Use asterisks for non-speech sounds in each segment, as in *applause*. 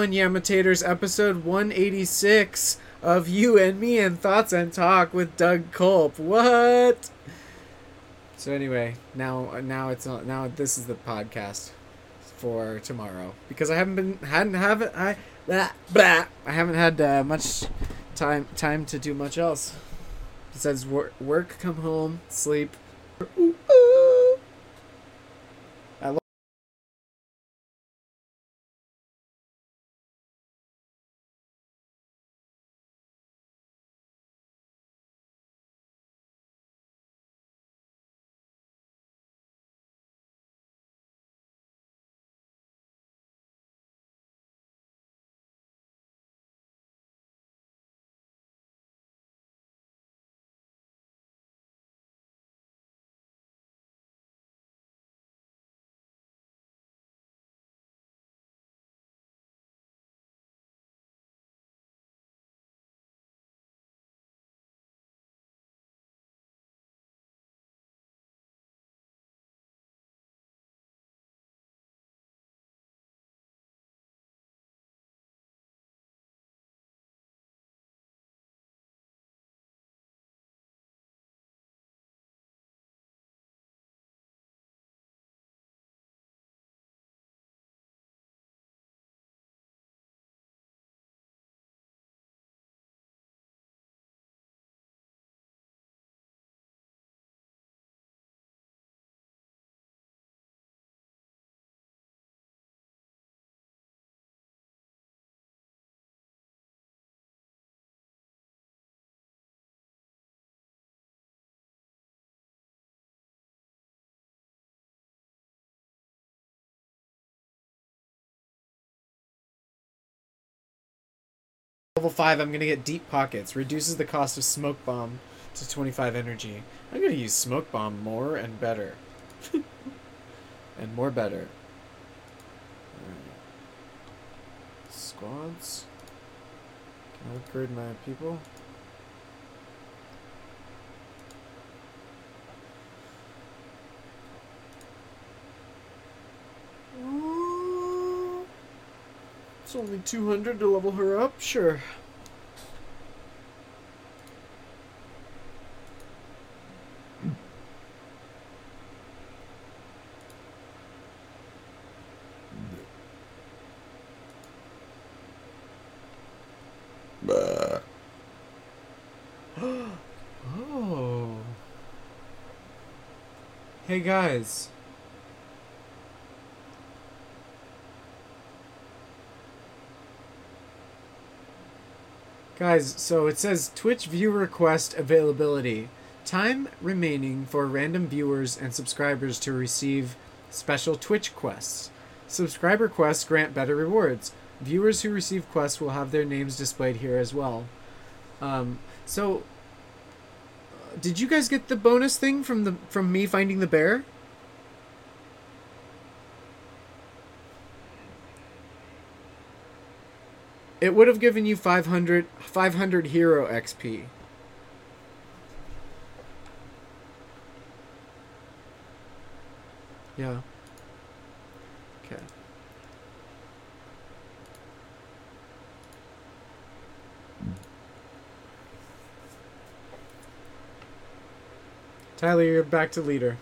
going, Yamitators? Episode 186 of You and Me and Thoughts and Talk with Doug Culp. What? So anyway, now now it's not now this is the podcast for tomorrow because I haven't been hadn't haven't I blah, blah, I haven't had uh, much time time to do much else besides work, work come home, sleep. Level 5, I'm gonna get Deep Pockets. Reduces the cost of Smoke Bomb to 25 energy. I'm gonna use Smoke Bomb more and better. *laughs* and more better. Alright. Squads. Can I upgrade my people? It's only 200 to level her up? Sure. *gasps* oh. Hey guys. Guys, so it says Twitch view request availability. Time remaining for random viewers and subscribers to receive special Twitch quests. Subscriber quests grant better rewards. Viewers who receive quests will have their names displayed here as well. Um, so, uh, did you guys get the bonus thing from the from me finding the bear? It would have given you 500, 500 hero XP. Yeah. Okay. Tyler, you're back to leader.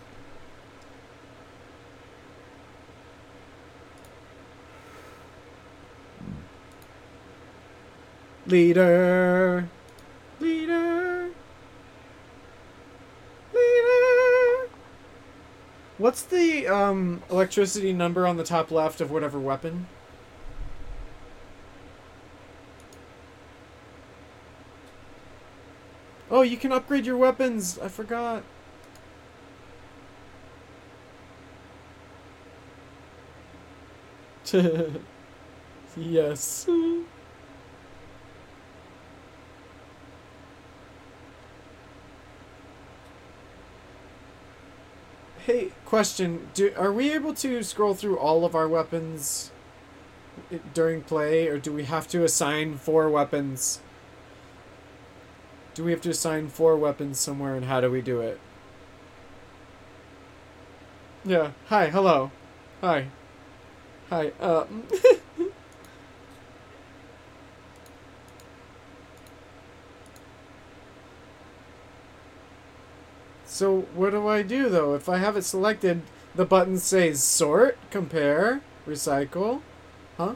Leader. Leader. Leader. What's the um electricity number on the top left of whatever weapon? Oh, you can upgrade your weapons. I forgot. *laughs* yes. *laughs* Hey, question: Do are we able to scroll through all of our weapons during play, or do we have to assign four weapons? Do we have to assign four weapons somewhere, and how do we do it? Yeah. Hi. Hello. Hi. Hi, uh. *laughs* So what do I do though? If I have it selected, the button says sort, compare, recycle. Huh?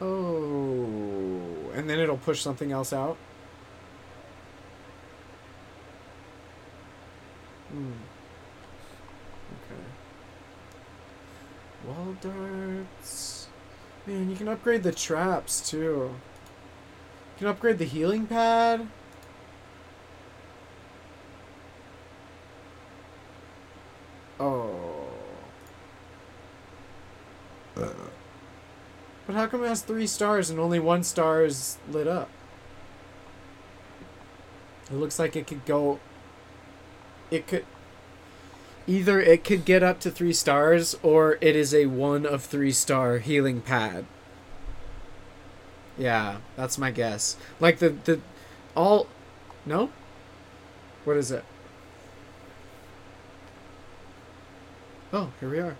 Oh, and then it'll push something else out. Hmm. Okay. Wall darts. Man, you can upgrade the traps too. You can upgrade the healing pad. Oh. But how come it has three stars and only one star is lit up? It looks like it could go. It could. Either it could get up to three stars or it is a one of three star healing pad. Yeah, that's my guess. Like the. the all. No? What is it? Oh, here we are.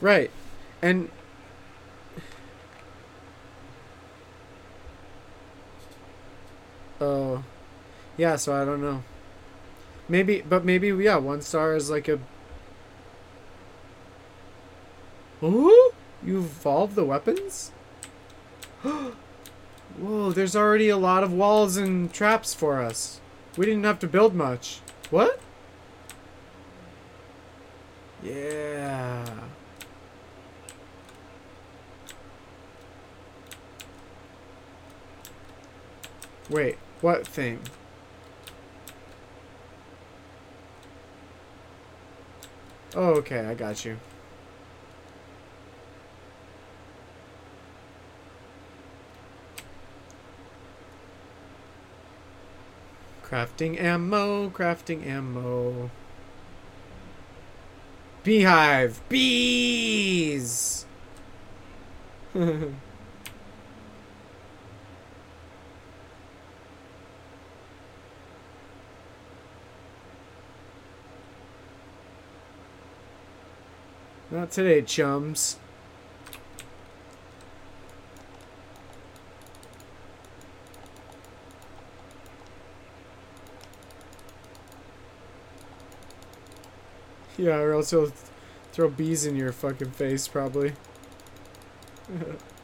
Right. And Oh. Yeah, so I don't know. Maybe but maybe yeah, one star is like a Ooh? You evolved the weapons? *gasps* Whoa, there's already a lot of walls and traps for us. We didn't have to build much. What? Yeah. Wait, what thing? Oh, okay, I got you. Crafting ammo, crafting ammo. Beehive! Bees! *laughs* Not today, chums. Yeah, or else he'll throw bees in your fucking face, probably. *laughs*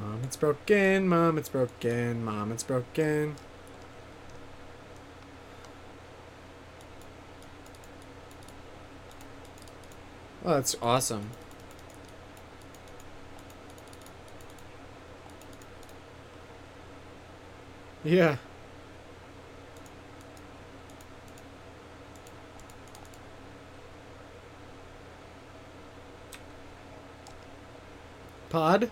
Mom, it's broken. Mom, it's broken. Mom, it's broken. Oh, that's awesome. Yeah. Pod?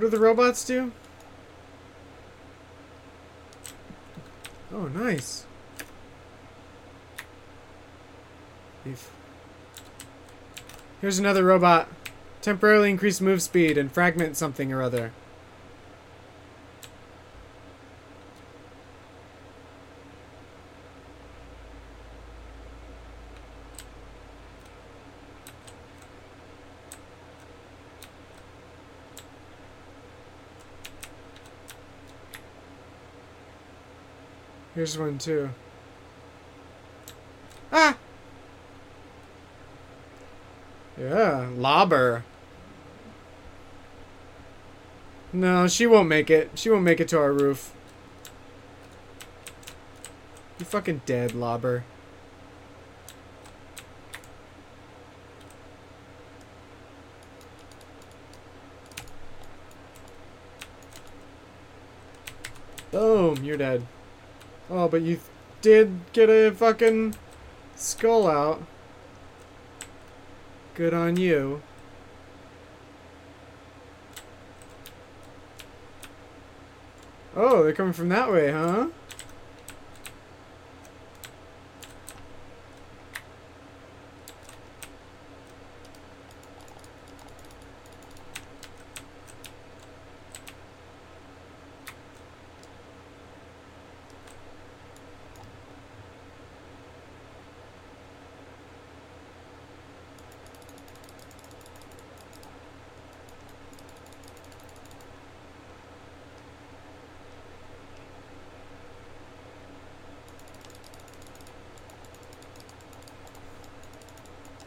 What do the robots do? Oh, nice. Here's another robot. Temporarily increase move speed and fragment something or other. Here's one too. Ah! Yeah, lobber. No, she won't make it. She won't make it to our roof. You fucking dead, lobber. Boom, you're dead. But you did get a fucking skull out. Good on you. Oh, they're coming from that way, huh?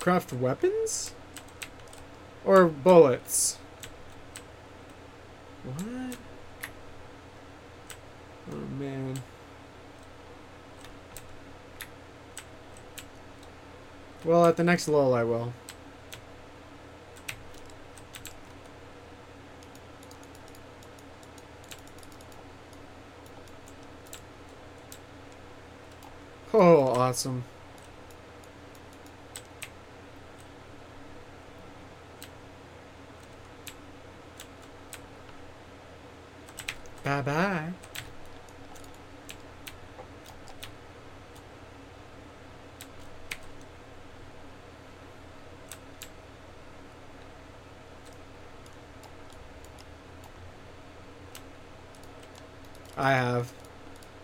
Craft weapons? Or bullets? What? Oh man. Well, at the next lull I will. Oh, awesome. Bye bye. I have.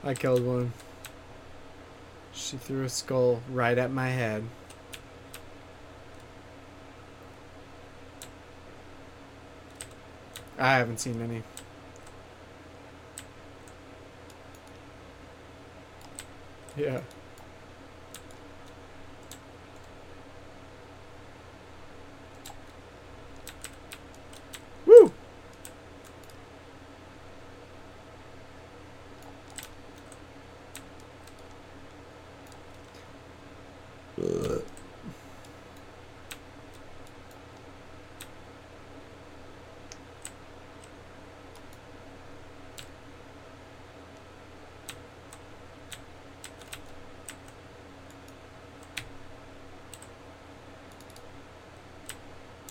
I killed one. She threw a skull right at my head. I haven't seen any. Yeah. Woo!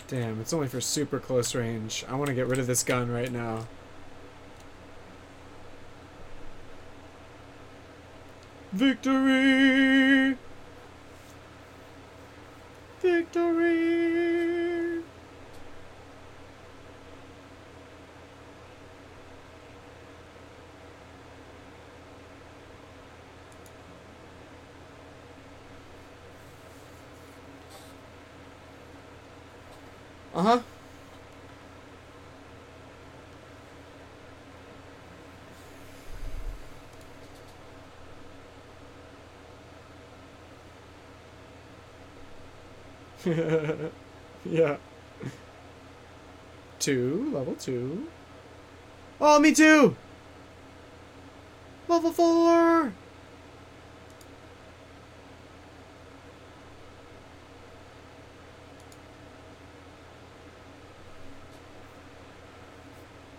Damn, it's only for super close range. I want to get rid of this gun right now. Victory! Victory! Uh huh. *laughs* yeah. Two, level two. Oh, me too! Level four!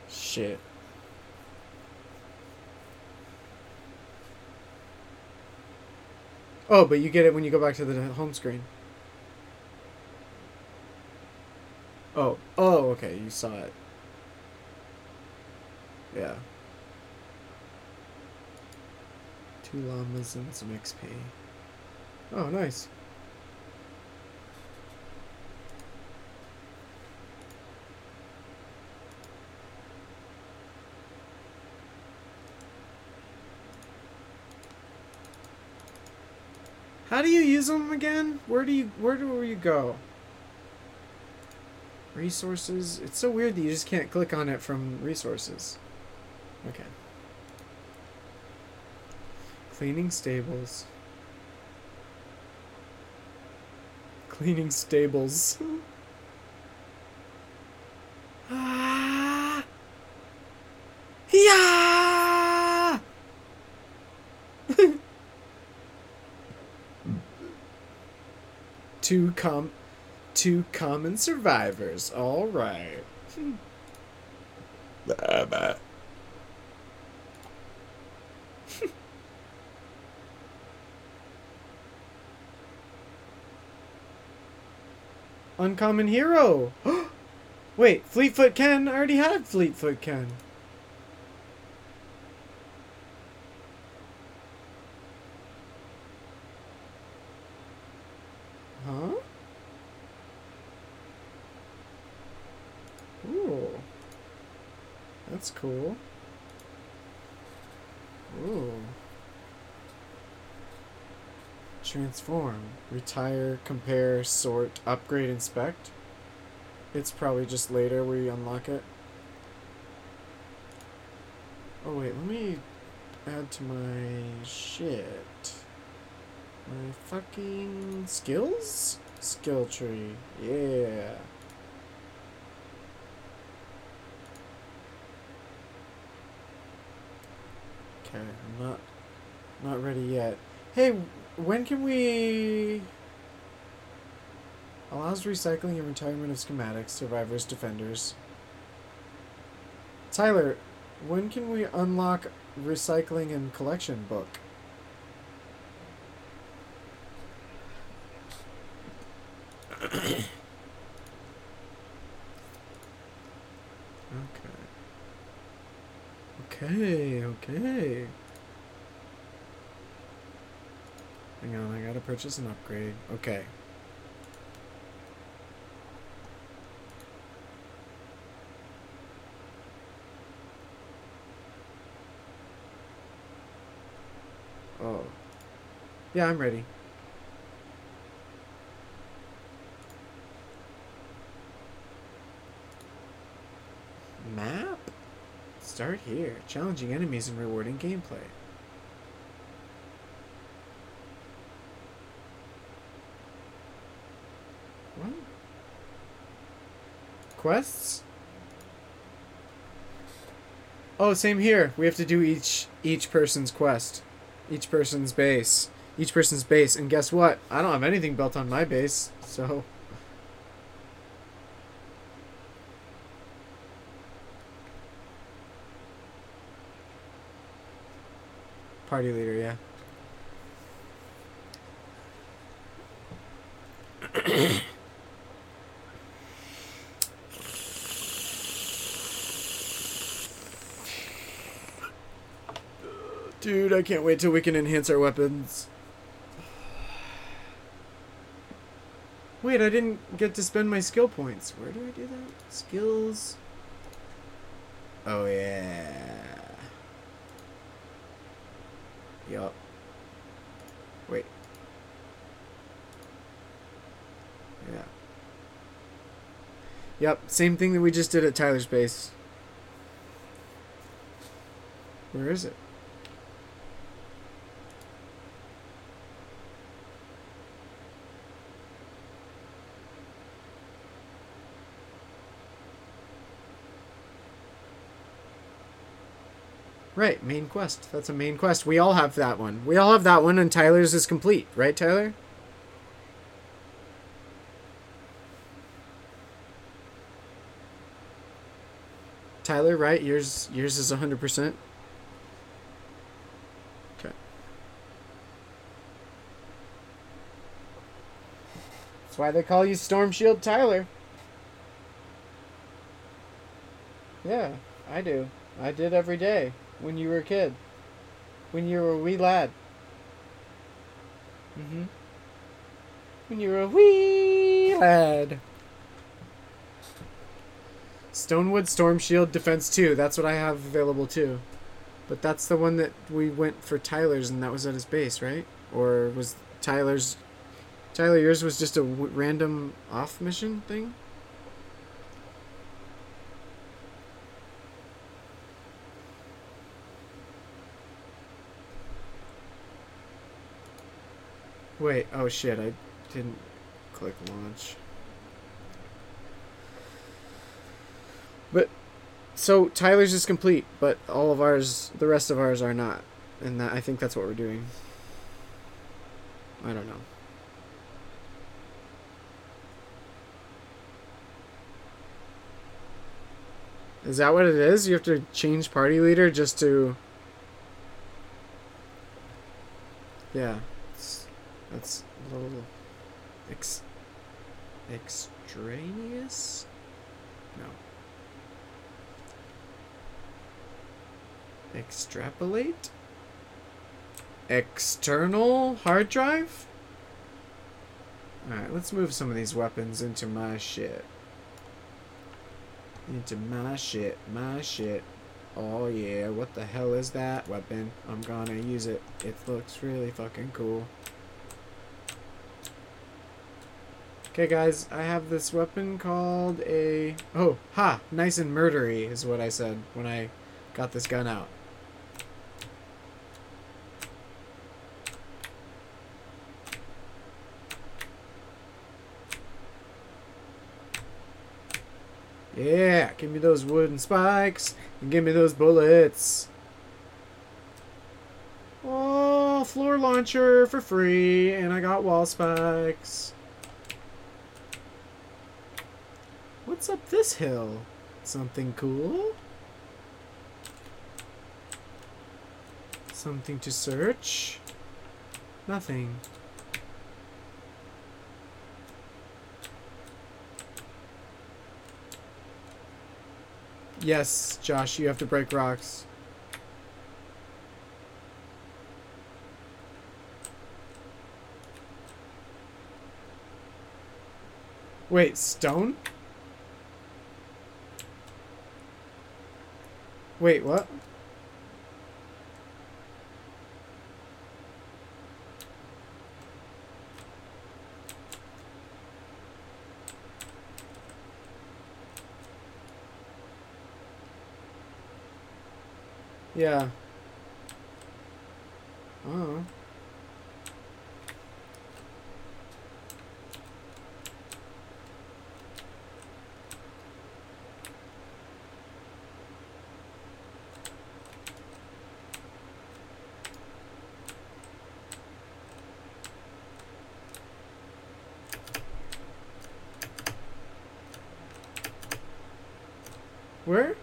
Shit. Oh, but you get it when you go back to the home screen. Oh, oh, okay, you saw it. Yeah. Two llamas and some XP. Oh, nice. How do you use them again? Where do you where do you go? Resources. It's so weird that you just can't click on it from resources. Okay. Cleaning stables. Cleaning stables. *laughs* ah! Yeah! *laughs* to come two common survivors. All right. *laughs* Uncommon hero. *gasps* Wait, Fleetfoot Ken. Already had Fleetfoot Ken. Huh? Ooh. That's cool. Ooh. Transform. Retire, compare, sort, upgrade, inspect. It's probably just later we unlock it. Oh wait, let me add to my shit. My fucking skills? Skill tree. Yeah. Okay, I'm not not ready yet. Hey, when can we allows recycling and retirement of schematics, survivors, defenders. Tyler, when can we unlock recycling and collection book? *coughs* okay. Okay, okay. Hang on, I gotta purchase an upgrade. Okay. Oh. Yeah, I'm ready. Map? Start here. Challenging enemies and rewarding gameplay. What? Quests? Oh, same here. We have to do each each person's quest. Each person's base. Each person's base. And guess what? I don't have anything built on my base, so Party leader, yeah. Dude, I can't wait till we can enhance our weapons. Wait, I didn't get to spend my skill points. Where do I do that? Skills. Oh, yeah. Yup. Wait. Yeah. Yep, same thing that we just did at Tyler's base. Where is it? Right, main quest. That's a main quest. We all have that one. We all have that one, and Tyler's is complete, right, Tyler? Tyler, right? Yours, yours is hundred percent. Okay. That's why they call you Storm Shield Tyler. Yeah, I do. I did every day when you were a kid. When you were a wee lad. Mm-hmm. When you were a wee lad. Stonewood Storm Shield Defense 2. That's what I have available too. But that's the one that we went for Tyler's and that was at his base, right? Or was Tyler's... Tyler, yours was just a w- random off mission thing? Wait, oh shit, I didn't click launch. But so Tyler's is complete, but all of ours, the rest of ours are not. And that, I think that's what we're doing. I don't know. Is that what it is? You have to change party leader just to. Yeah, that's a little ex, extraneous. No. Extrapolate. External hard drive. All right, let's move some of these weapons into my shit. Into my shit, my shit. Oh yeah, what the hell is that weapon? I'm gonna use it. It looks really fucking cool. Okay guys, I have this weapon called a... Oh, ha! Nice and murdery is what I said when I got this gun out. Yeah, give me those wooden spikes and give me those bullets. Oh, floor launcher for free, and I got wall spikes. What's up this hill? Something cool? Something to search? Nothing. Yes, Josh, you have to break rocks. Wait, stone? Wait, what? Yeah. Oh. Where?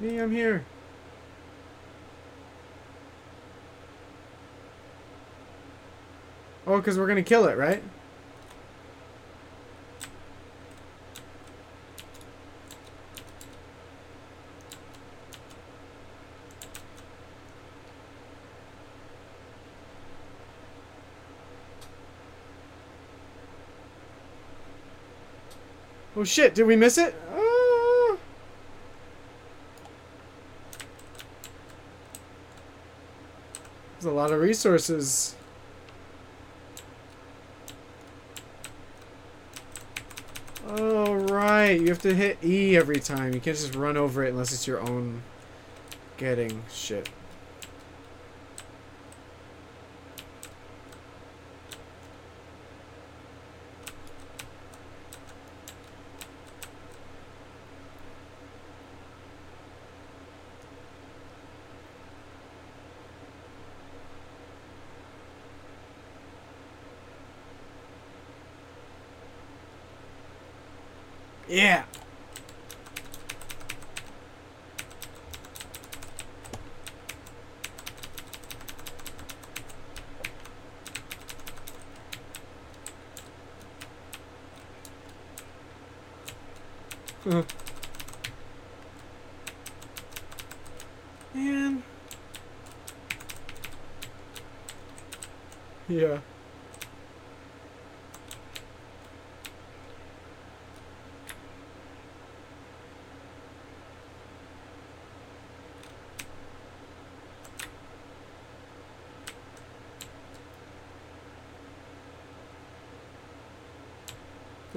Me, I'm here. Oh, because we're going to kill it, right? Oh shit, did we miss it? Ah. There's a lot of resources. Oh, right. You have to hit E every time. You can't just run over it unless it's your own getting shit. Yeah. Uh. Man. Yeah.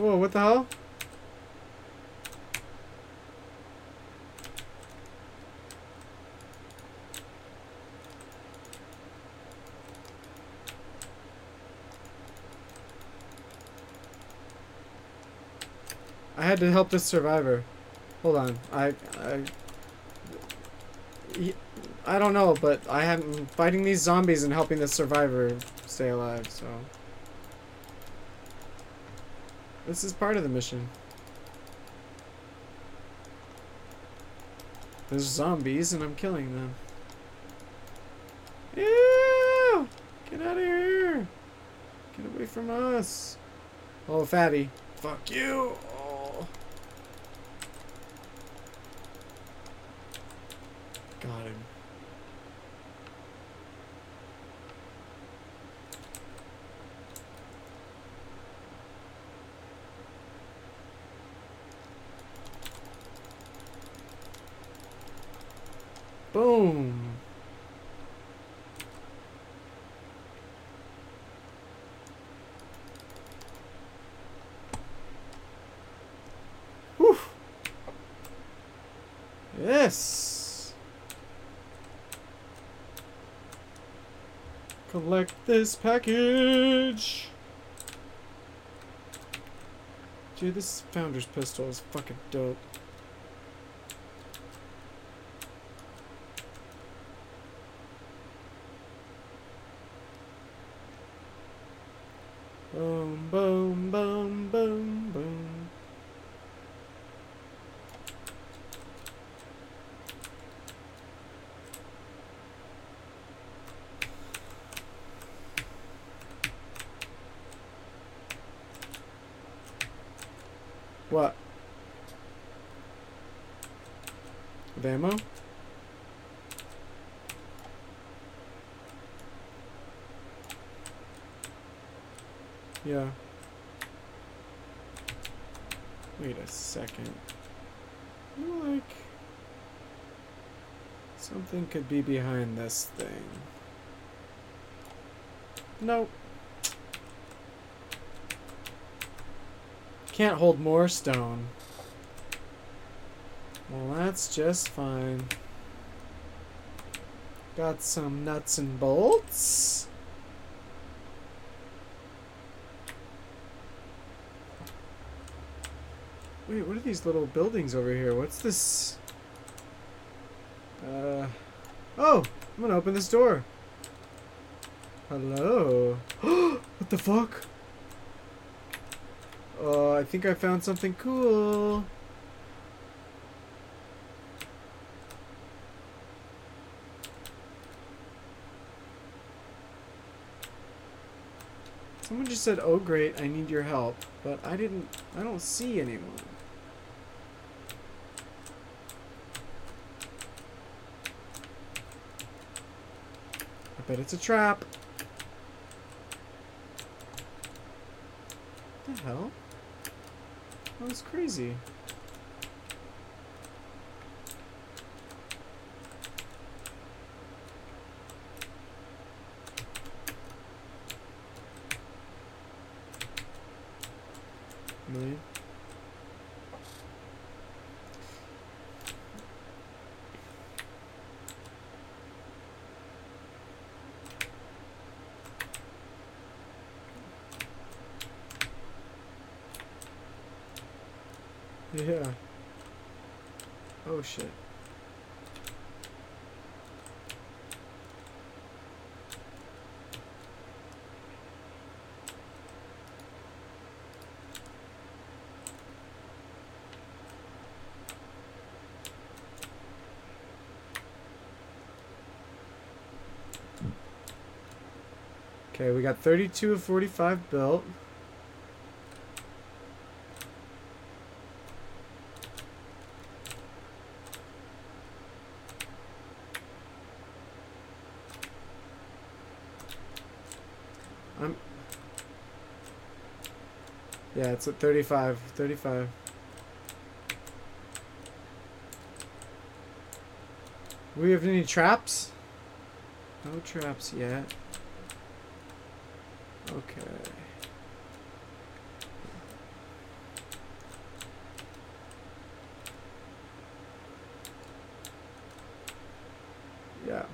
Whoa, what the hell? I had to help this survivor. Hold on. I I I don't know, but I am fighting these zombies and helping the survivor stay alive, so this is part of the mission. There's zombies and I'm killing them. Ew! Get out of here! Get away from us! Oh, fatty. Fuck you! Oh. Got him. Boom. Whew. Yes. Collect this package. Dude, this founder's pistol is fucking dope. Boom, boom, boom, boom, boom. What? With ammo? Yeah. Wait a second. I feel like something could be behind this thing. Nope. Can't hold more stone. Well, that's just fine. Got some nuts and bolts. Wait, what are these little buildings over here? What's this? Uh. Oh! I'm gonna open this door. Hello. *gasps* what the fuck? Oh, I think I found something cool. Someone just said, "Oh great, I need your help," but I didn't. I don't see anyone. I bet it's a trap. What the hell? That was crazy. Really? Yeah. Oh shit. Okay, we got 32 of 45 built. I'm It's at 35. 35. We have any traps? No traps yet. Okay. Yeah.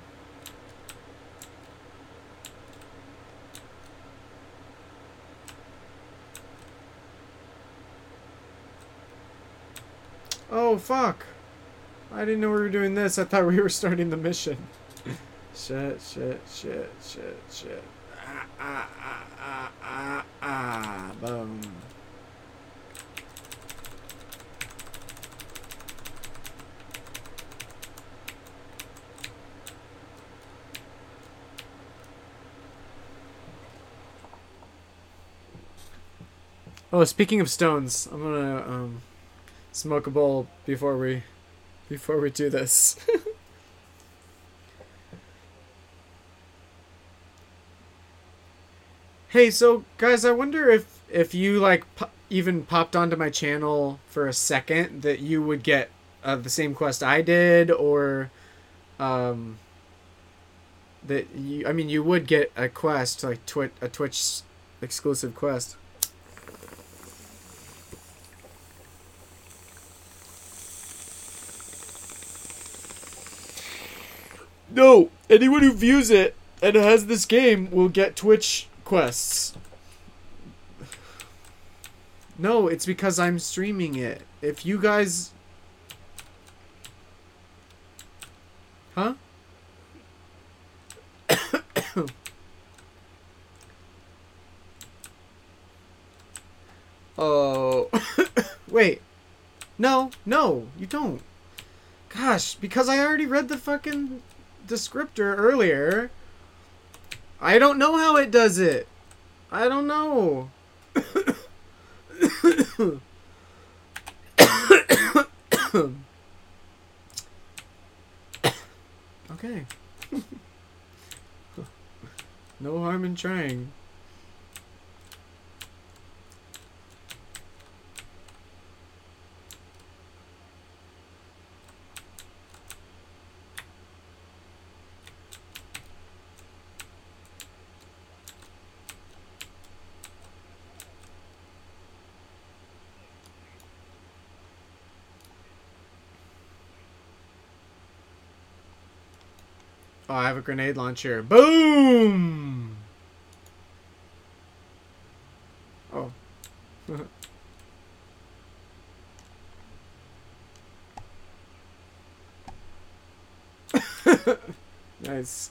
Oh, fuck. I didn't know we were doing this. I thought we were starting the mission. *laughs* shit, shit, shit, shit, shit. Ah, ah, ah, ah, ah, ah. Boom. Oh, speaking of stones, I'm gonna um, smoke a bowl before we before we do this. *laughs* hey, so guys, I wonder if if you like po- even popped onto my channel for a second that you would get uh, the same quest I did, or um, that you. I mean, you would get a quest like Twitch a Twitch exclusive quest. No, anyone who views it and has this game will get Twitch quests. No, it's because I'm streaming it. If you guys. Huh? *coughs* oh. *coughs* Wait. No, no, you don't. Gosh, because I already read the fucking descriptor earlier. I don't know how it does it. I don't know. okay. no harm in trying. I have a grenade launcher. Boom! Oh. *laughs* nice.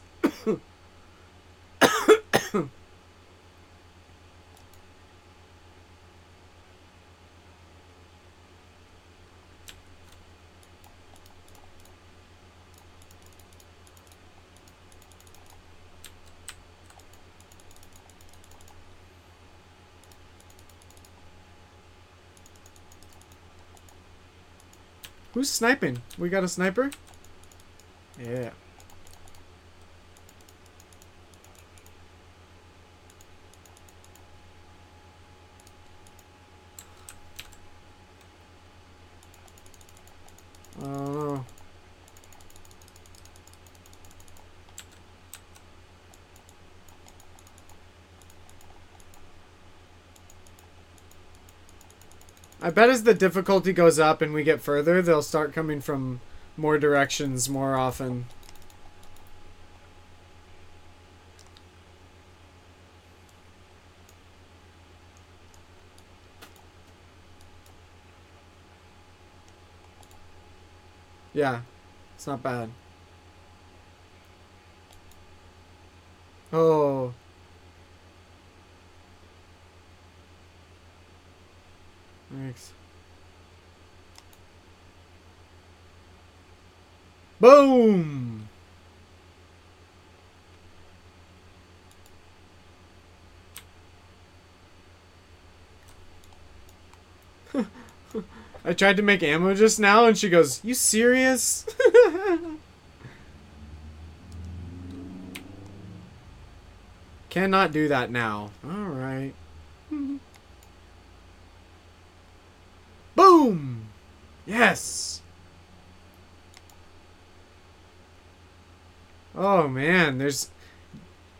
Who's sniping? We got a sniper? Yeah. I bet as the difficulty goes up and we get further, they'll start coming from more directions more often. Yeah, it's not bad. Oh. Thanks. Boom! *laughs* I tried to make ammo just now and she goes, You serious? *laughs* Cannot do that now. Alright. Boom! Yes! Oh man, there's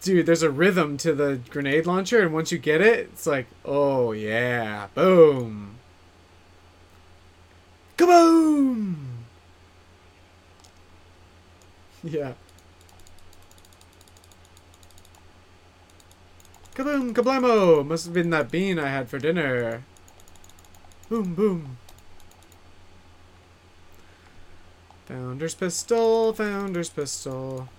dude, there's a rhythm to the grenade launcher and once you get it, it's like, oh yeah, boom. Kaboom! *laughs* Yeah. Kaboom, kablamo! Must have been that bean I had for dinner. Boom, boom. Founder's pistol, founder's pistol.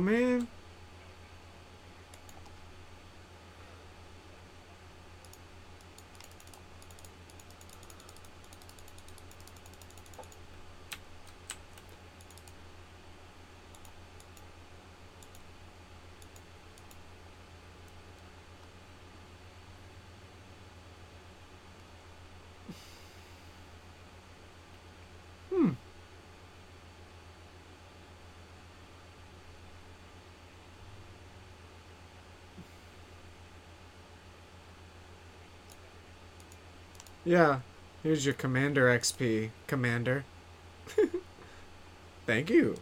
Oh man. Hmm. Yeah. Here's your Commander XP, Commander. *laughs* Thank you.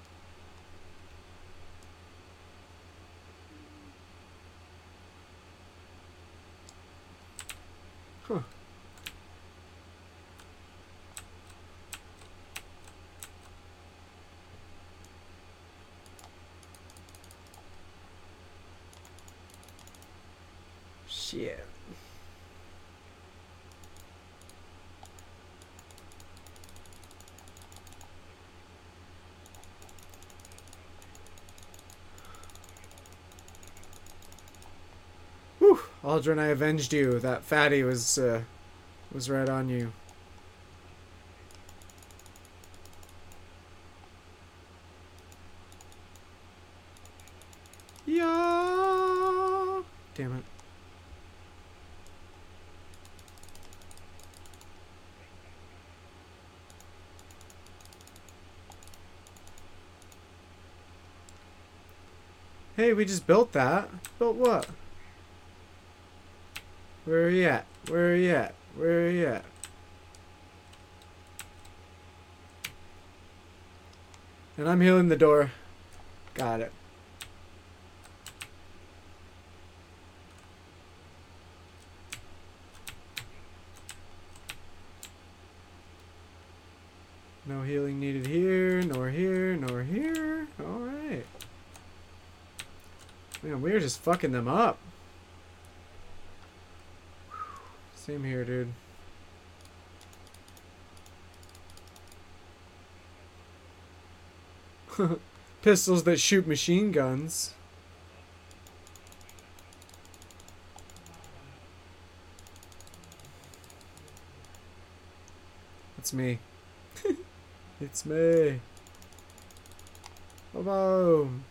Huh. Shit. Whew, Aldrin, I avenged you. That fatty was uh, was right on you. Yeah. Damn it. Hey, we just built that. Built what? Where are you at? Where are you at? Where are you at? And I'm healing the door. Got it. No healing needed here, nor here, nor here. Alright. Man, we're just fucking them up. Same here, dude. *laughs* Pistols that shoot machine guns. It's me. *laughs* it's me. Boom.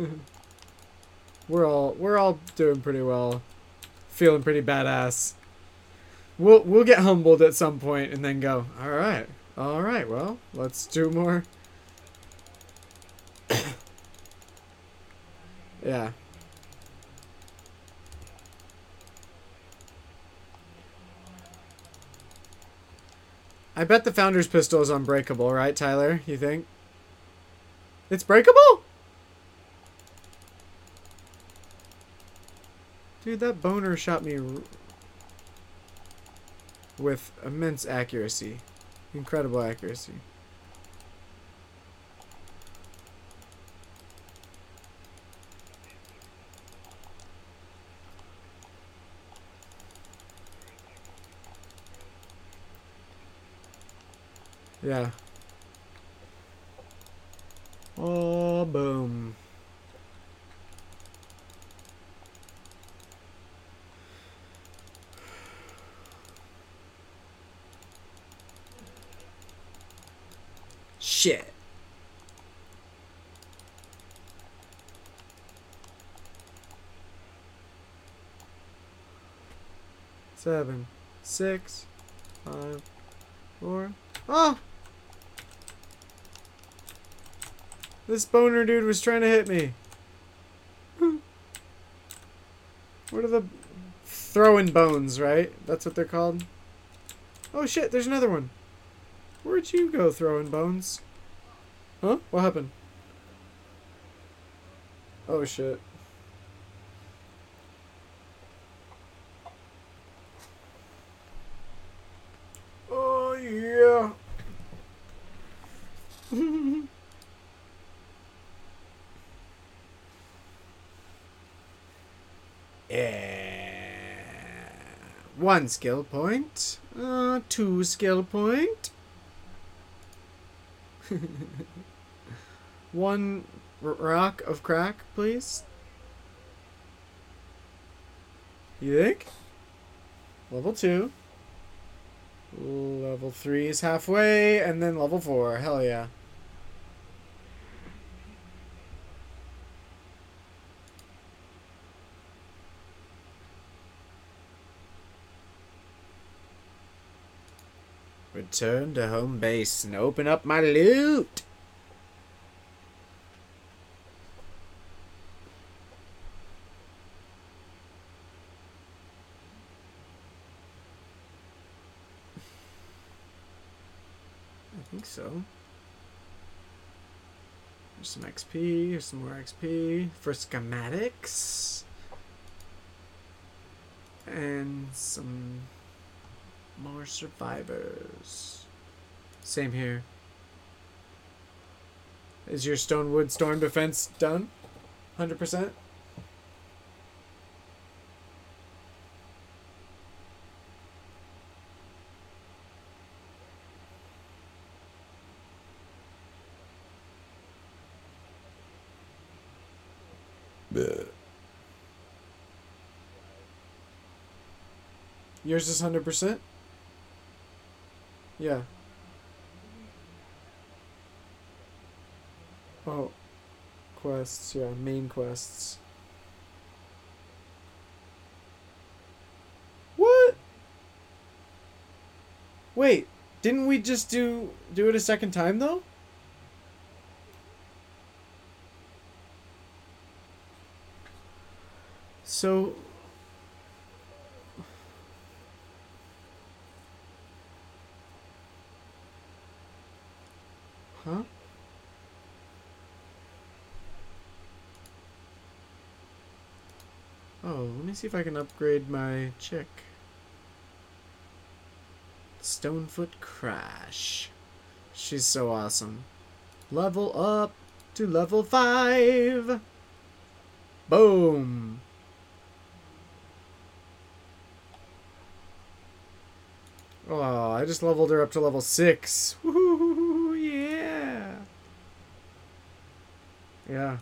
*laughs* we're all we're all doing pretty well. Feeling pretty badass. We'll we'll get humbled at some point and then go, all right. All right. Well, let's do more. *coughs* yeah. I bet the founder's pistol is unbreakable, right, Tyler? You think? It's breakable? Dude, that boner shot me with immense accuracy. Incredible accuracy. Yeah. Oh, boom. Shit. Seven, six, five, Four. Oh! This boner dude was trying to hit me. What are the throwing bones, right? That's what they're called. Oh shit, there's another one. Where'd you go throwing bones? Huh? What happened? Oh shit. Oh yeah. yeah. One skill point. Uh, two skill point. *laughs* One rock of crack, please. You think? Level two. Level three is halfway, and then level four. Hell yeah. Return to home base and open up my loot. I think so. There's some XP, here's some more XP for schematics. And some more survivors. Same here. Is your Stonewood Storm Defense done? 100%? Yours is 100%? Yeah. Oh. Quests, yeah, main quests. What? Wait, didn't we just do do it a second time though? So Huh? Oh, let me see if I can upgrade my chick. Stonefoot Crash. She's so awesome. Level up to level 5. Boom. Oh, I just leveled her up to level 6. *laughs* Woohoo, yeah. Yeah.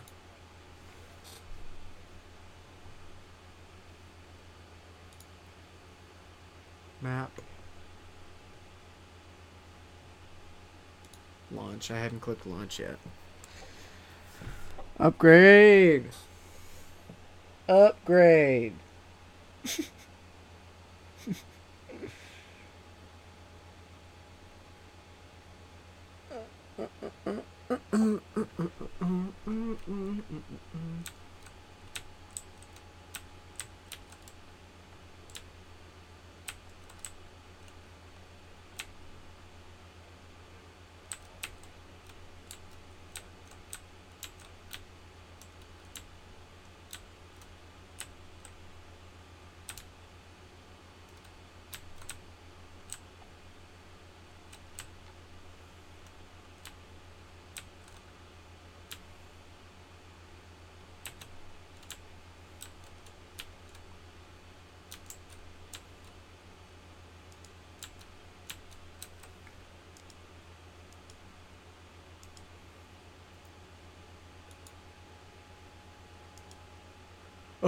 Map. Launch. I haven't clicked launch yet. Upgrade. Upgrade. *laughs*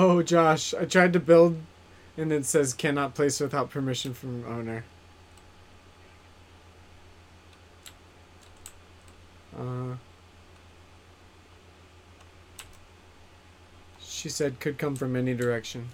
Oh, Josh, I tried to build and it says cannot place without permission from owner. Uh, she said could come from any direction.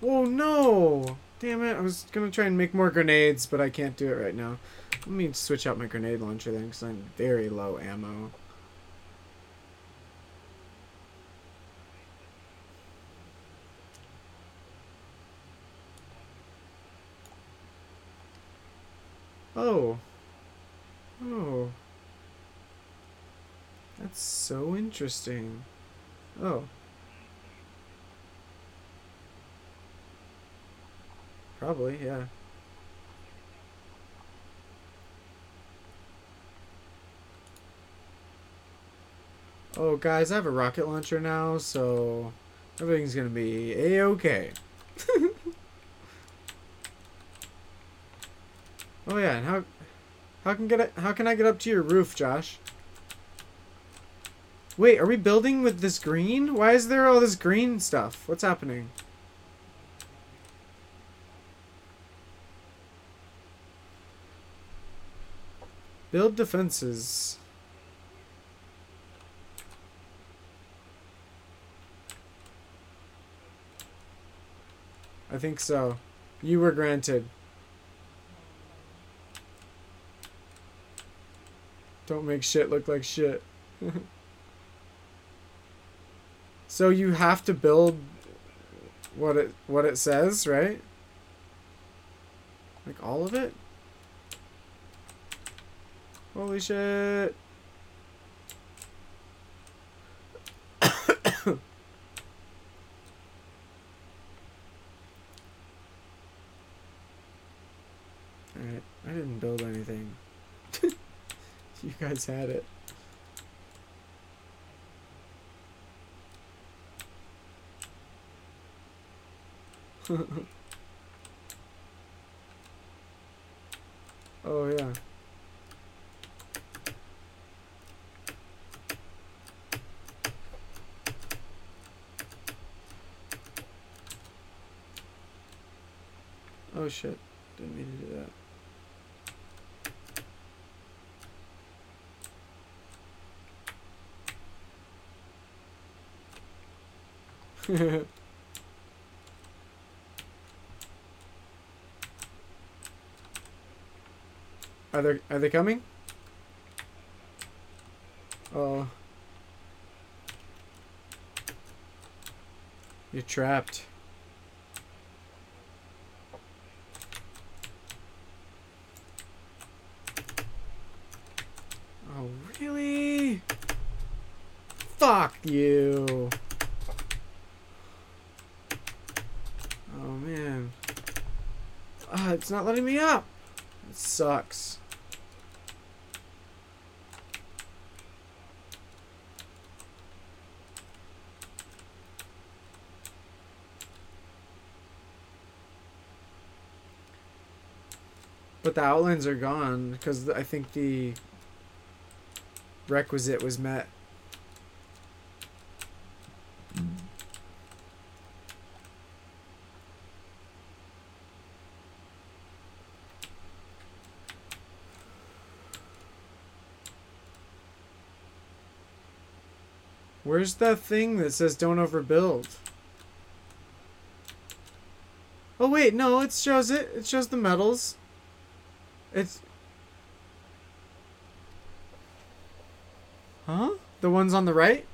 Oh no! Damn it, I was gonna try and make more grenades, but I can't do it right now. Let me switch out my grenade launcher then, because I'm very low ammo. Oh. Oh. That's so interesting. Oh. Probably, yeah. Oh, guys, I have a rocket launcher now, so everything's gonna be a-okay. *laughs* oh yeah, and how how can get it, how can I get up to your roof, Josh? Wait, are we building with this green? Why is there all this green stuff? What's happening? Build defenses. I think so. You were granted. Don't make shit look like shit. *laughs* so you have to build what it what it says, right? Like all of it? Holy shit. Alright, I didn't build anything. You guys had it. *laughs* oh yeah. Oh shit. Didn't mean to do that. Are they are they coming? Oh. You're trapped. Oh, really? Fuck you. Oh, man. Ah, it's not letting me up. It sucks. But the outlines are gone because I think the requisite was met. Where's that thing that says don't overbuild? Oh wait, no, it shows it. It shows the metals. It's Huh? The ones on the right?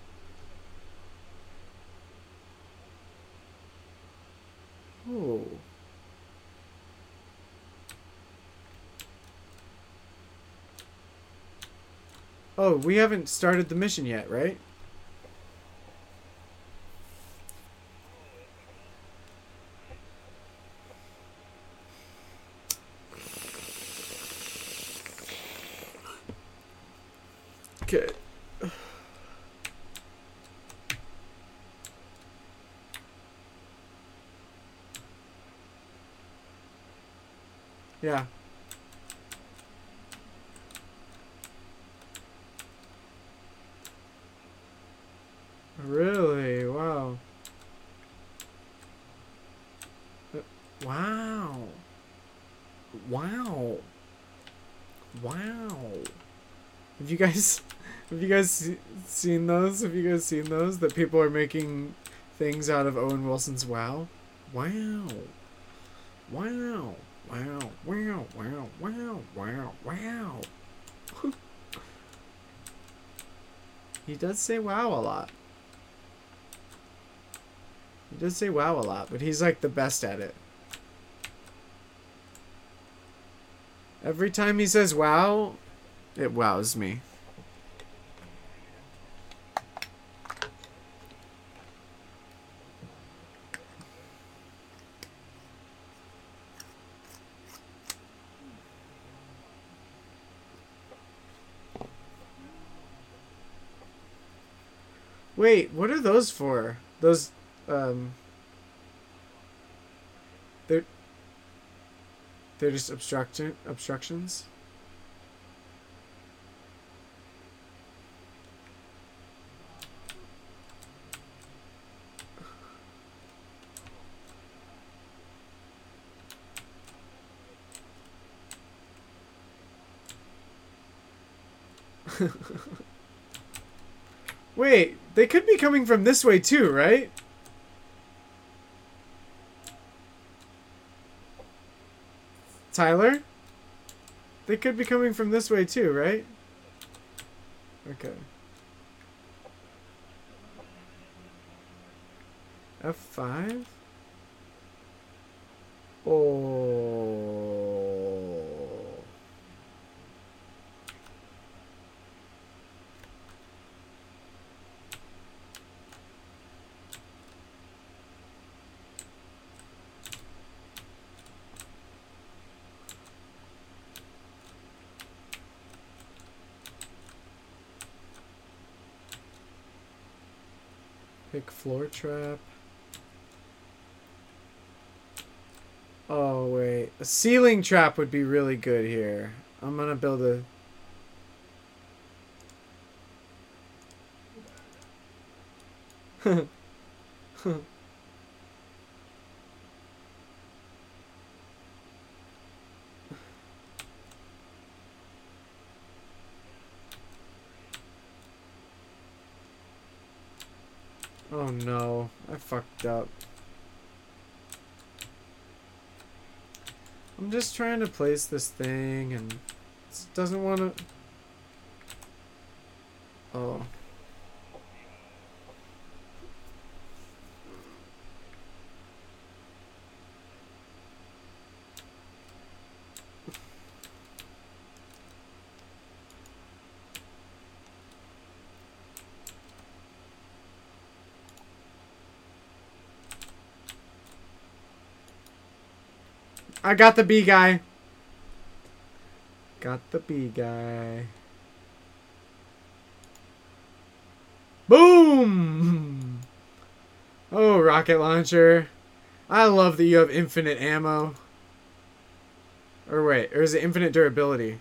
Oh. Oh, we haven't started the mission yet, right? Okay. Yeah. Really? Wow. Uh, Wow. Wow. Wow. Have you guys have you guys seen those? Have you guys seen those that people are making things out of Owen Wilson's wow? Wow. Wow. Wow. Wow. Wow. Wow. Wow. Wow. *laughs* he does say wow a lot. He does say wow a lot, but he's like the best at it. Every time he says wow, it wows me. Wait, what are those for? Those, um... They're... They're just obstruction obstructions? Wait, they could be coming from this way too, right? Tyler? They could be coming from this way too, right? Okay. F5? Oh. Floor trap. Oh, wait. A ceiling trap would be really good here. I'm gonna build a... *laughs* oh no, I fucked up. I'm just trying to place this thing and it doesn't want to... Oh. I got the B guy. Got the B guy. Boom! *laughs* Oh, rocket launcher. I love that you have infinite ammo. Or wait, or is it infinite durability?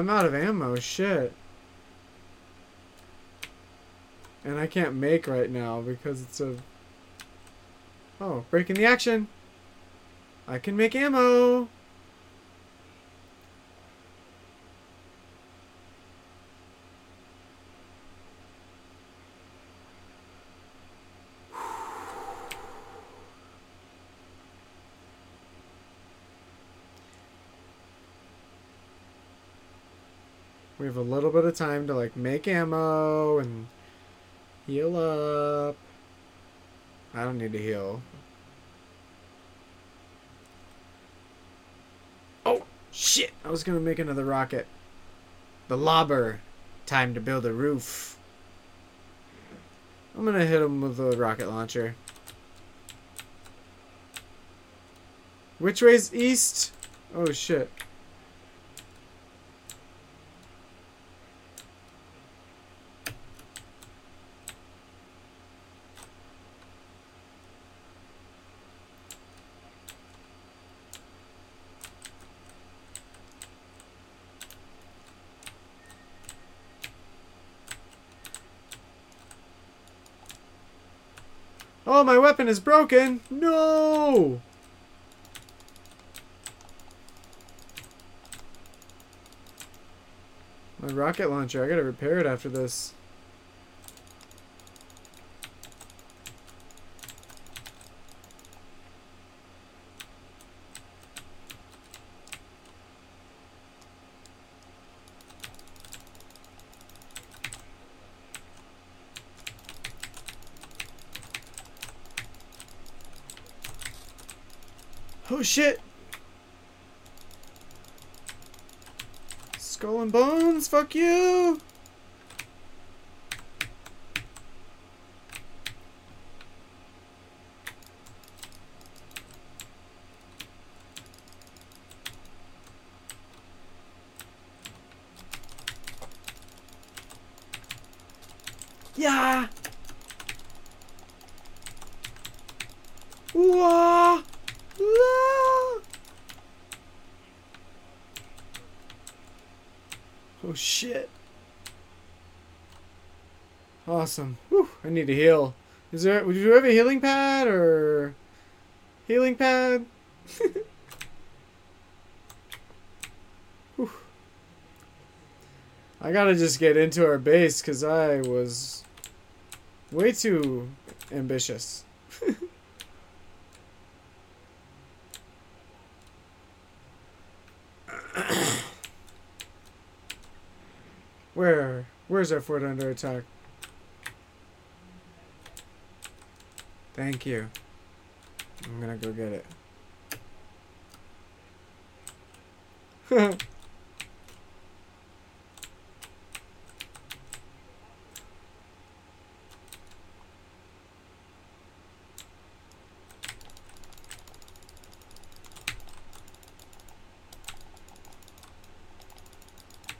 I'm out of ammo. Shit. And I can't make right now because it's a... Oh, breaking the action. I can make ammo. Have a little bit of time to like make ammo and heal up. I don't need to heal. Oh, shit! I was gonna make another rocket. The lobber. Time to build a roof. I'm gonna hit him with a rocket launcher. Which way's east? Oh shit. Oh, my weapon is broken! No! My rocket launcher, I gotta repair it after this. Oh shit! Skull and bones, fuck you! Yeah! Whoa! Ah! Oh shit. Awesome. Whew, I need to heal. Is there would you have a healing pad or healing pad? *laughs* I gotta just get into our base because I was way too ambitious. *laughs* Where? Where's our fort under attack? Thank you. I'm gonna go get it. *laughs*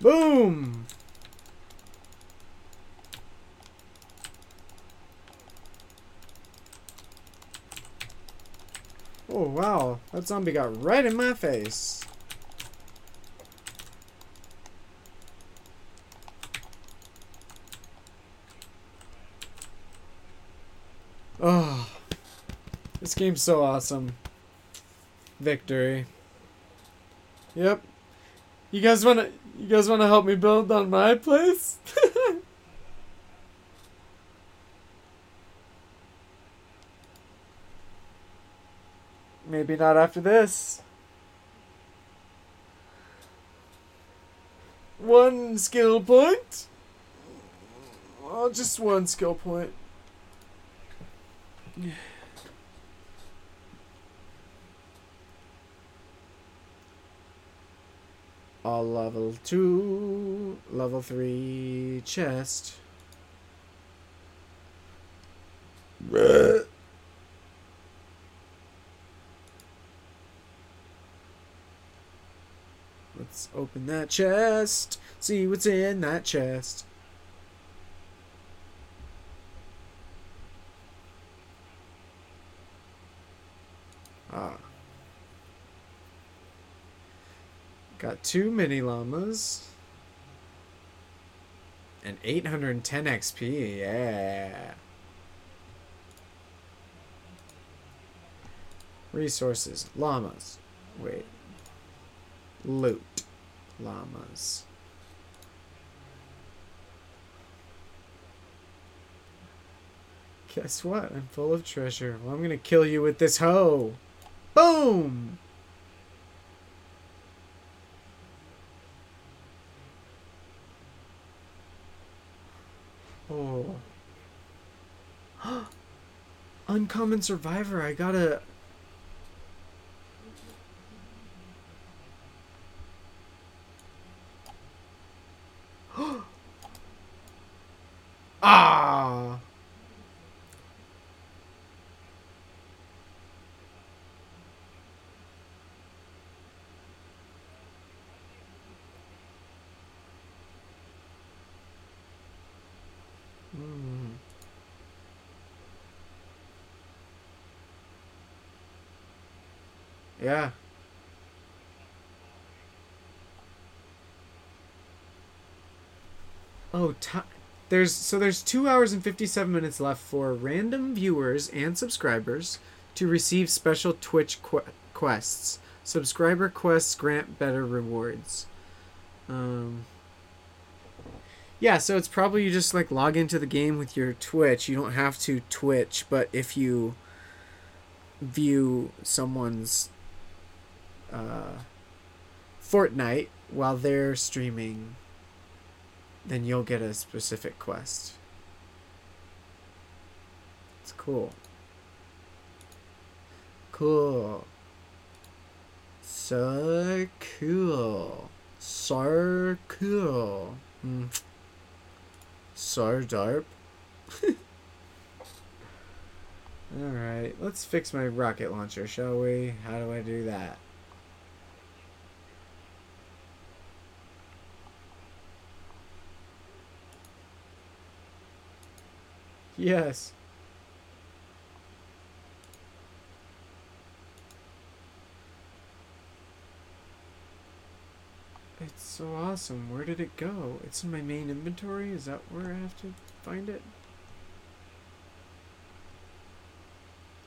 Boom! Oh wow, that zombie got right in my face. Oh, this game's so awesome. Victory. Yep. You guys wanna you guys wanna help me build on my place? Maybe not after this. One skill point? Well, just one skill point. All level 2, level 3 chest. Bleh. Let's open that chest. See what's in that chest. Ah. Got two mini llamas. And 810 XP, yeah. Resources, llamas. Wait. Loot llamas. Guess what? I'm full of treasure. Well, I'm gonna kill you with this hoe. Boom! Oh. *gasps* Uncommon Survivor. I got a Oh, ti there's so there's two hours and fifty seven minutes left for random viewers and subscribers to receive special Twitch qu- quests. Subscriber quests grant better rewards. Um. Yeah, so it's probably you just like log into the game with your Twitch. You don't have to Twitch, but if you view someone's uh, Fortnite while they're streaming, then you'll get a specific quest. It's cool. Cool. So cool. So cool. Mm. So dope. *laughs* Alright, let's fix my rocket launcher, shall we? How do I do that? Yes. It's so awesome. Where did it go? It's in my main inventory? Is that where I have to find it?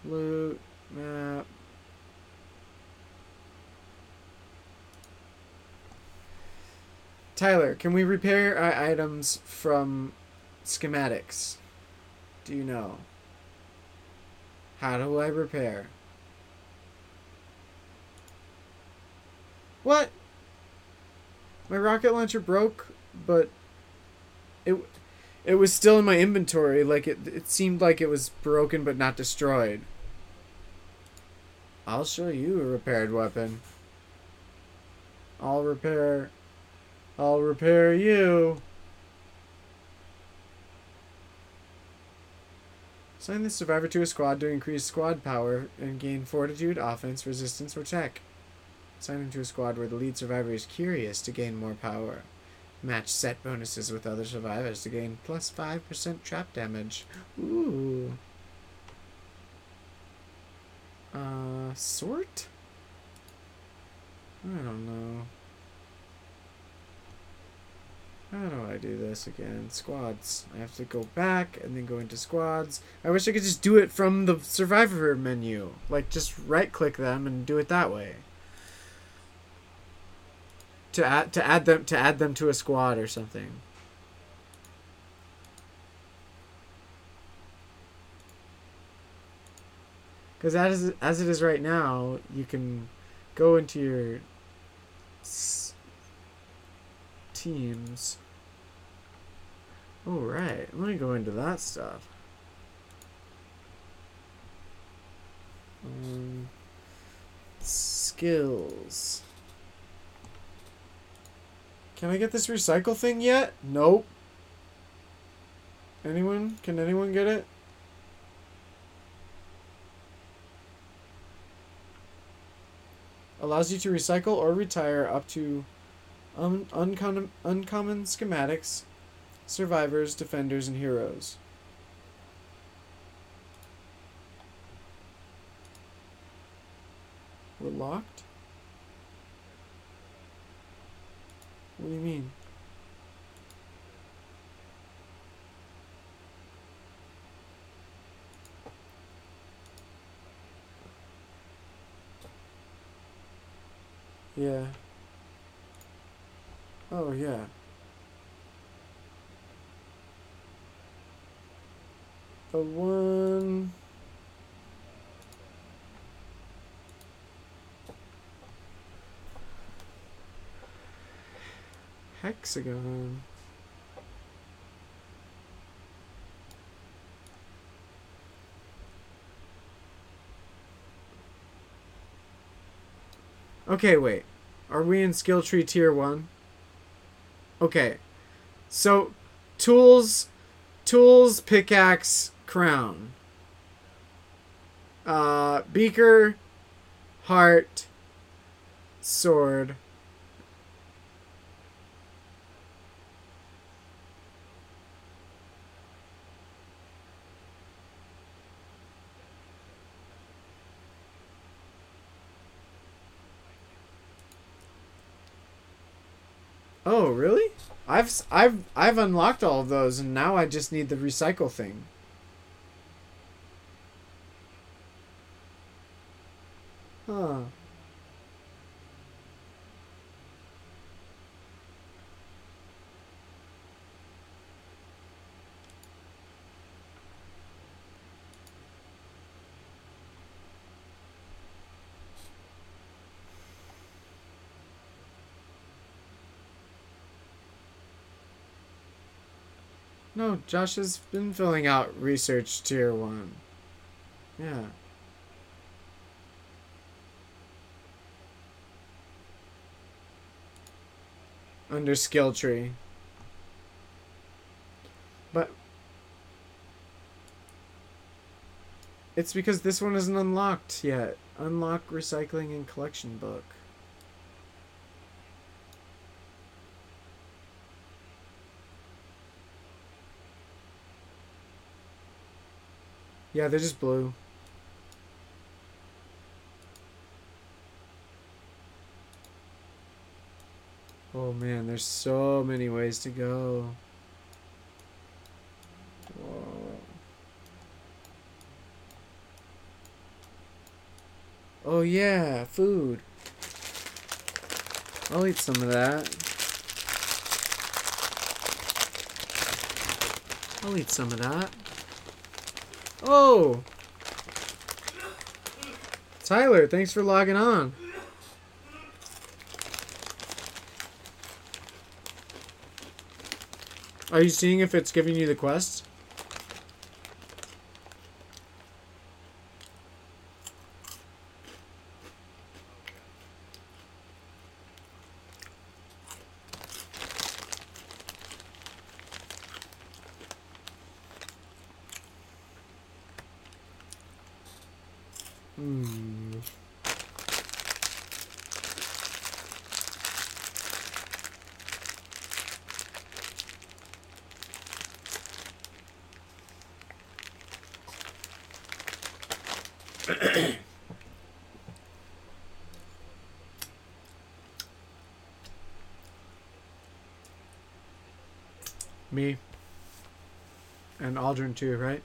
Loot, map. Tyler, can we repair our items from schematics? Do you know? How do I repair? What? My rocket launcher broke, but it it was still in my inventory. Like it it seemed like it was broken but not destroyed. I'll show you a repaired weapon. I'll repair I'll repair you. Assign the survivor to a squad to increase squad power and gain fortitude, offense, resistance, or tech. Assign him to a squad where the lead survivor is curious to gain more power. Match set bonuses with other survivors to gain plus 5% trap damage. Ooh. Uh, sort? I don't know. How do I do this again? Squads. I have to go back and then go into squads. I wish I could just do it from the survivor menu. Like, just right click them and do it that way. To add to add them to add them to a squad or something. Because as as it is right now, you can go into your teams. All right, let me go into that stuff. Um, skills. Can I get this recycle thing yet? Nope. Anyone? Can anyone get it? Allows you to recycle or retire up to un- uncommon, uncommon schematics, survivors, defenders, and heroes. We're locked? What do you mean? Yeah. Oh, yeah. a one. Hexagon. Okay, wait. Are we in skill tree tier 1? Okay. So tools tools pickaxe crown. Uh beaker, heart, sword. Oh, really? I've I've I've unlocked all of those and now I just need the recycle thing. Huh. No, Josh has been filling out research tier 1. Yeah. Under skill tree. But it's because this one isn't unlocked yet. Unlock recycling and collection book. Yeah, they're just blue. Oh man, there's so many ways to go. Whoa. Oh yeah, food. I'll eat some of that. I'll eat some of that. Oh! Tyler, thanks for logging on. Are you seeing if it's giving you the quest? Hmm. Me. And Aldrin too, right?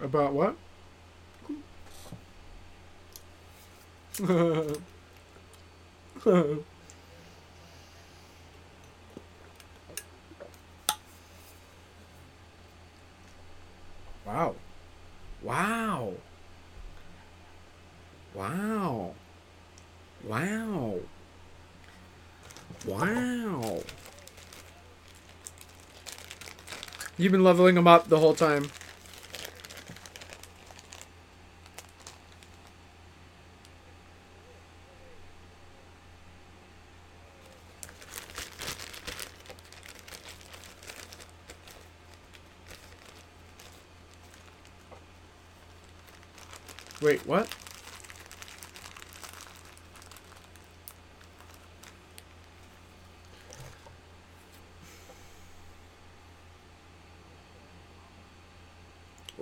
About what? *laughs* *laughs* wow. Wow. Wow. Wow. Wow. You've been leveling them up the whole time. Wait, what?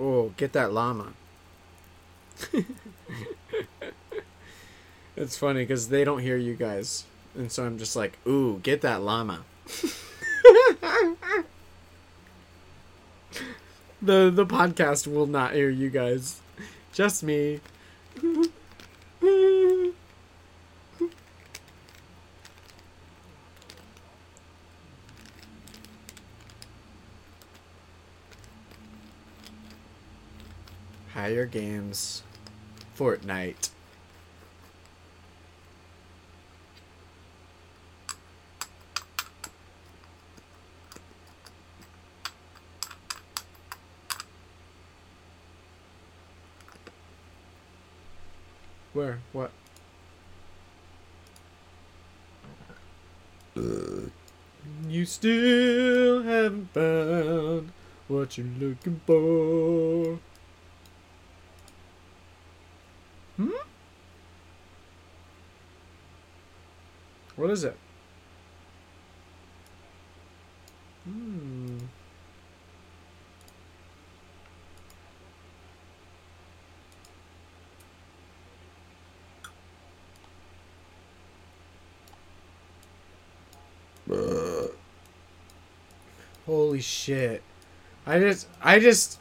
Oh, get that llama. *laughs* it's funny because they don't hear you guys. And so I'm just like, ooh, get that llama. *laughs* the the podcast will not hear you guys. Just me. Player Games, Fortnite. Where? What? You still haven't found what you're looking for. What is it? Hmm. Holy shit. I just I just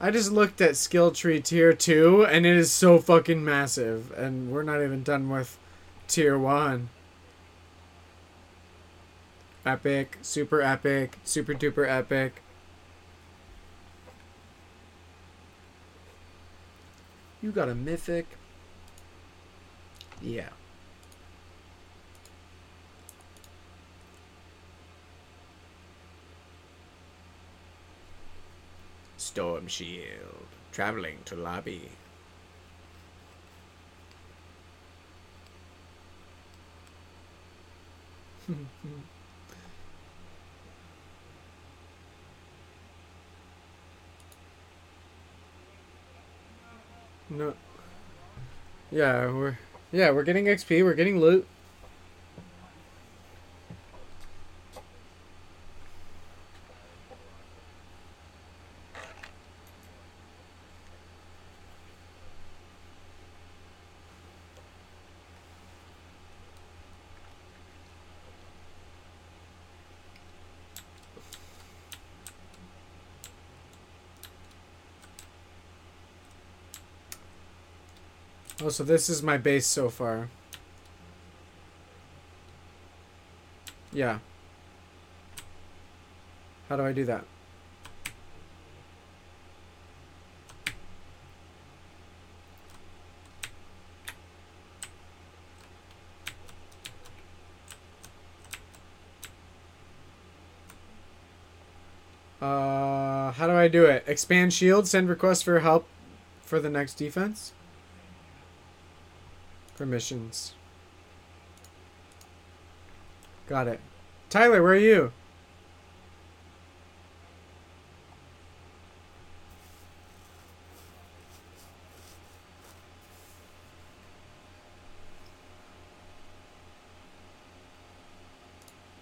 I just looked at skill tree tier 2 and it is so fucking massive and we're not even done with tier 1. Epic, super epic, super duper epic. You got a mythic. Yeah. Storm Shield. Traveling to lobby. *laughs* no. Yeah, we're yeah, we're getting XP, we're getting loot. Oh, so this is my base so far. Yeah. How do I do that? Uh, how do I do it? Expand shield, send request for help for the next defense? Permissions. Got it. Tyler, where are you?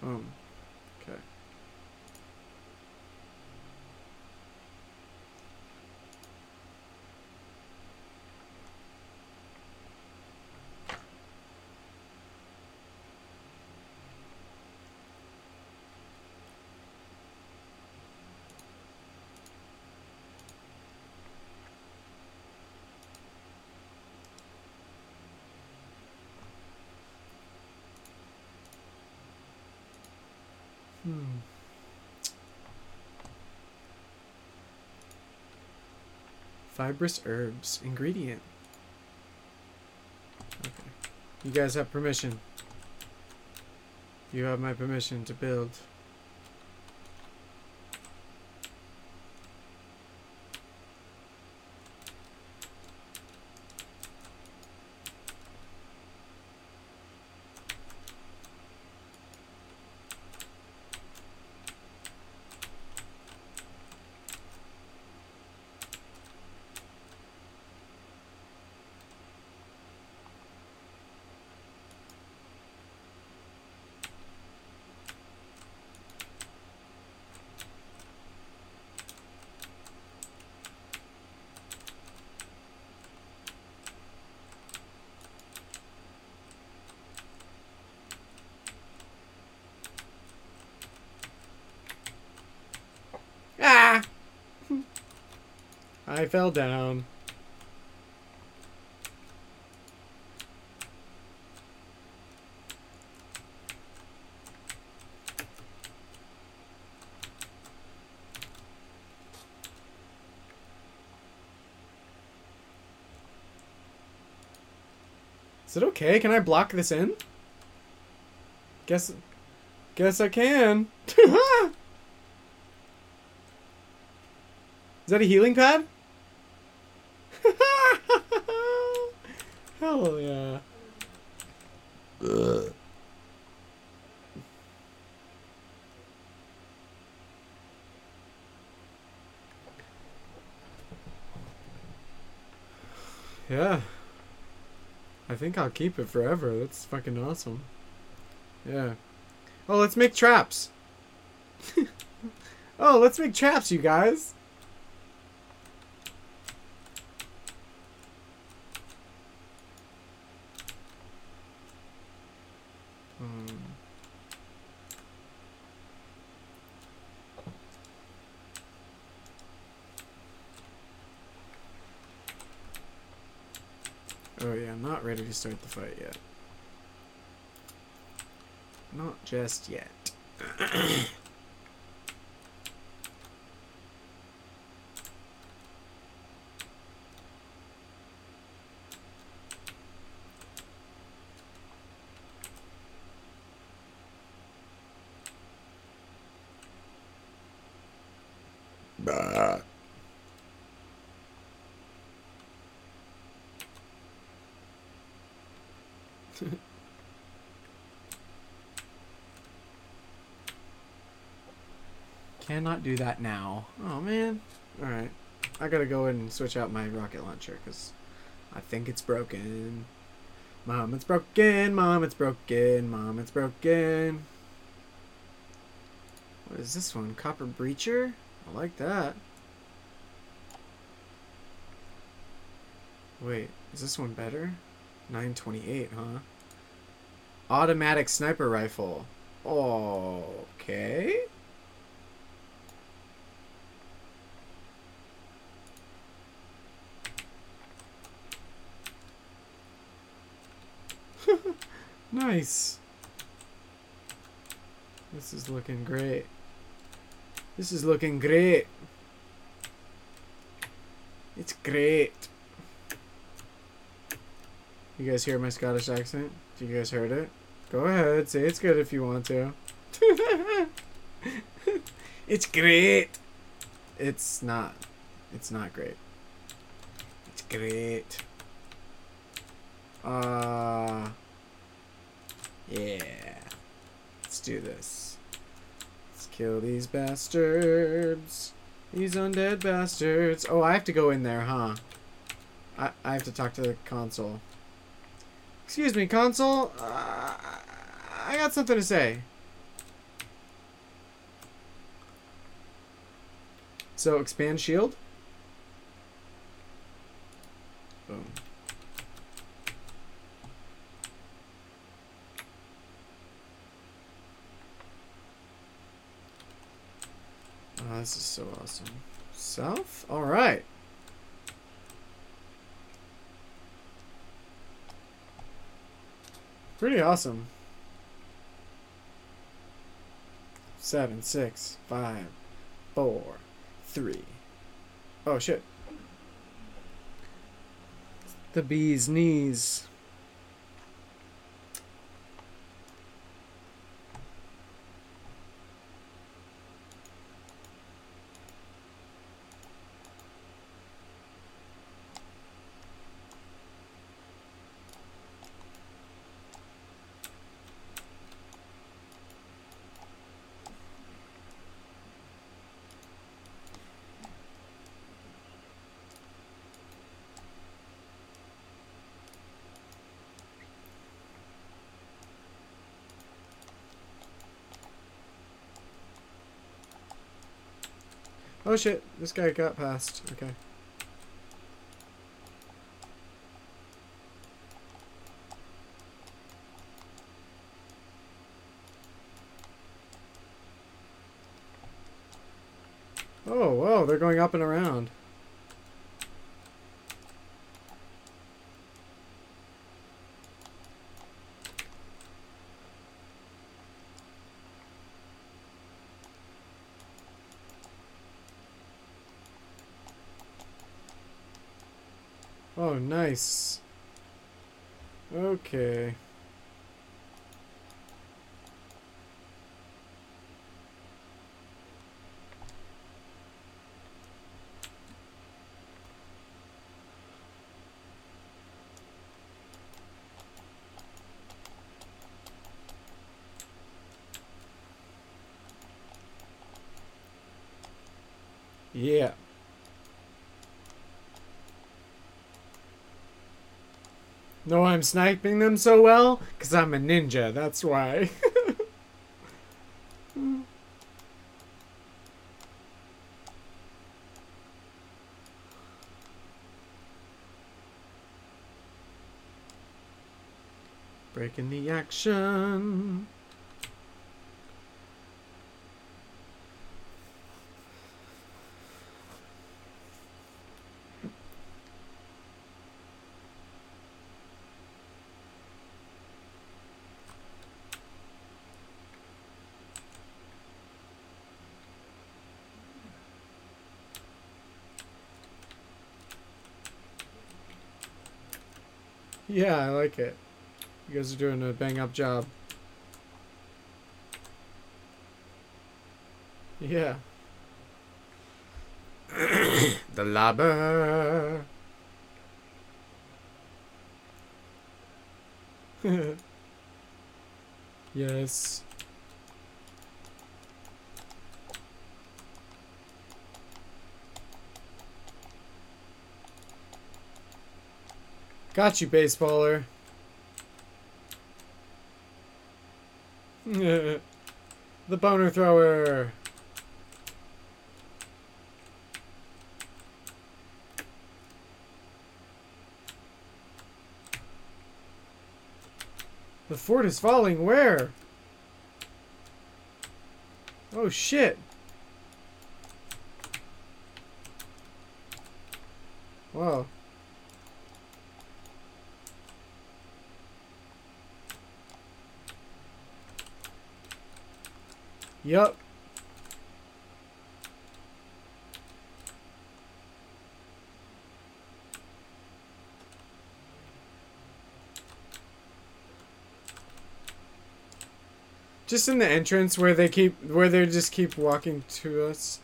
Um, okay. Hmm. Fibrous herbs. Ingredient. Okay. You guys have permission. You have my permission to build. Ah! I fell down. Is it okay? Can I block this in? Guess guess I can. *laughs* Is that a healing pad? Hell yeah. Yeah. I think I'll keep it forever. That's fucking awesome. Yeah. Oh, let's make traps. *laughs* oh, let's make traps, you guys. Hmm. Oh yeah, I'm not ready to start the fight yet. Not just yet. *clears throat* Cannot do that now. Oh man. Alright. I gotta go and switch out my rocket launcher because I think it's broken. Mom, it's broken. Mom, it's broken. Mom, it's broken. What is this one? Copper Breacher? I like that. Wait, is this one better? 928, huh? Automatic sniper rifle. Okay. Nice. This is looking great. This is looking great. It's great. You guys hear my Scottish accent? Do you guys heard it? Go ahead, say it's good if you want to. *laughs* it's great. It's not. It's not great. It's great. Uh Yeah. Let's do this. Let's kill these bastards. These undead bastards. Oh, I have to go in there, huh? I, I have to talk to the console. Excuse me, console. Uh, I got something to say. So, expand shield. Boom. This is so awesome. South? Alright. Pretty awesome. Seven, six, five, four, three. Oh shit. The bee's knees. Oh shit, this guy got past. Okay. Oh, whoa, they're going up and around. Oh, nice. Okay. Yeah. No, I'm sniping them so well? Because I'm a ninja, that's why. *laughs* Breaking the action. Yeah, I like it. You guys are doing a bang up job. Yeah. *coughs* the lobber. *laughs* yes. Got you, baseballer. *laughs* the boner thrower. The fort is falling. Where? Oh shit. Wow. Yup. Just in the entrance where they keep where they just keep walking to us.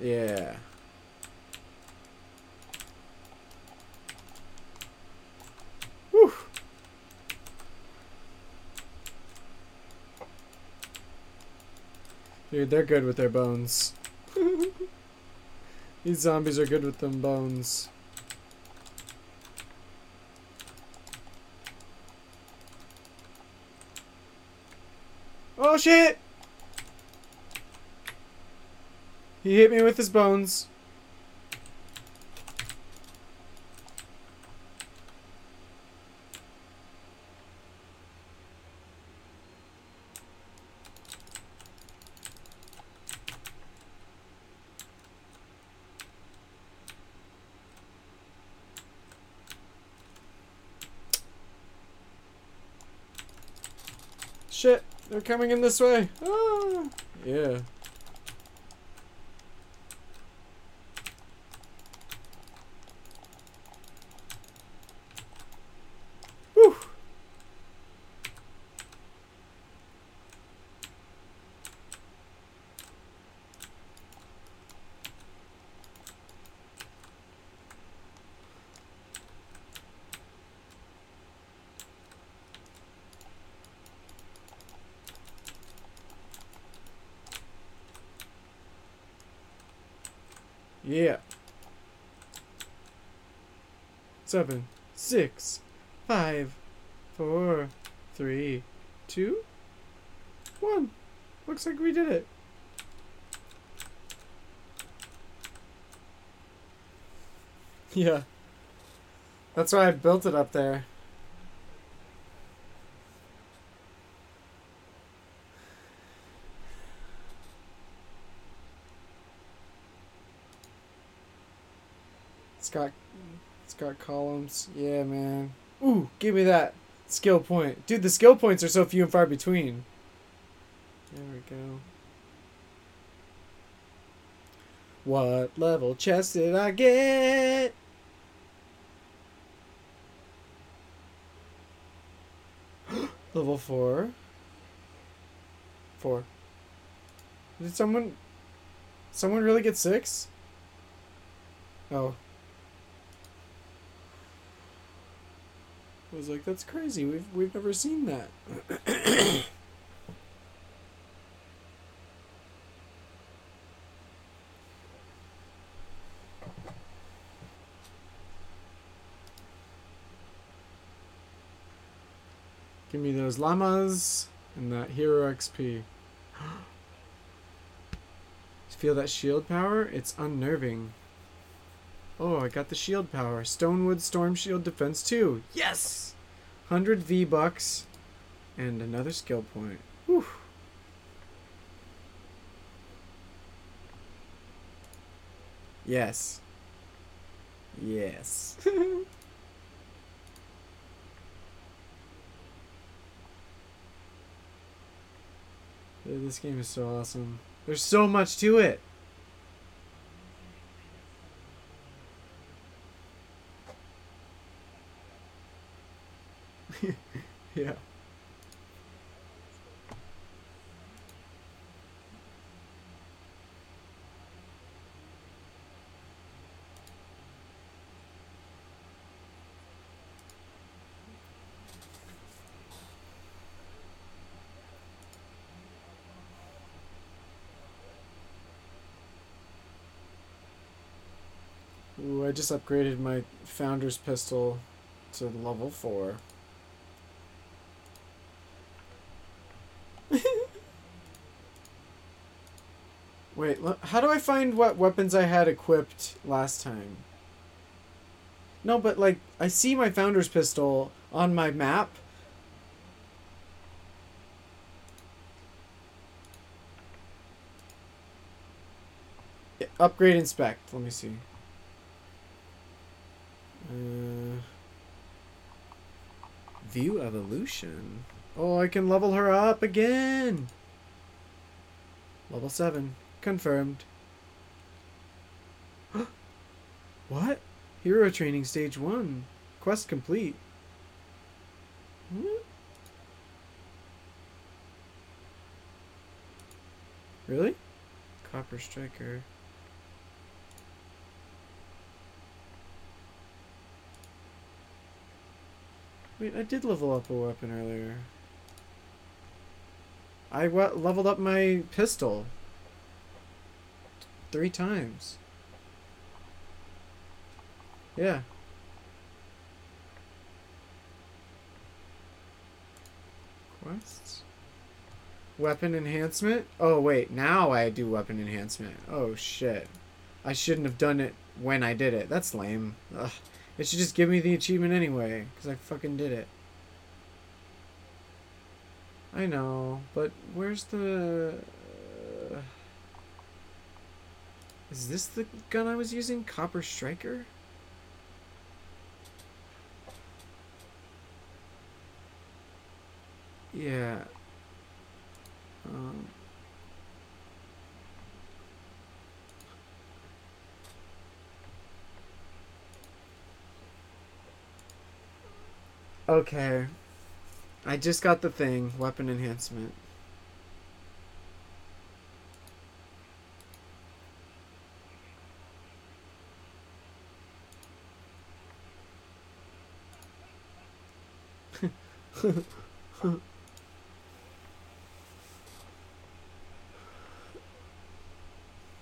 Yeah. Whew. Dude, they're good with their bones. *laughs* These zombies are good with them bones. Oh shit! He hit me with his bones. Shit, they're coming in this way. Ah, yeah. Whew. Yeah. Seven, six, five, four, three, two, one. Looks like we did it. *laughs* Yeah. That's why I built it up there. It's got columns. Yeah, man. Ooh, give me that skill point. Dude, the skill points are so few and far between. There we go. What level chest did I get? *gasps* level 4. 4. Did someone someone really get 6? Oh. I was like, that's crazy. We've we've never seen that. *clears throat* Give me those llamas and that hero XP. *gasps* Feel that shield power? It's unnerving. Oh, I got the shield power. Stonewood Storm Shield Defense 2. Yes! 100 V-Bucks and another skill point. Whew. Yes. Yes. *laughs* This game is so awesome. There's so much to it. *laughs* yeah. Ooh, I just upgraded my founder's pistol to level 4. Wait, how do I find what weapons I had equipped last time? No, but like, I see my founder's pistol on my map. Upgrade inspect. Let me see. Uh, view evolution. Oh, I can level her up again. Level 7. Confirmed. *gasps* what? Hero training stage 1. Quest complete. What? Really? Copper Striker. Wait, I did level up a weapon earlier. I leveled up my pistol. Three times. Yeah. Quests? Weapon enhancement? Oh, wait. Now I do weapon enhancement. Oh, shit. I shouldn't have done it when I did it. That's lame. Ugh. It should just give me the achievement anyway, because I fucking did it. I know, but where's the... Uh, is this the gun I was using? Copper Striker? Yeah. Um... Okay. I just got the thing. Weapon enhancement. *laughs*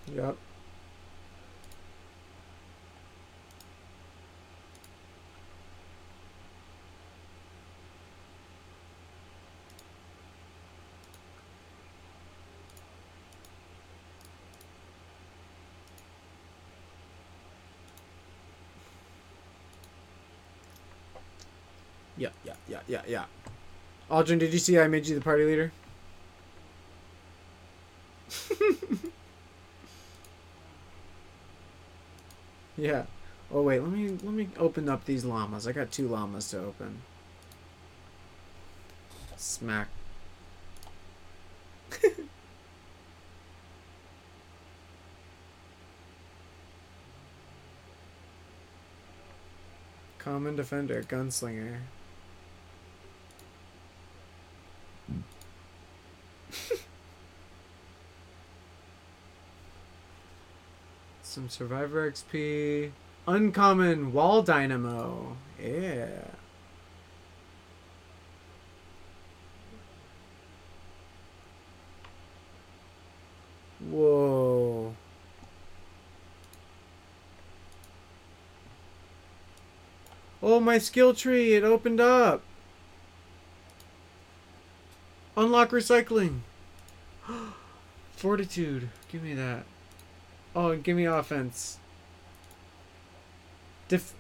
yep. Yeah, yeah, yeah, yeah, yeah. Aldrin, did you see I made you the party leader? *laughs* yeah. Oh wait, let me let me open up these llamas. I got two llamas to open. Smack. *laughs* Common defender, gunslinger. Some survivor XP. Uncommon wall dynamo. Yeah. Whoa. Oh, my skill tree, it opened up. Unlock recycling. *gasps* Fortitude. Give me that. Oh, give me offense. Def-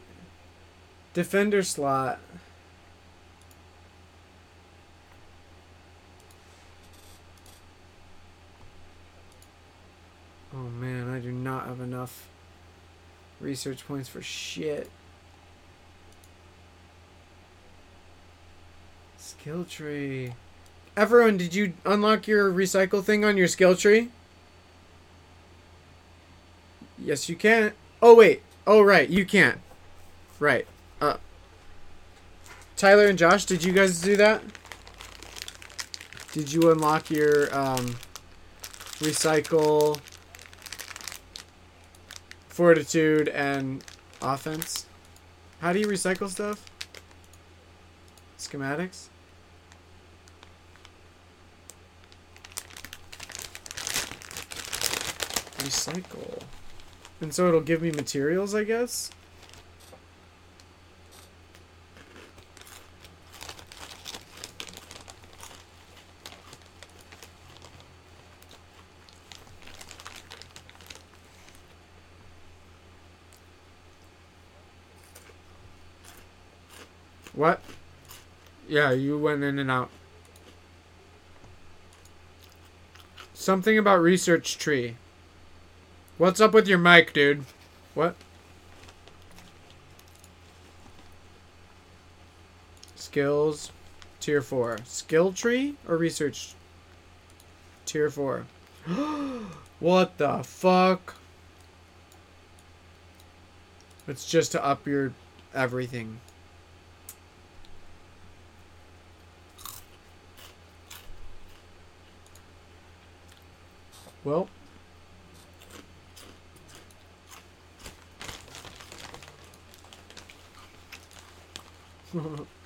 defender slot. Oh man, I do not have enough research points for shit. Skill tree. Everyone, did you unlock your recycle thing on your skill tree? Yes, you can. Oh wait. Oh right, you can't. Right. Uh. Tyler and Josh, did you guys do that? Did you unlock your um, recycle, fortitude, and offense? How do you recycle stuff? Schematics. Recycle. And so it'll give me materials, I guess? What? Yeah, you went in and out. Something about research tree. What's up with your mic, dude? What? Skills. Tier 4. Skill tree or research? Tier 4. *gasps* what the fuck? It's just to up your everything. Well. ハハハ。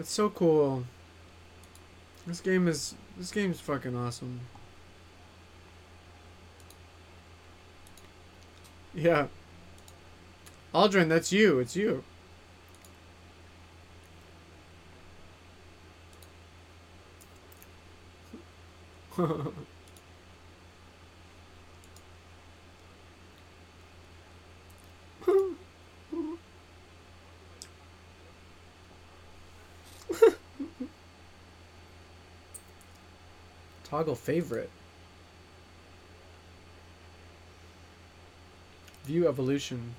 That's so cool. This game is this game's fucking awesome. Yeah. Aldrin, that's you. It's you. *laughs* Toggle favorite. View evolution.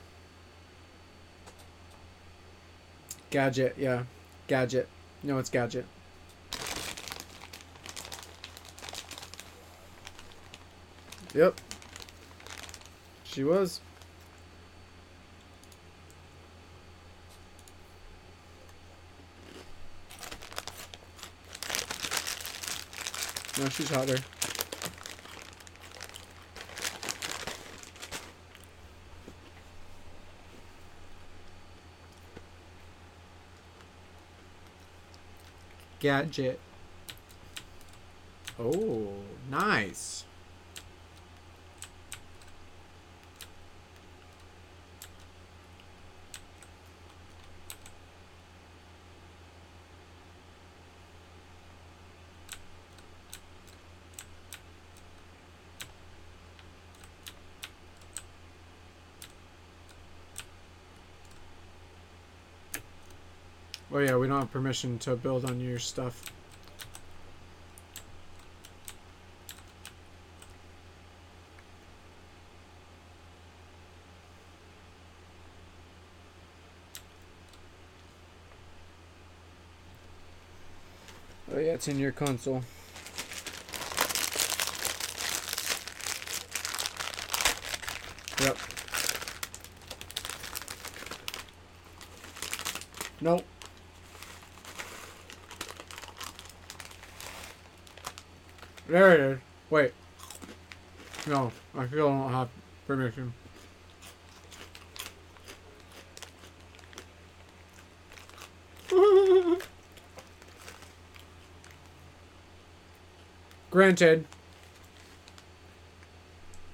Gadget, yeah. Gadget. No, it's gadget. Yep. She was. She's there. Gadget. Oh, nice. Yeah, we don't have permission to build on your stuff. Oh yeah, it's in your console. Yep. Nope. There it is. Wait. No, I still don't have permission. *laughs* Granted.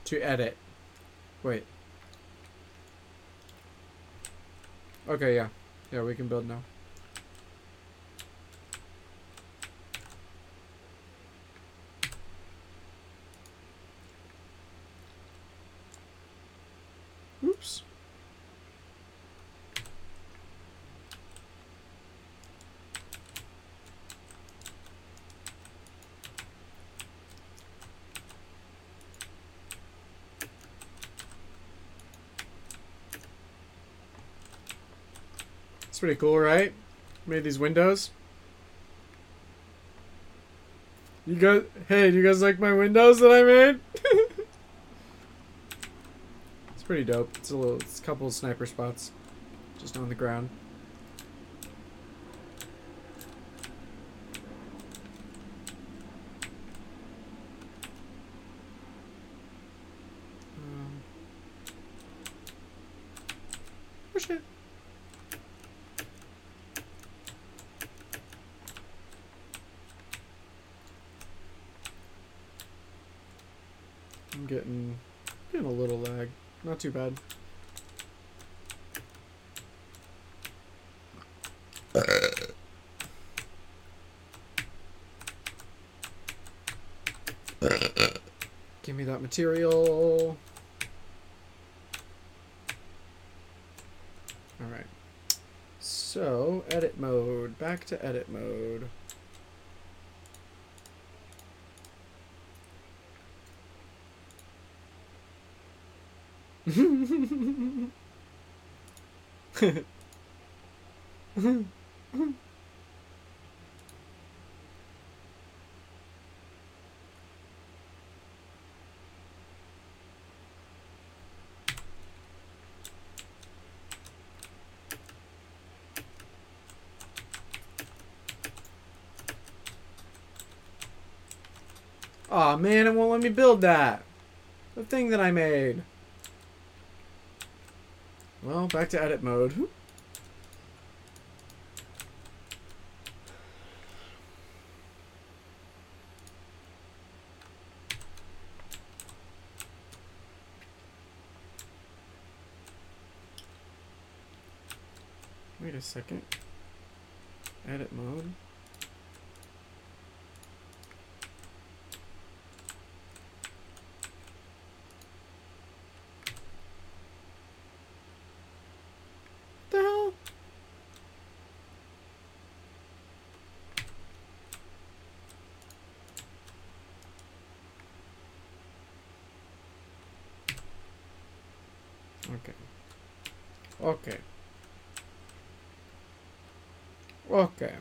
To edit. Wait. Okay, yeah. Yeah, we can build now. It's pretty cool, right? Made these windows. You guys, hey, do you guys like my windows that I made? *laughs* it's pretty dope. It's a little, it's a couple sniper spots, just on the ground. Um, oh shit. I'm getting getting a little lag. Not too bad. Give me that material. Alright. So, edit mode. Back to edit mode. Aw, oh, man, it won't let me build that. The thing that I made. Back to edit mode. Wait a second. Edit mode. The hell? Okay. Okay. Okay.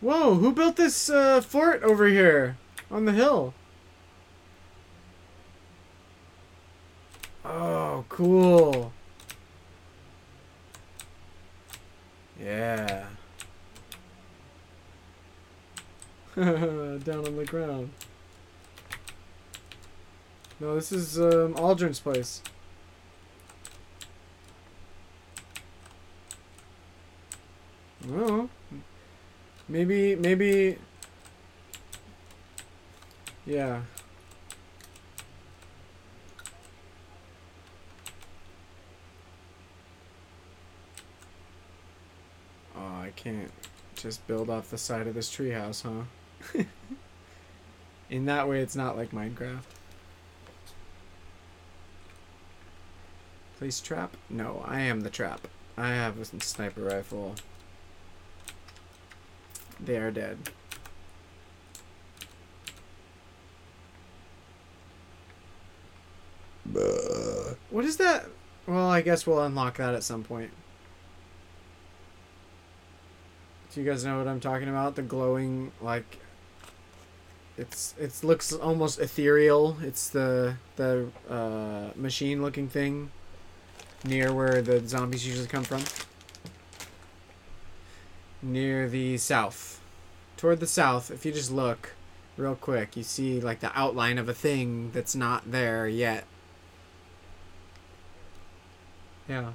Whoa, who built this uh, fort over here on the hill? Oh, cool. Yeah. *laughs* Down on the ground. No, this is um, Aldrin's place. Well, maybe, maybe. Yeah. Oh, I can't just build off the side of this treehouse, huh? In that way, it's not like Minecraft. Place trap? No, I am the trap. I have a sniper rifle. They are dead. What is that? Well, I guess we'll unlock that at some point. Do you guys know what I'm talking about? The glowing like it's it looks almost ethereal. It's the the uh, machine looking thing near where the zombies usually come from. Near the south. Toward the south, if you just look real quick, you see like the outline of a thing that's not there yet. Yeah.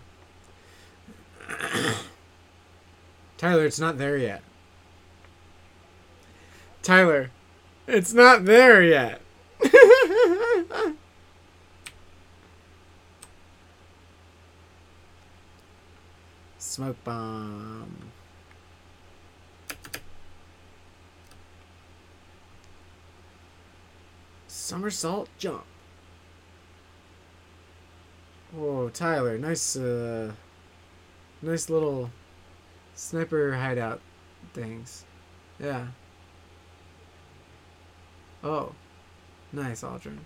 *coughs* Tyler, it's not there yet. Tyler, it's not there yet. *laughs* Smoke bomb. Somersault jump. Whoa, Tyler, nice, uh, nice little sniper hideout things. Yeah. Oh, nice, Aldrin.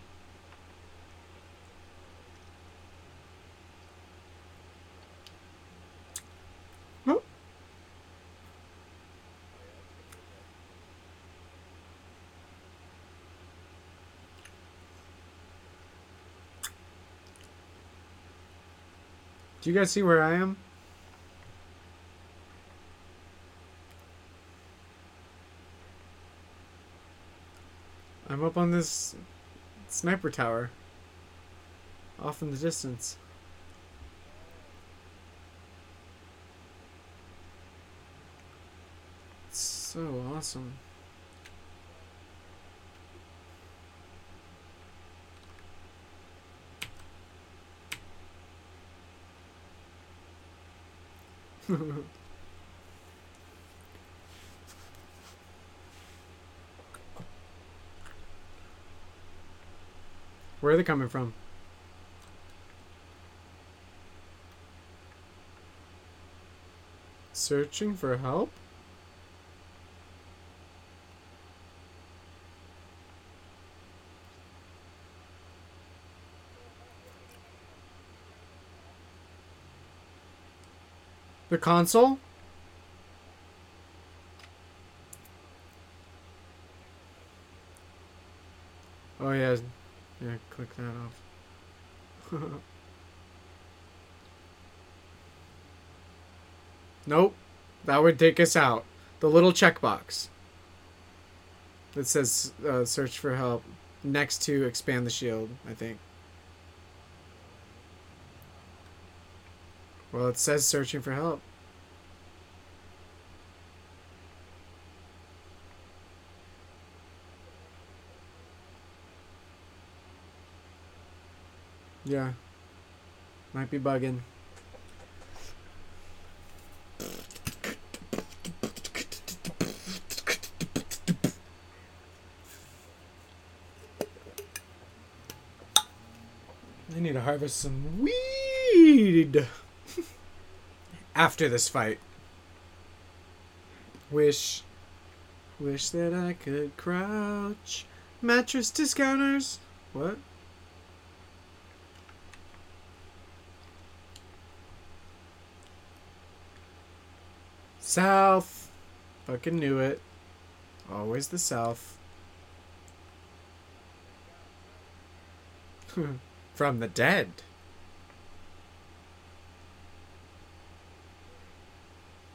Do you guys see where I am? I'm up on this sniper tower. Off in the distance. It's so awesome. *laughs* Where are they coming from? Searching for help? The console? Oh yeah, yeah, click that off. Nope. That would take us out. The little checkbox that says uh, search for help next to expand the shield, I think. Well, it says searching for help. Yeah. Might be bugging. Need to harvest some weed *laughs* after this fight. Wish, wish that I could crouch. Mattress discounters. What? South. Fucking knew it. Always the South. *laughs* *laughs* From the dead.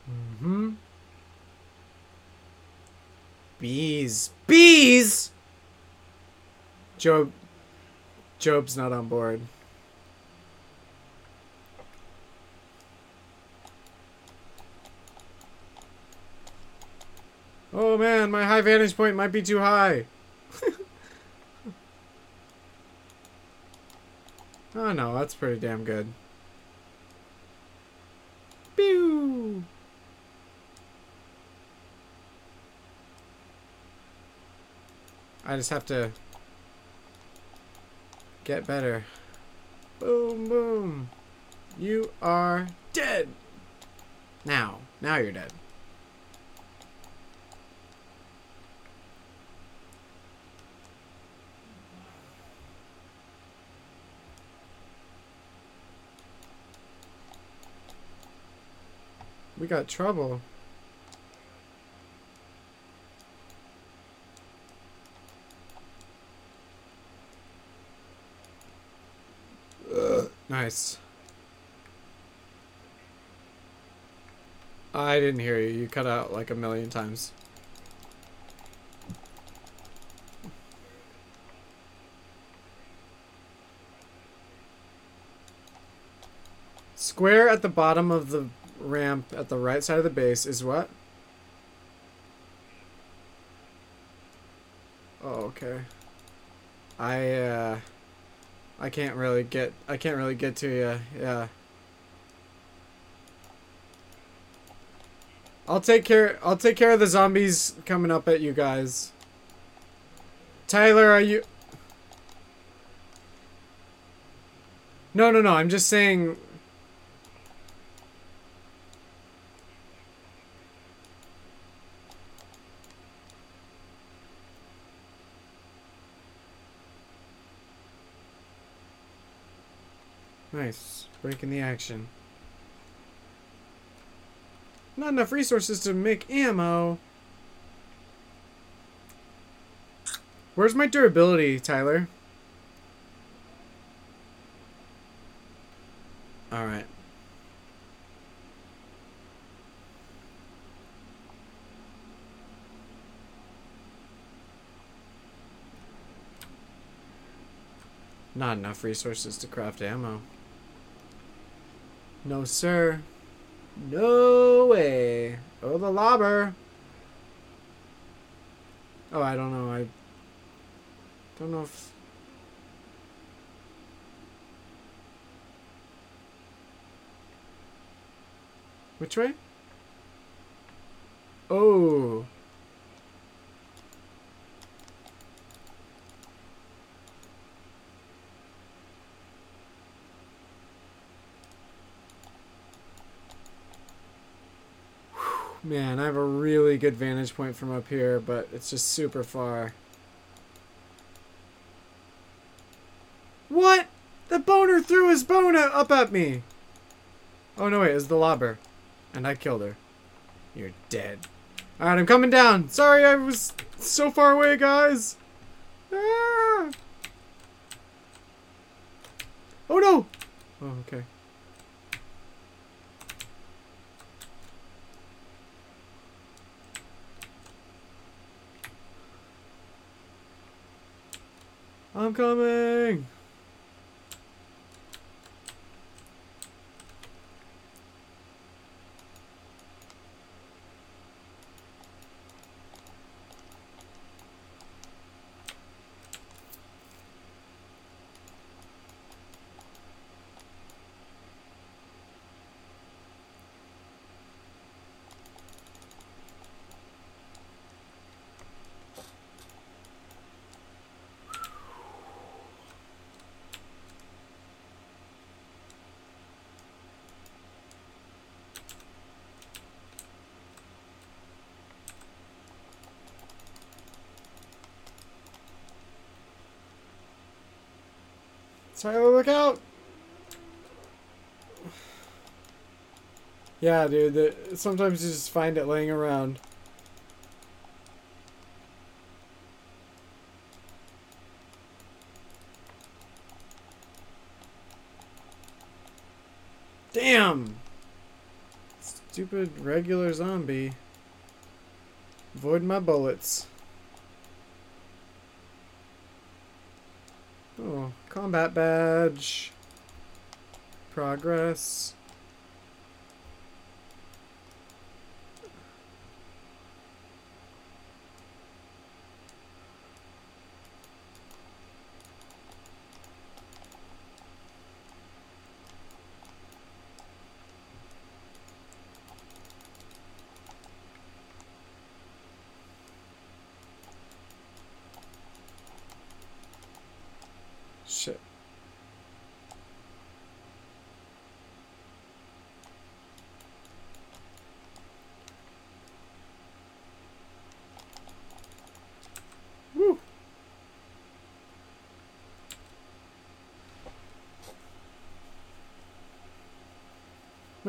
Mm-hmm. Bees. Bees! Job. Job's not on board. Oh man, my high vantage point might be too high. *laughs* oh no, that's pretty damn good. Pew! I just have to get better. Boom, boom. You are dead. Now. Now you're dead. We got trouble. Nice. I didn't hear you. You cut out like a million times. Square at the bottom of the ramp at the right side of the base is what? Oh, okay. I, uh... I can't really get... I can't really get to you. Yeah. I'll take care... I'll take care of the zombies coming up at you guys. Tyler, are you... No, no, no. I'm just saying... Nice. Breaking the action. Not enough resources to make ammo. Where's my durability, Tyler? Alright. Not enough resources to craft ammo. No, sir. No way. Oh, the lobber. Oh, I don't know. I don't know if... Which way? Oh. Man, I have a really good vantage point from up here, but it's just super far. What? The boner threw his bone up at me! Oh no, wait, it was the lobber. And I killed her. You're dead. Alright, I'm coming down. Sorry, I was so far away, guys. Ah! Oh no! Oh, okay. I'm coming! Tyler, look out! Yeah, dude, the, sometimes you just find it laying around. Damn! Stupid regular zombie. Avoid my bullets. Combat badge. Progress.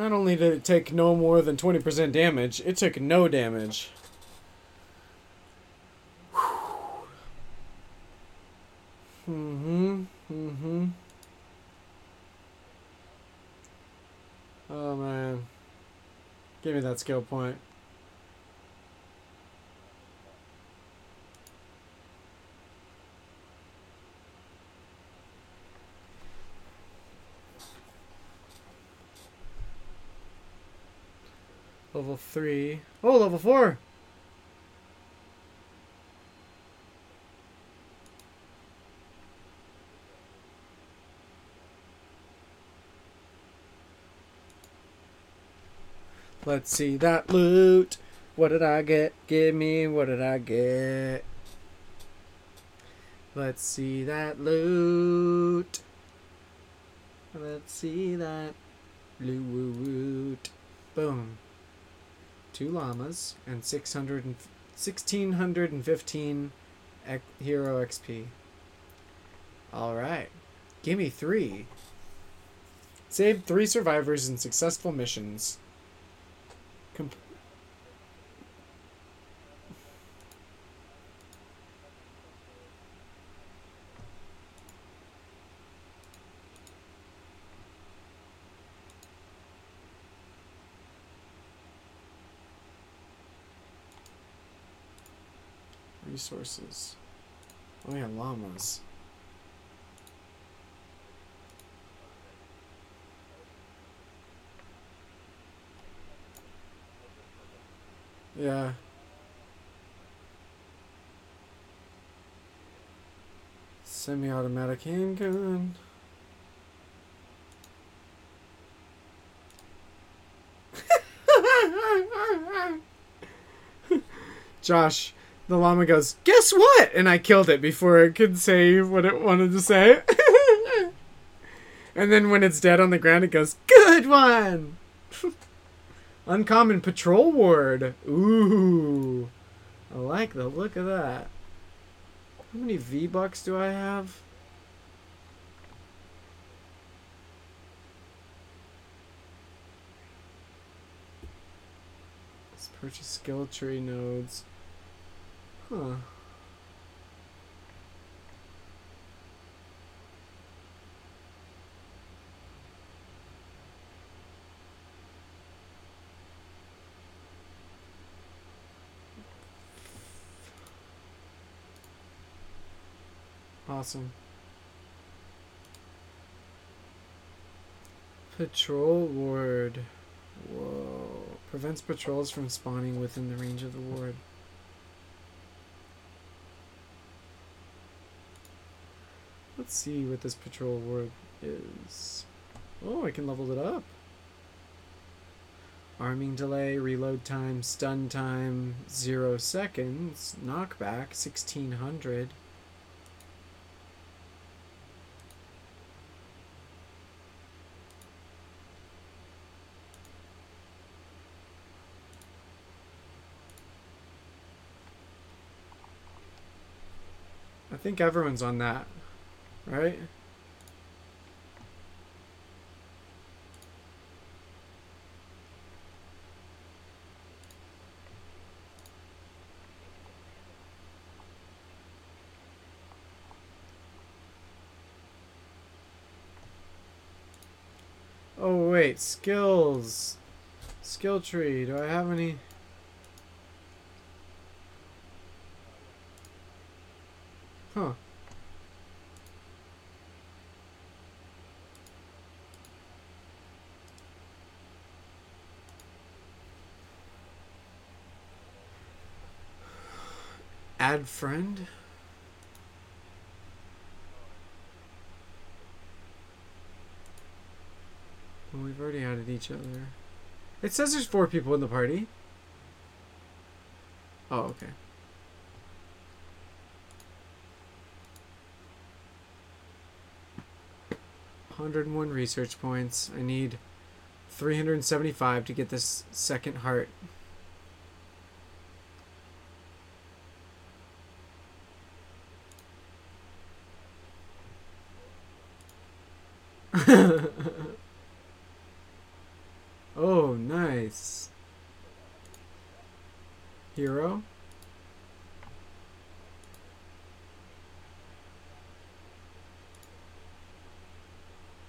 Not only did it take no more than 20% damage, it took no damage. Mm-hmm. Mm-hmm. Oh man. Give me that skill point. 3. Oh, level 4! Let's see that loot. What did I get? Give me what did I get? Let's see that loot. Let's see that loot. Boom. Two llamas and 600 and 1615 ec- hero XP. All right. Give me three. Saved three survivors in successful missions. Resources. Oh yeah, llamas. Yeah. Semi-automatic handgun. *laughs* Josh, the llama goes, Guess what? And I killed it before it could say what it wanted to say. *laughs* and then when it's dead on the ground, it goes, Good one! *laughs* Uncommon Patrol Ward. Ooh. I like the look of that. How many V-Bucks do I have? Let's purchase skill tree nodes. Huh. Awesome. Patrol ward. Whoa. Prevents patrols from spawning within the range of the ward. Let's see what this patrol ward is. Oh, I can level it up. Arming delay, reload time, stun time, zero seconds, knockback, 1600. I think everyone's on that, right? Oh wait, skills. Skill tree. Do I have any? Huh. Add friend? Well, we've already added each other. It says there's four people in the party. Oh, okay. Hundred and one research points. I need three hundred and seventy-five to get this second heart. oh, nice. Hero?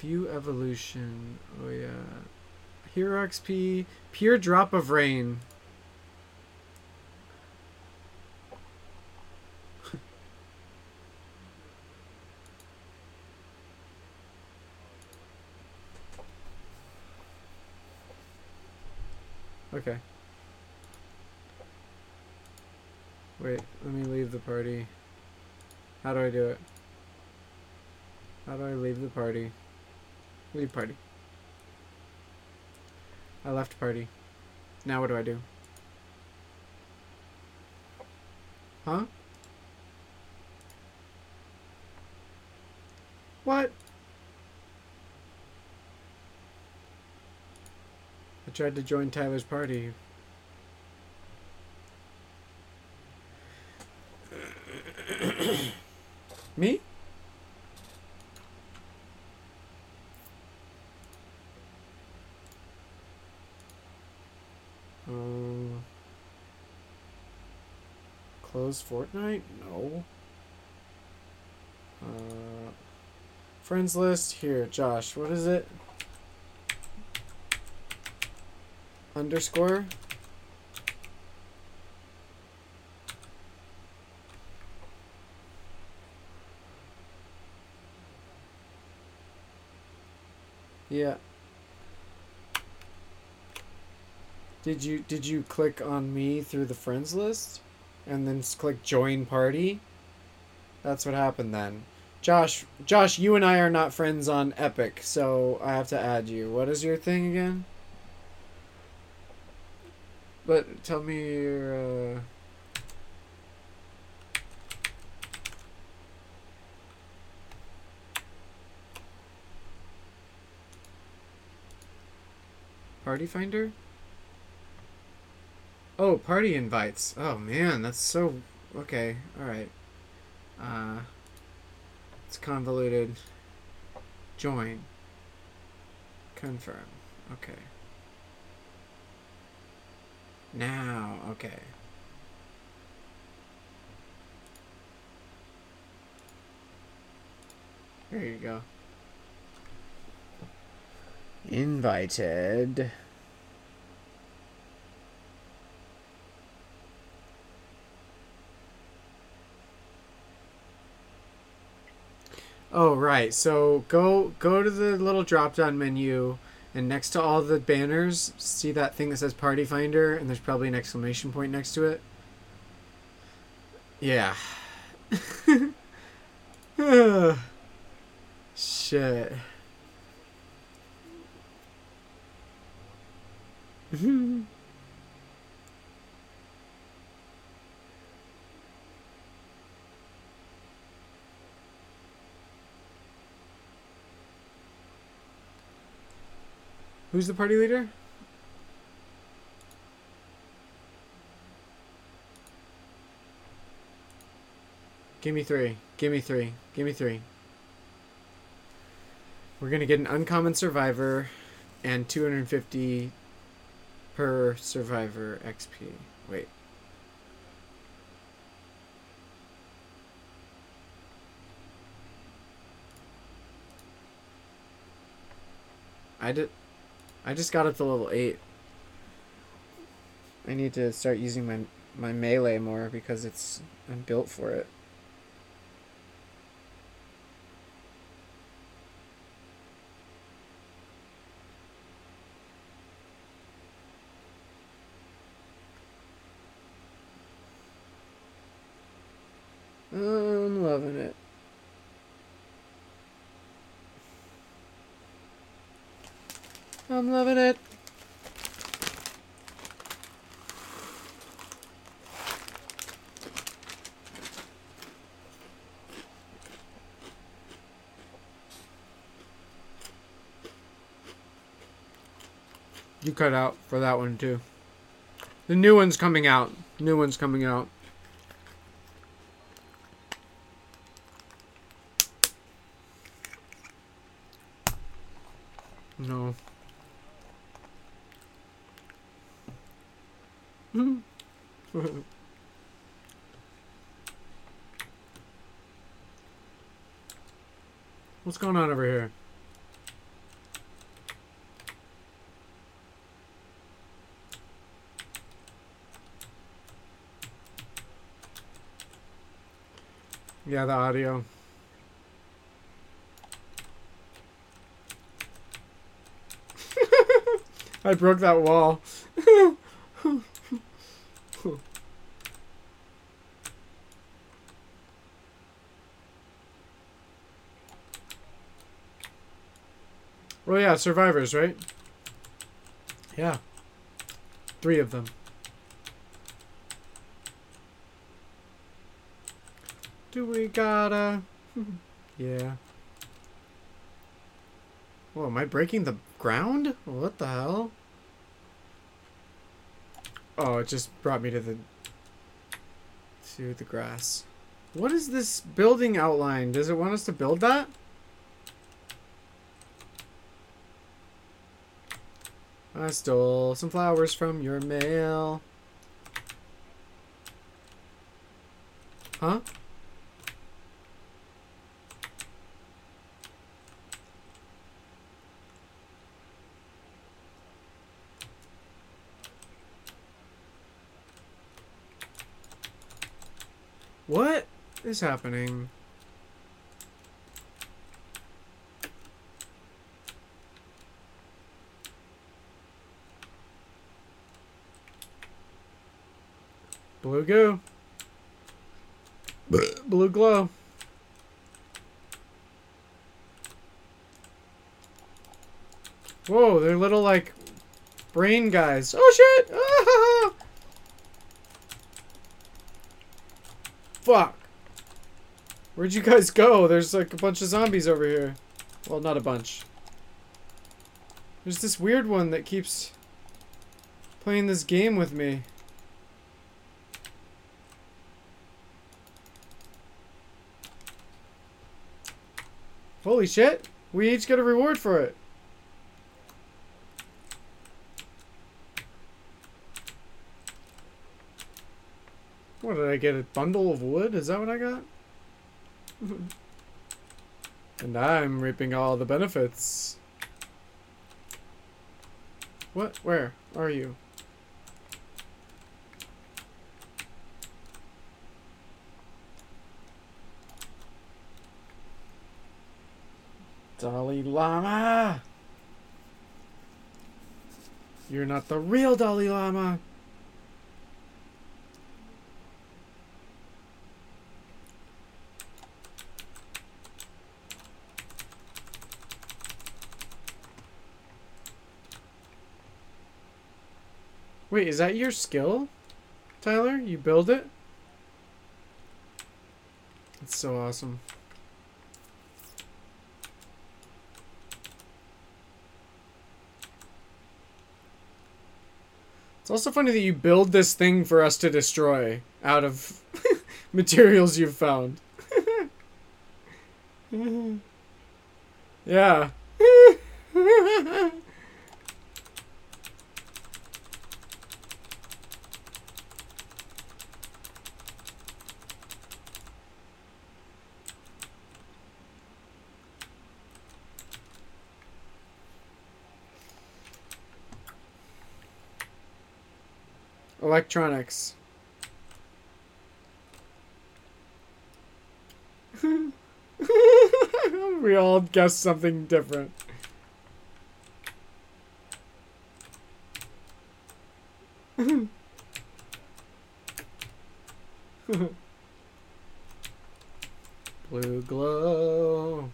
View evolution. Oh, yeah. Hero XP. Pure drop of rain. *laughs* okay. Wait, let me leave the party. How do I do it? How do I leave the party? Leave party. I left party. Now what do I do? Huh? What? I tried to join Tyler's party. Me? Um, Fortnite? No. Uh, friends list here, Josh. What is it? Underscore. Yeah. Did you did you click on me through the friends list and then click join party? That's what happened then. Josh, Josh, you and I are not friends on Epic, so I have to add you. What is your thing again? But tell me your uh Party Finder? Oh, party invites. Oh man, that's so okay. All right. Uh it's convoluted. Join. Confirm. Okay. Now, okay. There you go. Invited. Oh right. So go go to the little drop down menu and next to all the banners, see that thing that says Party Finder and there's probably an exclamation point next to it. Yeah. *laughs* Shit. *laughs* Who's the party leader? Give me three. Give me three. Give me three. We're gonna get an uncommon survivor and 250 per survivor XP. Wait. I did. I just got up to level eight. I need to start using my my melee more because it's I'm built for it. I'm loving it. I'm loving it. You cut out for that one too. The new one's coming out. New one's coming out. No. What's going on over here? Yeah, the audio. *laughs* I broke that wall. well, *laughs* oh, yeah, survivors, right? Yeah. Three of them. Do we gotta... *laughs* yeah. Whoa, am I breaking the ground? What the hell? Oh, it just brought me to the... to the grass. What is this building outline? Does it want us to build that? I stole some flowers from your mail. Huh? What is happening? Blue goo. Blue glow. Whoa, they're little like brain guys. Oh shit! *laughs* Fuck! Where'd you guys go? There's like a bunch of zombies over here. Well, not a bunch. There's this weird one that keeps playing this game with me. Holy shit! We each get a reward for it. What did I get? A bundle of wood? Is that what I got? *laughs* and I'm reaping all the benefits. What? Where are you? Dalai Lama! You're not the real Dalai Lama! Wait, is that your skill, Tyler? You build it? It's so awesome. It's also funny that you build this thing for us to destroy out of *laughs* materials you've found. *laughs* yeah. *laughs* Electronics. *laughs* we all guessed something different. *laughs* Blue glow.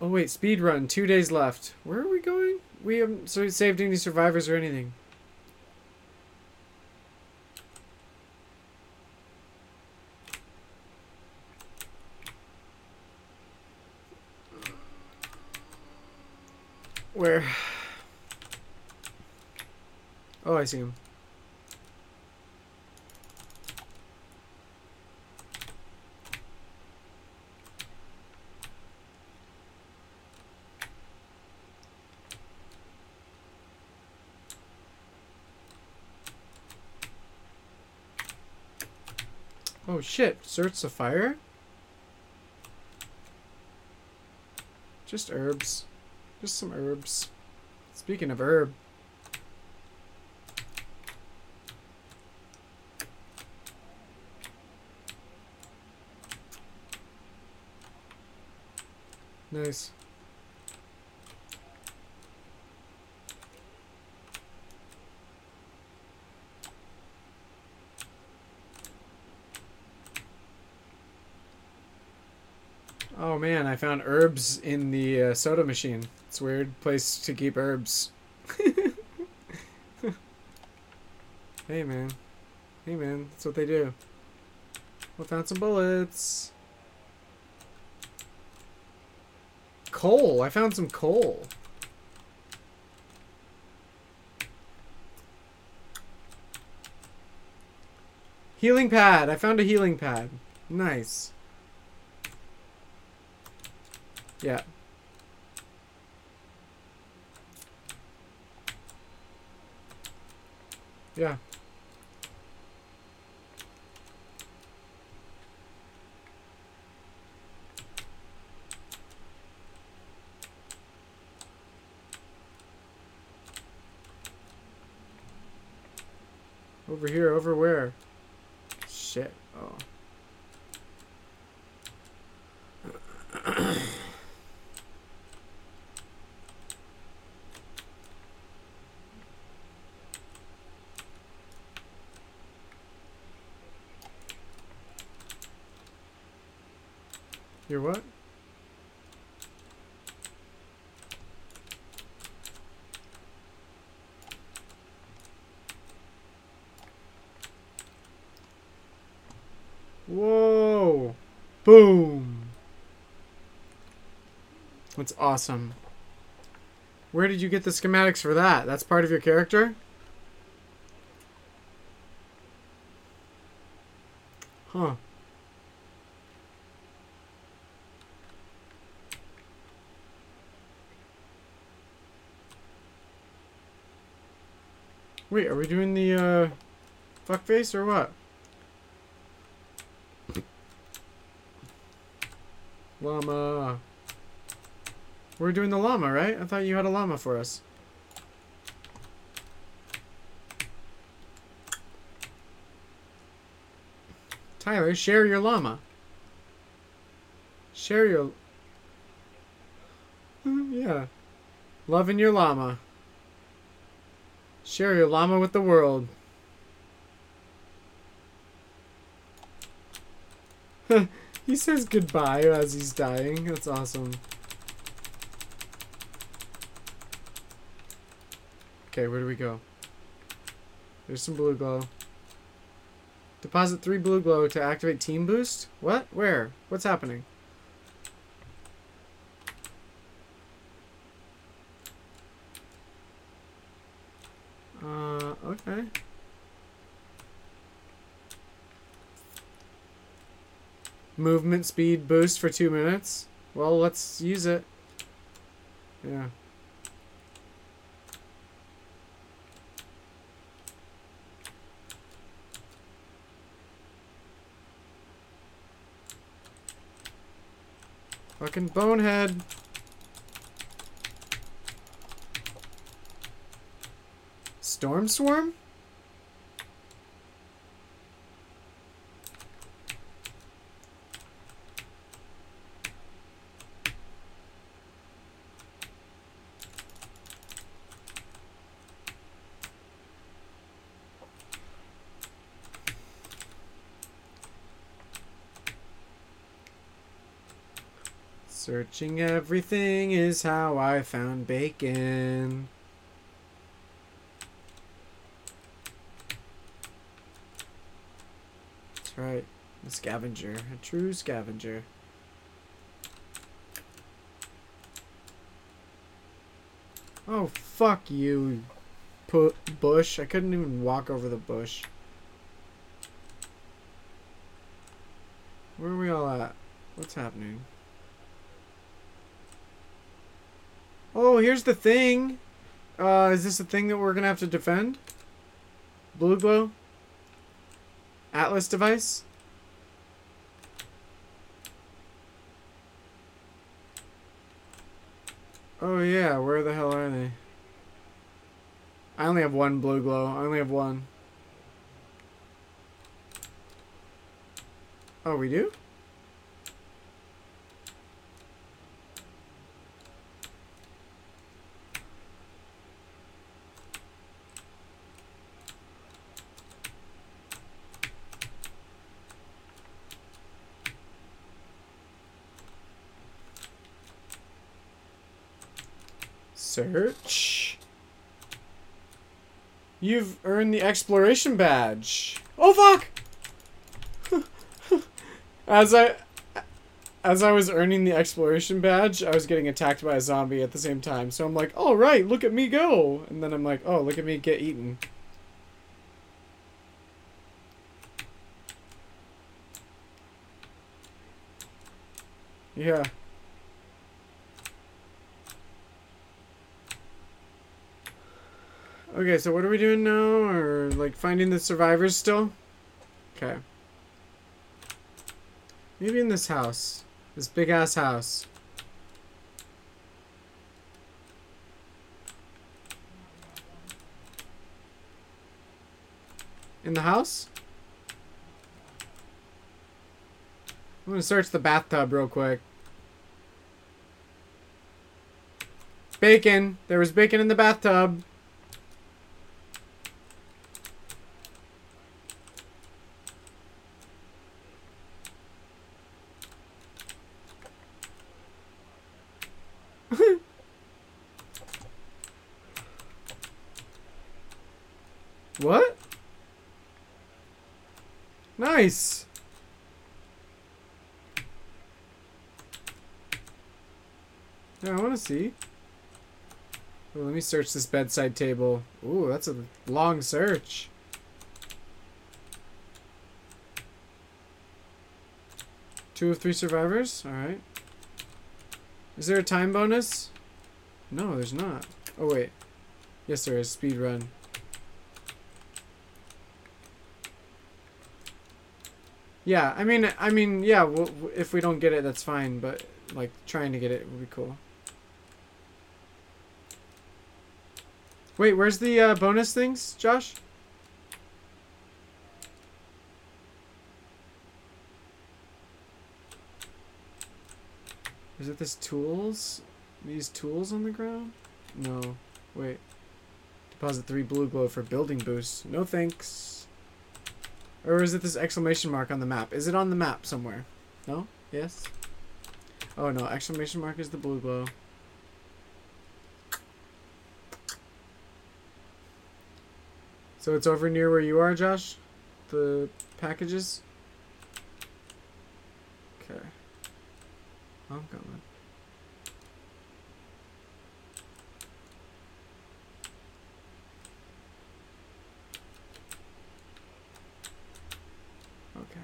Oh wait, speed run. Two days left. Where are we going? We haven't saved any survivors or anything. Where? Oh, I see him. Oh shit, Search the fire? Just herbs. Just some herbs. Speaking of herb. Nice. Oh man, I found herbs in the uh, soda machine. It's a weird place to keep herbs. *laughs* hey man. Hey man, that's what they do. I found some bullets. Coal. I found some coal. Healing pad. I found a healing pad. Nice. Yeah. Yeah. Over here, over where? Shit. Oh. You're what? Whoa! Boom! That's awesome. Where did you get the schematics for that? That's part of your character? Huh. Wait, are we doing the, uh, fuckface or what? Llama. We're doing the llama, right? I thought you had a llama for us. Tyler, share your llama. Share your... Hmm, yeah. Loving your llama. Share your llama with the world. *laughs* he says goodbye as he's dying. That's awesome. Okay, where do we go? There's some blue glow. Deposit three blue glow to activate team boost? What? Where? What's happening? Uh, okay. Movement speed boost for two minutes. Well, let's use it. Yeah. Fucking bonehead. Storm Swarm? Searching everything is how I found bacon. That's right. A scavenger. A true scavenger. Oh, fuck you, put bush. I couldn't even walk over the bush. Where are we all at? What's happening? Oh, here's the thing. Uh, is this a thing that we're gonna have to defend? Blue glow? Atlas device? Oh yeah, where the hell are they? I only have one blue glow. I only have one. Oh, we do? Search. You've earned the exploration badge. Oh fuck! *laughs* as I as I was earning the exploration badge, I was getting attacked by a zombie at the same time. So I'm like, "All right, look at me go!" And then I'm like, "Oh, look at me get eaten." Yeah. Okay, so what are we doing now? Or, like, finding the survivors still? Okay. Maybe in this house. This big-ass house. In the house? I'm gonna search the bathtub real quick. Bacon! There was bacon in the bathtub. what? Nice. Yeah, I want to see. Oh, let me search this bedside table. Ooh, that's a long search. Two of three survivors? Alright. Is there a time bonus? No, there's not. Oh, wait. Yes, there is. Speed run. Yeah, I mean, I mean, yeah, we'll, if we don't get it, that's fine, but, like, trying to get it would be cool. Wait, where's the uh, bonus things, Josh? Is it this tools? These tools on the ground? No. Wait. Deposit three blue glow for building boost. No thanks. Or is it this exclamation mark on the map? Is it on the map somewhere? No? Yes? Oh no, exclamation mark is the blue glow. So it's over near where you are, Josh? The packages? Okay. I'm coming. Okay.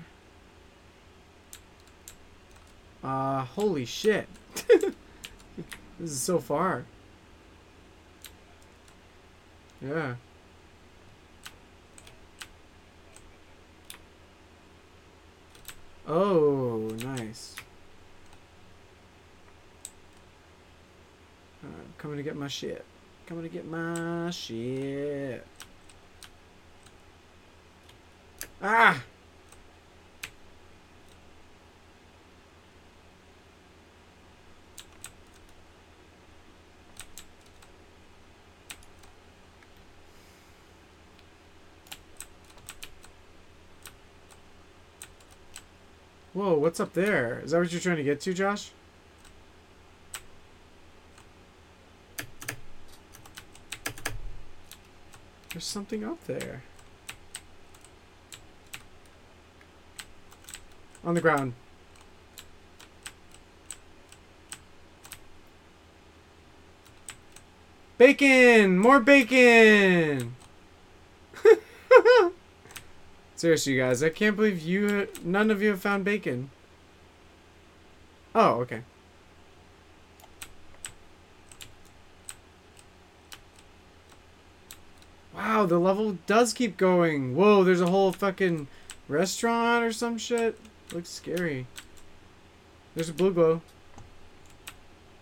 Uh, holy shit. *laughs* this is so far. Yeah. Oh, nice. Coming to get my shit. Coming to get my shit. Ah! Whoa, what's up there? Is that what you're trying to get to, Josh? There's something up there. On the ground. Bacon! More bacon! Seriously, guys, I can't believe you, none of you have found bacon. Oh, okay. Wow, the level does keep going. Whoa, there's a whole fucking restaurant or some shit. Looks scary. There's a blue glow.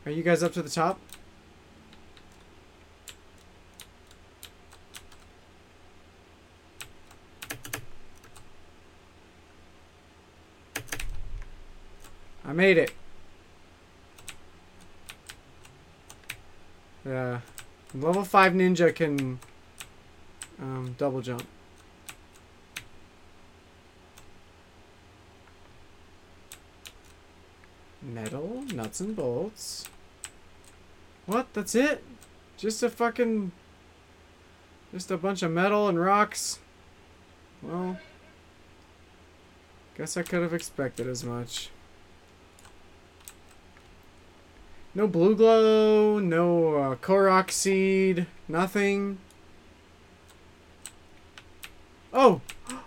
Are you guys up to the top? I made it. Yeah. Level 5 ninja can um, double jump. Metal, nuts and bolts. What? That's it? Just a fucking... Just a bunch of metal and rocks. Well... Guess I could have expected as much. No blue glow, no uh, Korok seed, nothing. Oh!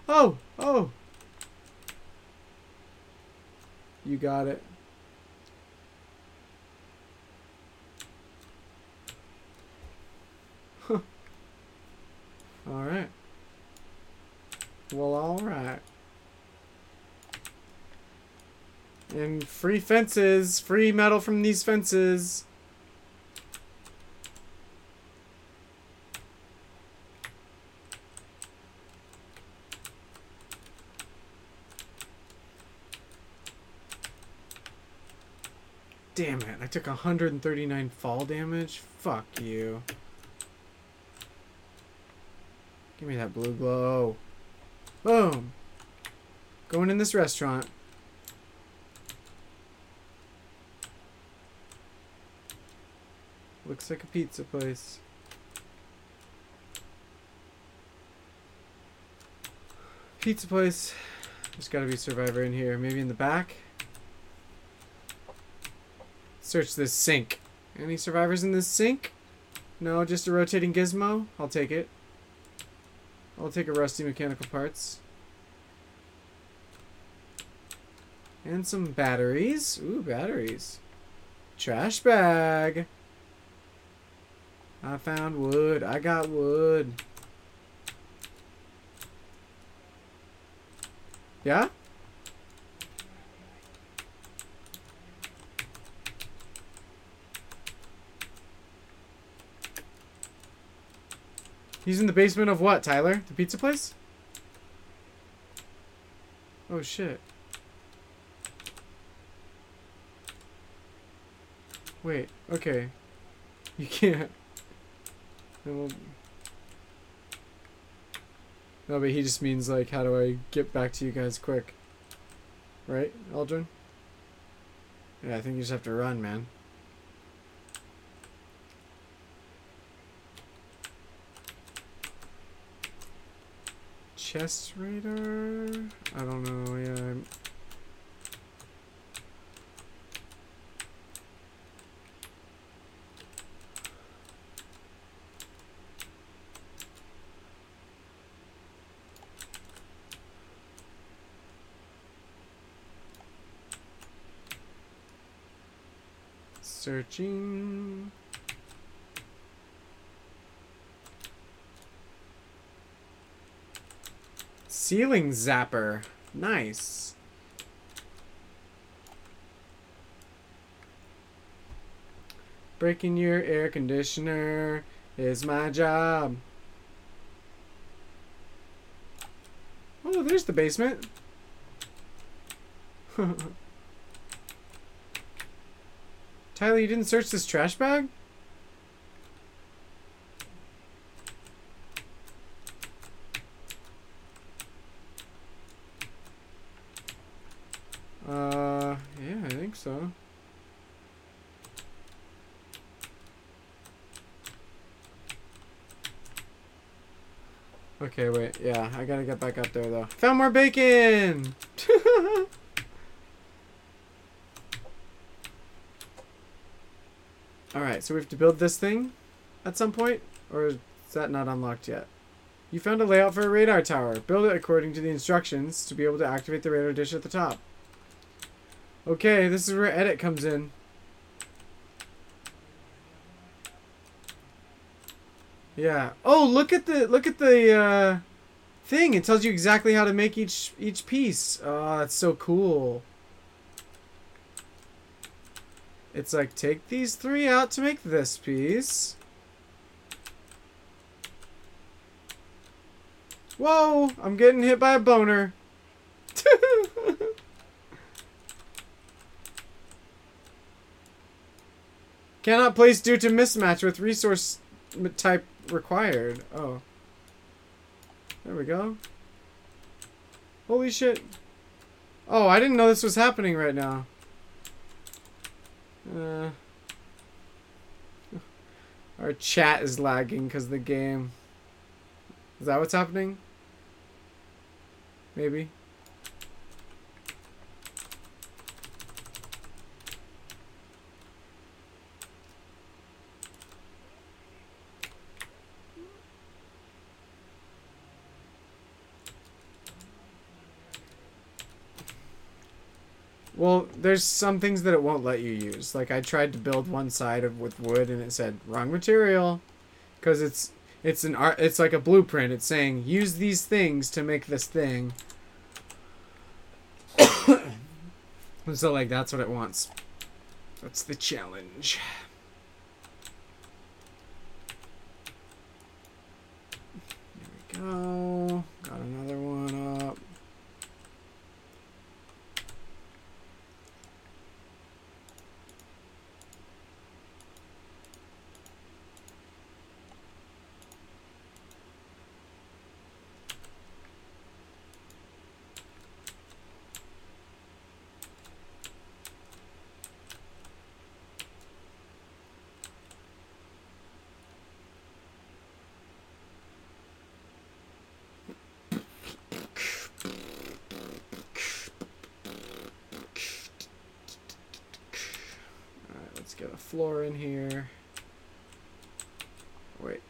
Oh! Oh! You got it. Huh. alright. Well, alright. And free fences! Free metal from these fences! Damn it, I took 139 fall damage? Fuck you. Give me that blue glow. Boom! Going in this restaurant. Looks like a pizza place. Pizza place. There's gotta be a survivor in here. Maybe in the back? Search this sink. Any survivors in this sink? No, just a rotating gizmo? I'll take it. I'll take a rusty mechanical parts. And some batteries. Ooh, batteries. Trash bag. I found wood. I got wood. Yeah? He's in the basement of what, Tyler? The pizza place? Oh shit. Wait, okay. You can't. No, but he just means like, how do I get back to you guys quick? Right, Aldrin? Yeah, I think you just have to run, man. chest radar? I don't know, yeah. I'm Searching. Ceiling zapper. Nice. Breaking your air conditioner is my job. Oh, there's the basement. *laughs* Tyler, you didn't search this trash bag? Uh, yeah, I think so. Okay, wait. Yeah, I gotta get back up there, though. Found more bacon! *laughs* Alright, so we have to build this thing at some point? Or is that not unlocked yet? You found a layout for a radar tower. Build it according to the instructions to be able to activate the radar dish at the top. Okay, this is where edit comes in. Yeah. Oh, look at the look at the uh, thing. It tells you exactly how to make each each piece. Oh, that's so cool. It's like take these three out to make this piece. Whoa! I'm getting hit by a boner. *laughs* Cannot place due to mismatch with resource type required. Oh. There we go. Holy shit. Oh, I didn't know this was happening right now. Uh. Our chat is lagging because the game. Is that what's happening? Maybe. Well, there's some things that it won't let you use. Like I tried to build one side of with wood and it said wrong material cuz it's it's an art it's like a blueprint. It's saying use these things to make this thing. *coughs* so like that's what it wants. That's the challenge. There we go. Got another one up. Alright, let's get a floor here. Wait.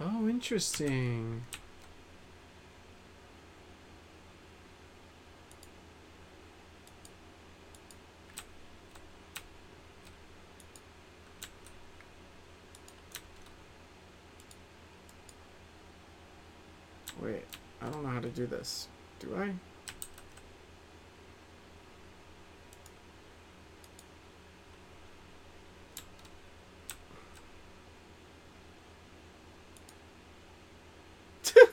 Oh, interesting. Wait, I don't know how to do this. Do I? *laughs*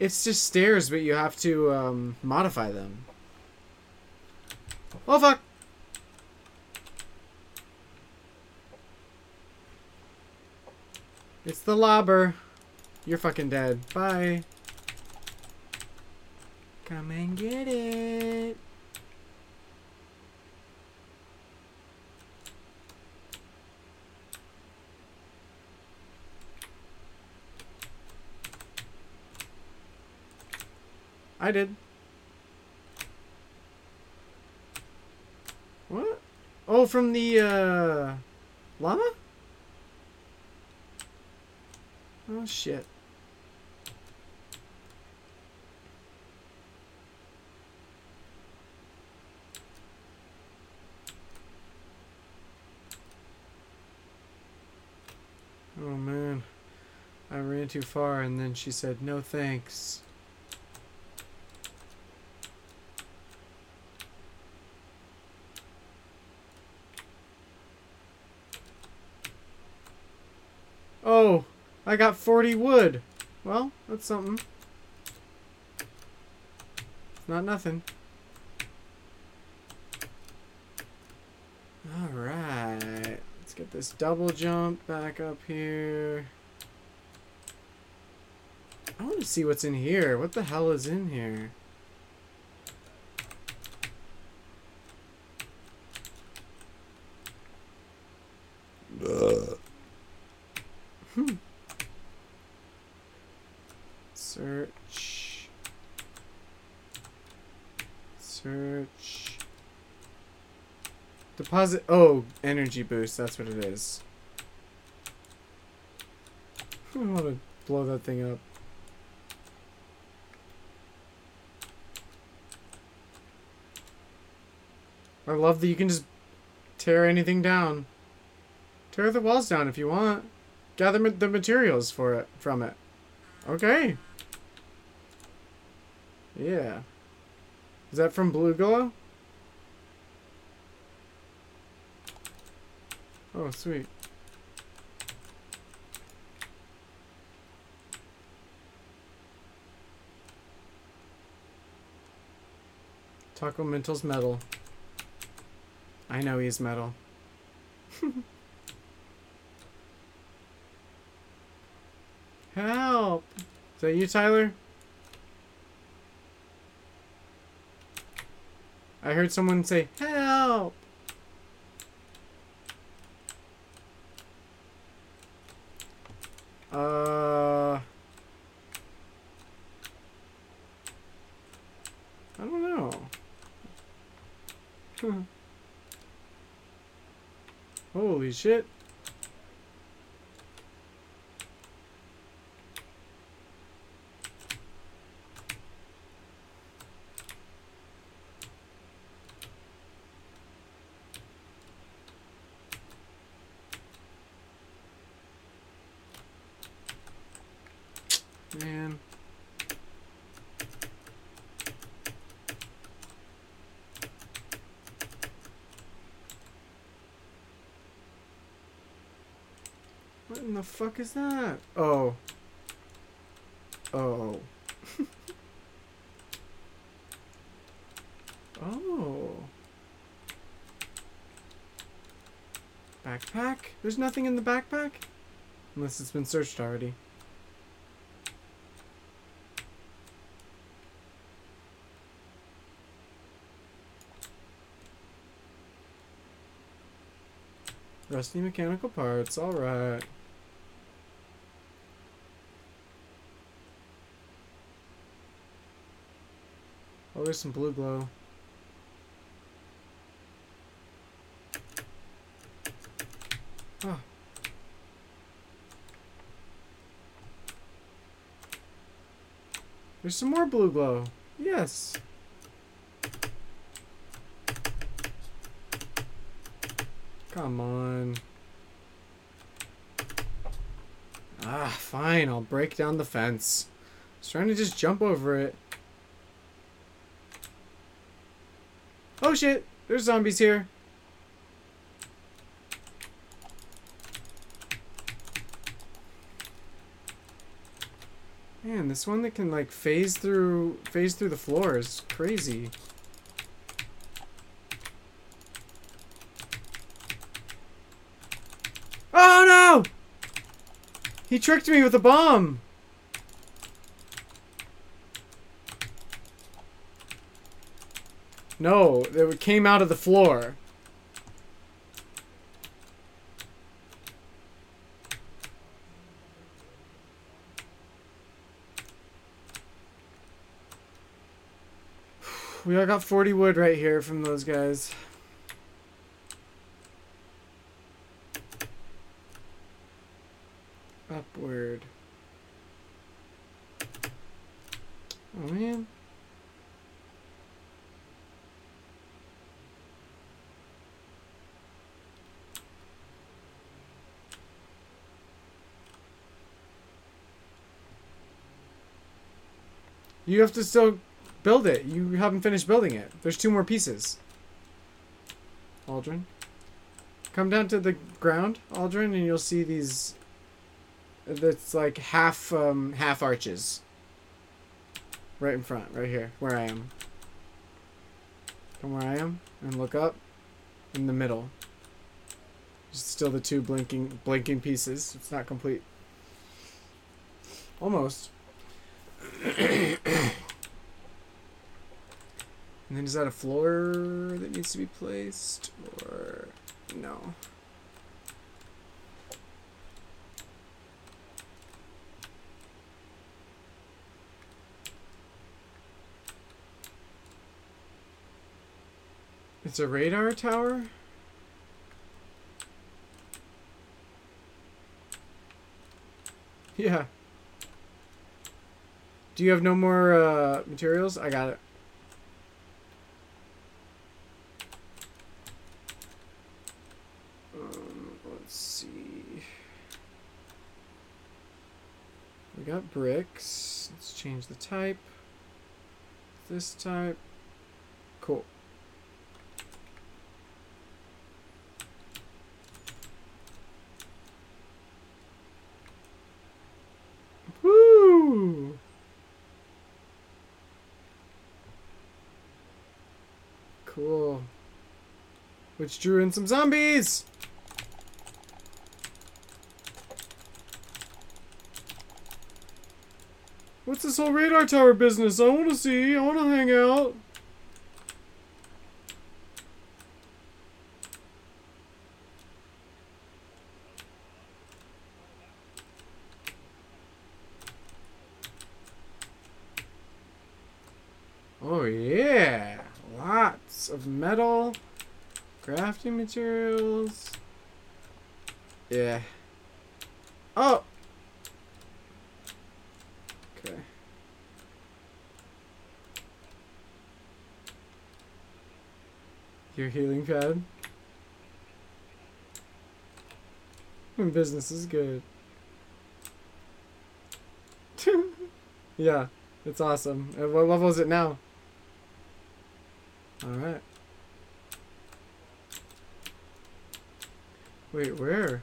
It's just stairs, but you have to um, modify them. Oh fuck! The lobber. You're fucking dead. Bye. Come and get it. I did. What? Oh, from the, uh, llama? Oh, shit. Oh, man. I ran too far and then she said, no thanks. Oh, I got 40 wood. Well, that's something. It's not nothing. Alright. Let's get this double jump back up here. I want to see what's in here. What the hell is in here? Hmm. Search. Search. Oh, energy boost. That's what it is. I want to blow that thing up. I love that you can just tear anything down. Tear the walls down if you want. Gather the materials for it from it. Okay. Yeah. Is that from Blue Glow? Oh, sweet. Taco Mental's metal. I know he's metal. *laughs* Help! Is that you, Tyler? I heard someone say, help! Uh... I don't know. Holy shit. Man. What in the fuck is that? Oh. Oh. *laughs* oh. Backpack? There's nothing in the backpack? Unless it's been searched already. Rusty mechanical parts, alright. There's some blue glow. Oh. There's some more blue glow. Yes. Come on. Ah, fine. I'll break down the fence. I was trying to just jump over it. Oh shit! There's zombies here. Man, this one that can like phase through phase through the floor is crazy. Oh no! He tricked me with a bomb. No, it came out of the floor. *sighs* We all got 40 wood right here from those guys. Upward. Oh man. You have to still build it. You haven't finished building it. There's two more pieces. Aldrin. Come down to the ground, Aldrin, and you'll see these that's like half um half arches. Right in front, right here, where I am. Come where I am and look up in the middle. Still the two blinking blinking pieces. It's not complete. Almost. *coughs* and then is that a floor that needs to be placed or no? It's a radar tower? Yeah. Do you have no more uh, materials? I got it. Um, let's see. We got bricks. Let's change the type. This type. Cool. Woo! Cool. Which drew in some zombies. What's this whole radar tower business? I want to see. I want to hang out. Oh yeah, lots of metal, crafting materials. Yeah. Oh. Okay. Your healing pad. When business is good. *laughs* yeah, it's awesome. At what level is it now? Alright. Wait, where?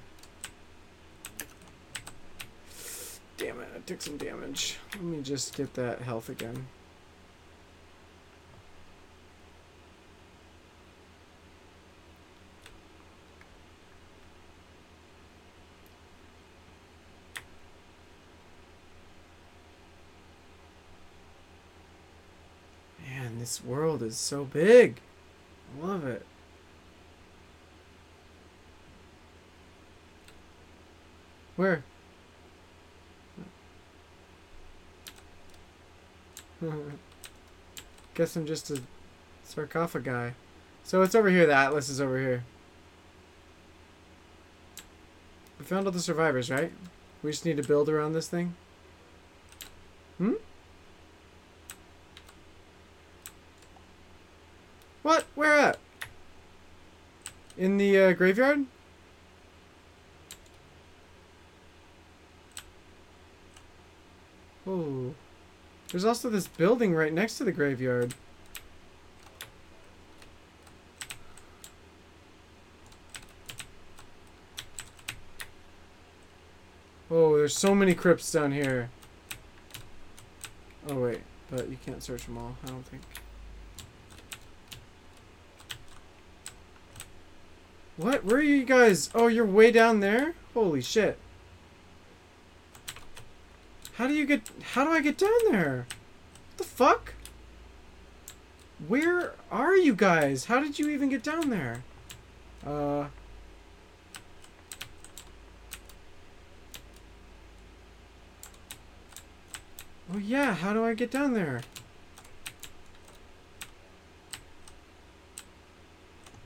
Damn it, I took some damage. Let me just get that health again. Man, this world is so big. I love it. Where? *laughs* Guess I'm just a sarcophagi. So it's over here. The atlas is over here. We found all the survivors, right? We just need to build around this thing. Hmm? What? Where at? In the uh, graveyard? Oh. There's also this building right next to the graveyard. Oh, there's so many crypts down here. Oh, wait. But you can't search them all, I don't think. What? Where are you guys? Oh, you're way down there? Holy shit. How do you get... How do I get down there? What the fuck? Where are you guys? How did you even get down there? Uh... Oh yeah, how do I get down there?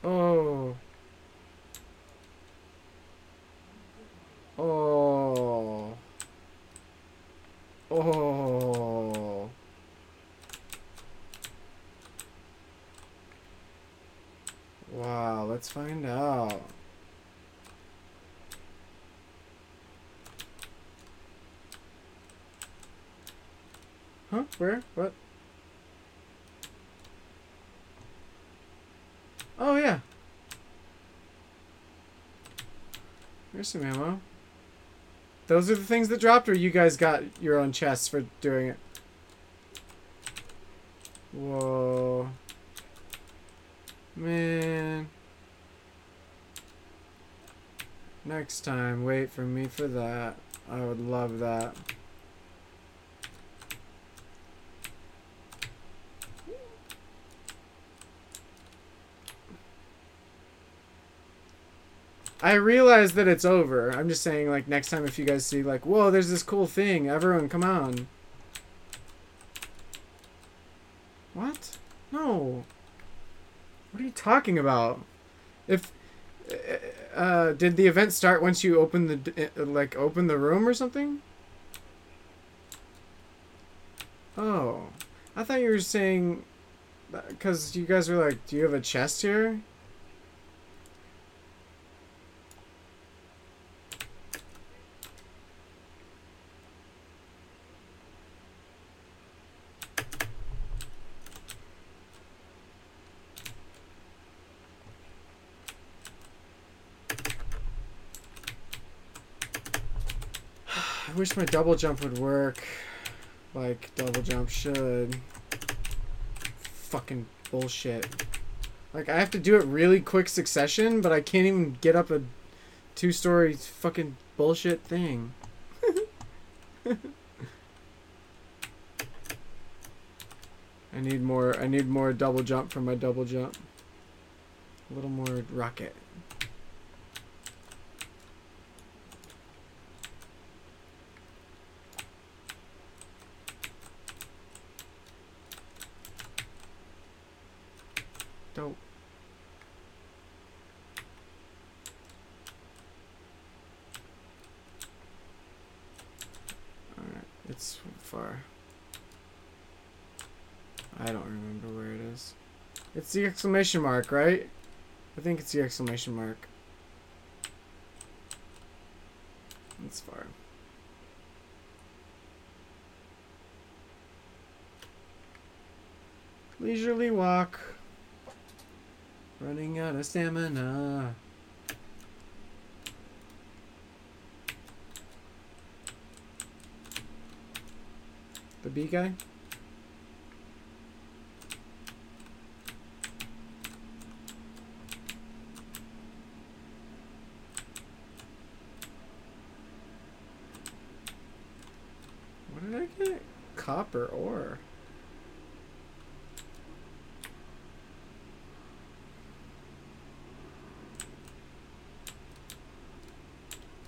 Oh... Oh. Oh. Wow, let's find out. What? Oh, yeah. Here's some ammo. Those are the things that dropped, or you guys got your own chests for doing it? Whoa. Man. Next time, wait for me for that. I would love that. I realize that it's over. I'm just saying, like, next time if you guys see, like, whoa, there's this cool thing. Everyone, come on. What? No. What are you talking about? If, uh, did the event start once you open the, uh, like, open the room or something? Oh. I thought you were saying, because you guys were like, do you have a chest here? I wish my double jump would work. Like double jump should. Fucking bullshit. Like I have to do it really quick succession, but I can't even get up a two-story fucking bullshit thing. *laughs* I need more. I need more double jump for my double jump. A little more rocket. Dope. Alright, it's far. I don't remember where it is. It's the exclamation mark, right? I think it's the exclamation mark. That's far. Leisurely walk. Running out of stamina. The bee guy? What did I get? Copper ore.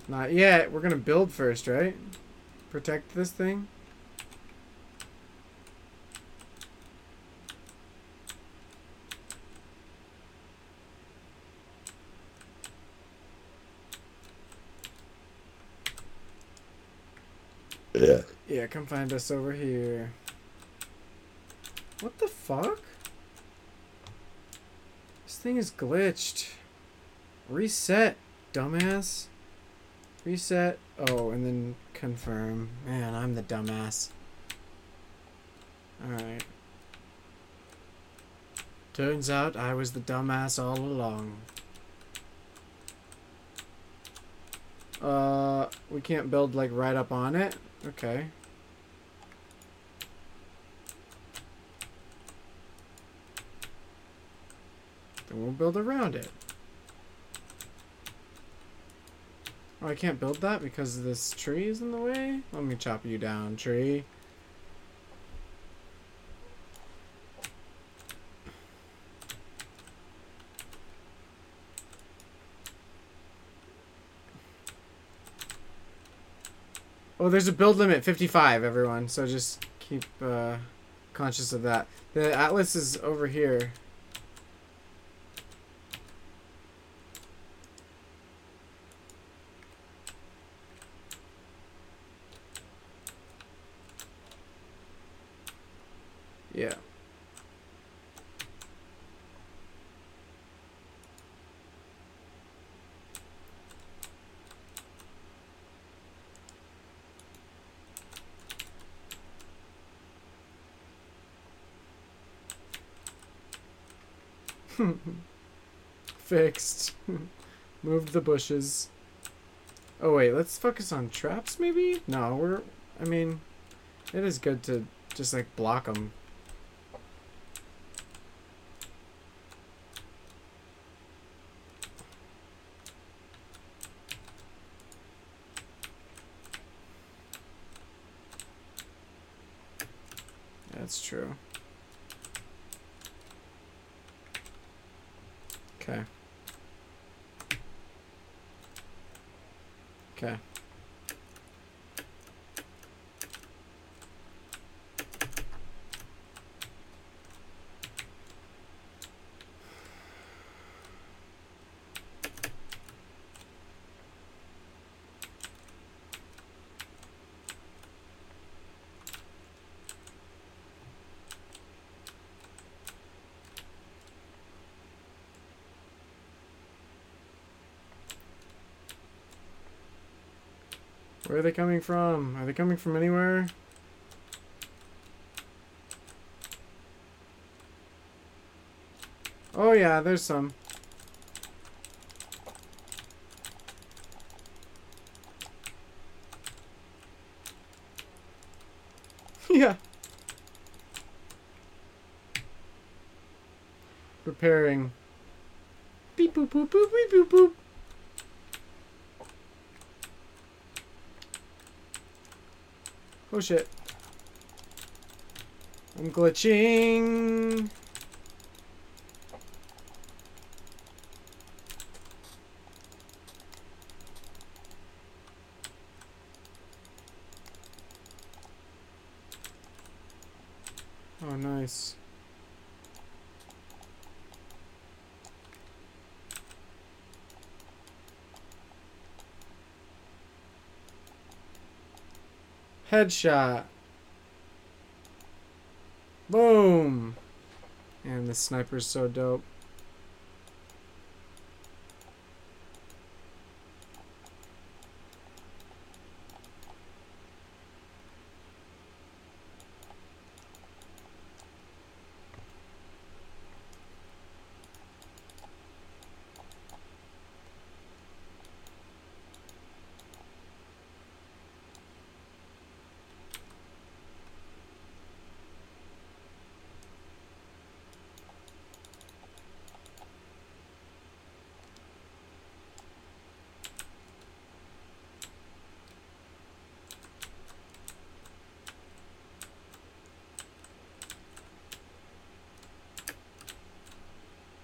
Not yet. We're gonna build first, right? Protect this thing. Come find us over here. What the fuck? This thing is glitched. Reset, dumbass. Reset. Oh, and then confirm. Man, I'm the dumbass. Alright. Turns out I was the dumbass all along. Uh, we can't build like right up on it? Okay. Then we'll build around it. Oh, I can't build that because this tree is in the way? Let me chop you down, tree. Oh, there's a build limit 55, everyone. So just keep uh, conscious of that. The atlas is over here. Yeah. Fixed. *laughs* Moved the bushes. Oh wait, let's focus on traps maybe? No, we're I mean, it is good to just like block them. That's true. Okay. Okay. Where are they coming from? Are they coming from anywhere? Oh yeah, there's some. *laughs* yeah. Preparing. Beep boop boop boop beep boop boop. Oh shit. I'm glitching. Oh, nice. Headshot. Boom. And the sniper's so dope.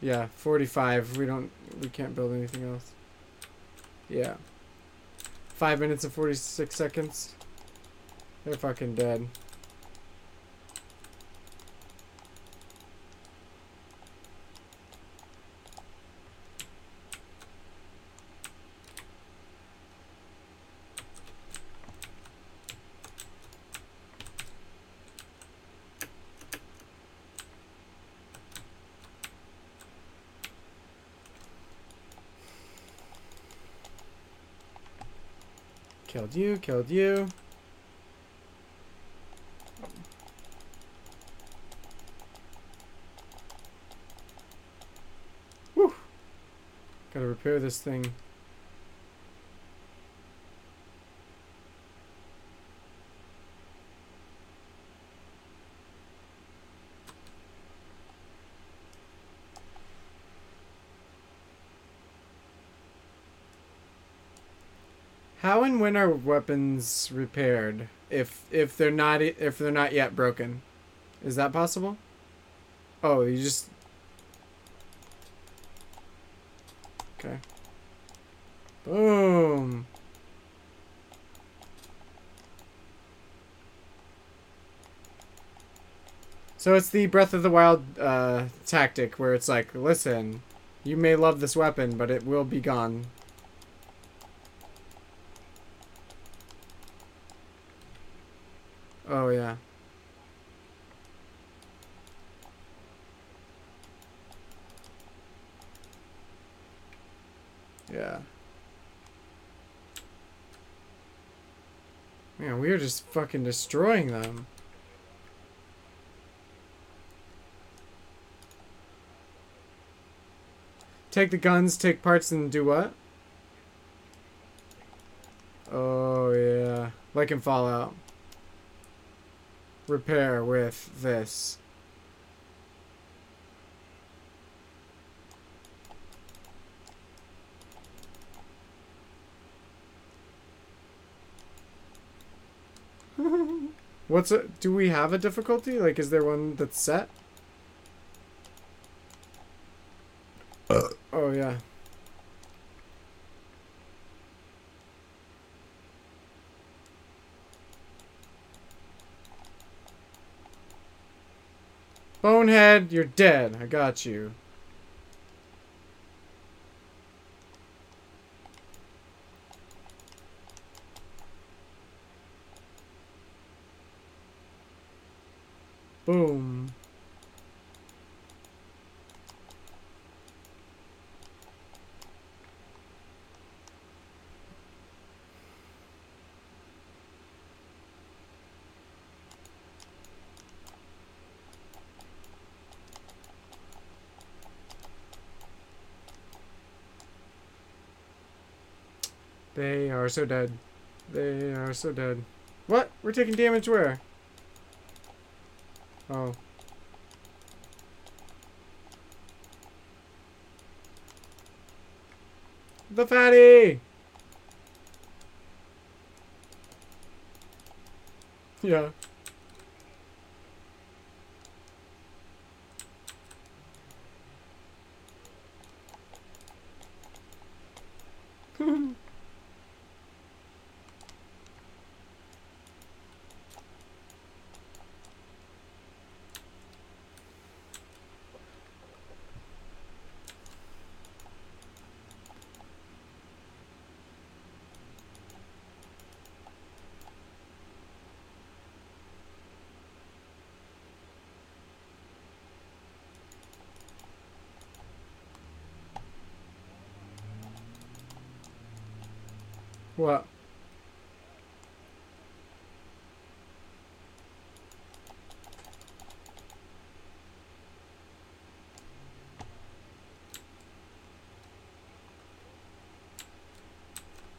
Yeah, 45. We don't, we can't build anything else. Yeah. 5 minutes and 46 seconds. They're fucking dead. Killed you, killed you. Whew. Gotta repair this thing. How and when are weapons repaired? If if they're not if they're not yet broken, is that possible? Oh, you just okay. Boom. So it's the Breath of the Wild uh, tactic where it's like, listen, you may love this weapon, but it will be gone Oh, yeah. Yeah. Man, we are just fucking destroying them. Take the guns, take parts, and do what? Oh, yeah. Like in Fallout repair with this. *laughs* What's it? Do we have a difficulty? Like, is there one that's set? Uh. Oh, yeah. Bonehead, you're dead. I got you. so dead. They are so dead. What? We're taking damage where? Oh. The fatty! Yeah. What?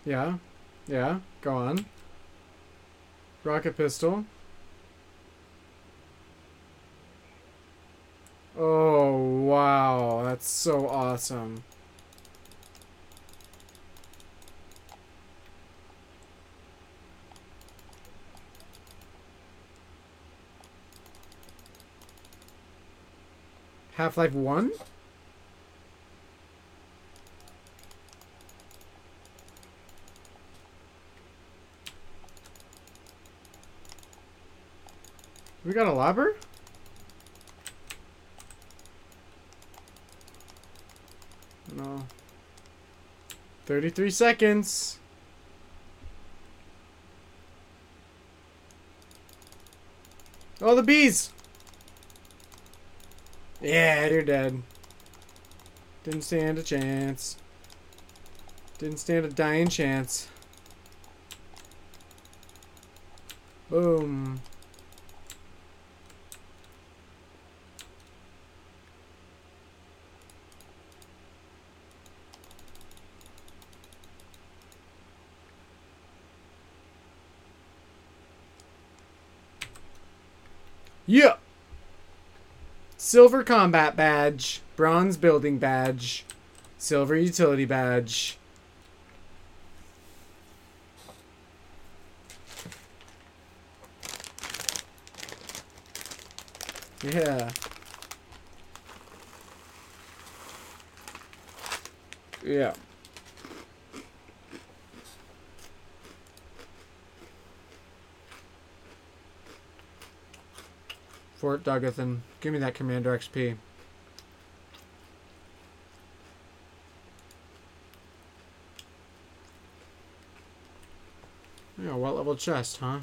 Yeah. Yeah. Go on. Rocket pistol. Oh, wow. That's so awesome. Half-Life 1? We got a lobber? No. 33 seconds. Oh, the bees! Yeah, you're dead. Didn't stand a chance. Didn't stand a dying chance. Boom. Yeah. Silver combat badge, bronze building badge, silver utility badge. Yeah. Yeah. Fort Duggathan. Give me that Commander XP. Yeah, what level chest, huh?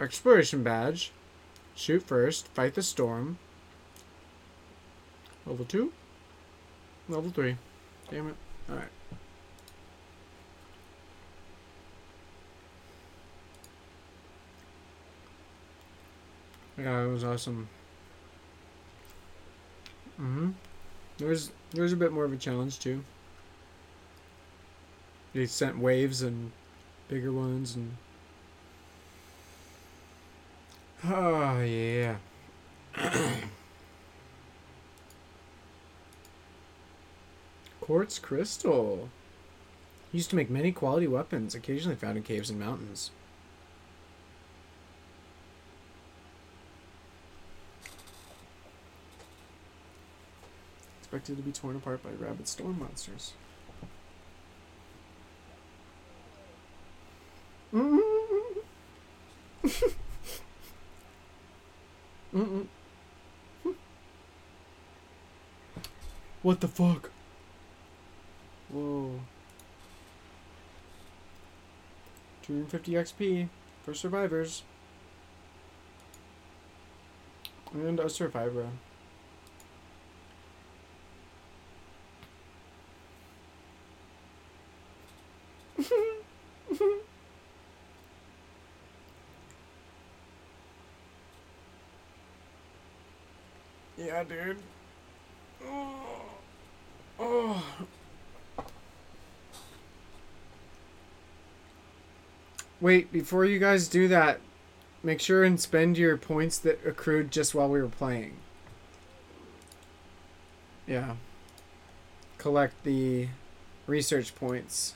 Exploration badge. Shoot first. Fight the storm. Level 2? Level 3. Damn it. Alright. Yeah, it was awesome. Mm-hmm. There's there's a bit more of a challenge too. They sent waves and bigger ones and Oh yeah. *coughs* Quartz crystal. Used to make many quality weapons, occasionally found in caves and mountains. Expected to be torn apart by rabid storm monsters. Mm-mm. What the fuck? Whoa. 250 XP for survivors. And a survivor. Yeah, dude. Oh. oh. Wait, before you guys do that, make sure and spend your points that accrued just while we were playing. Yeah. Collect the research points.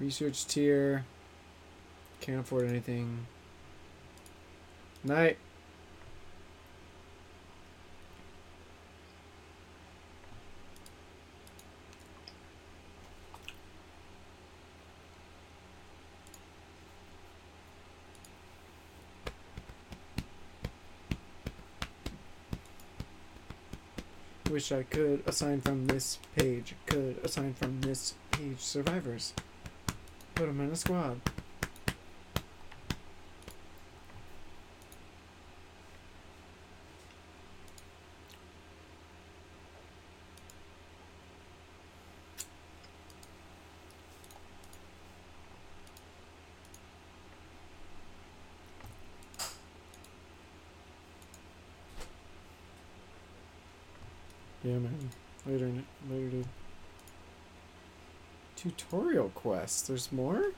Research tier. Can't afford anything. Night. Wish I could assign from this page. Could assign from this page survivors. Put them in a squad. Yeah, man. Later, later, dude. Quests. There's more?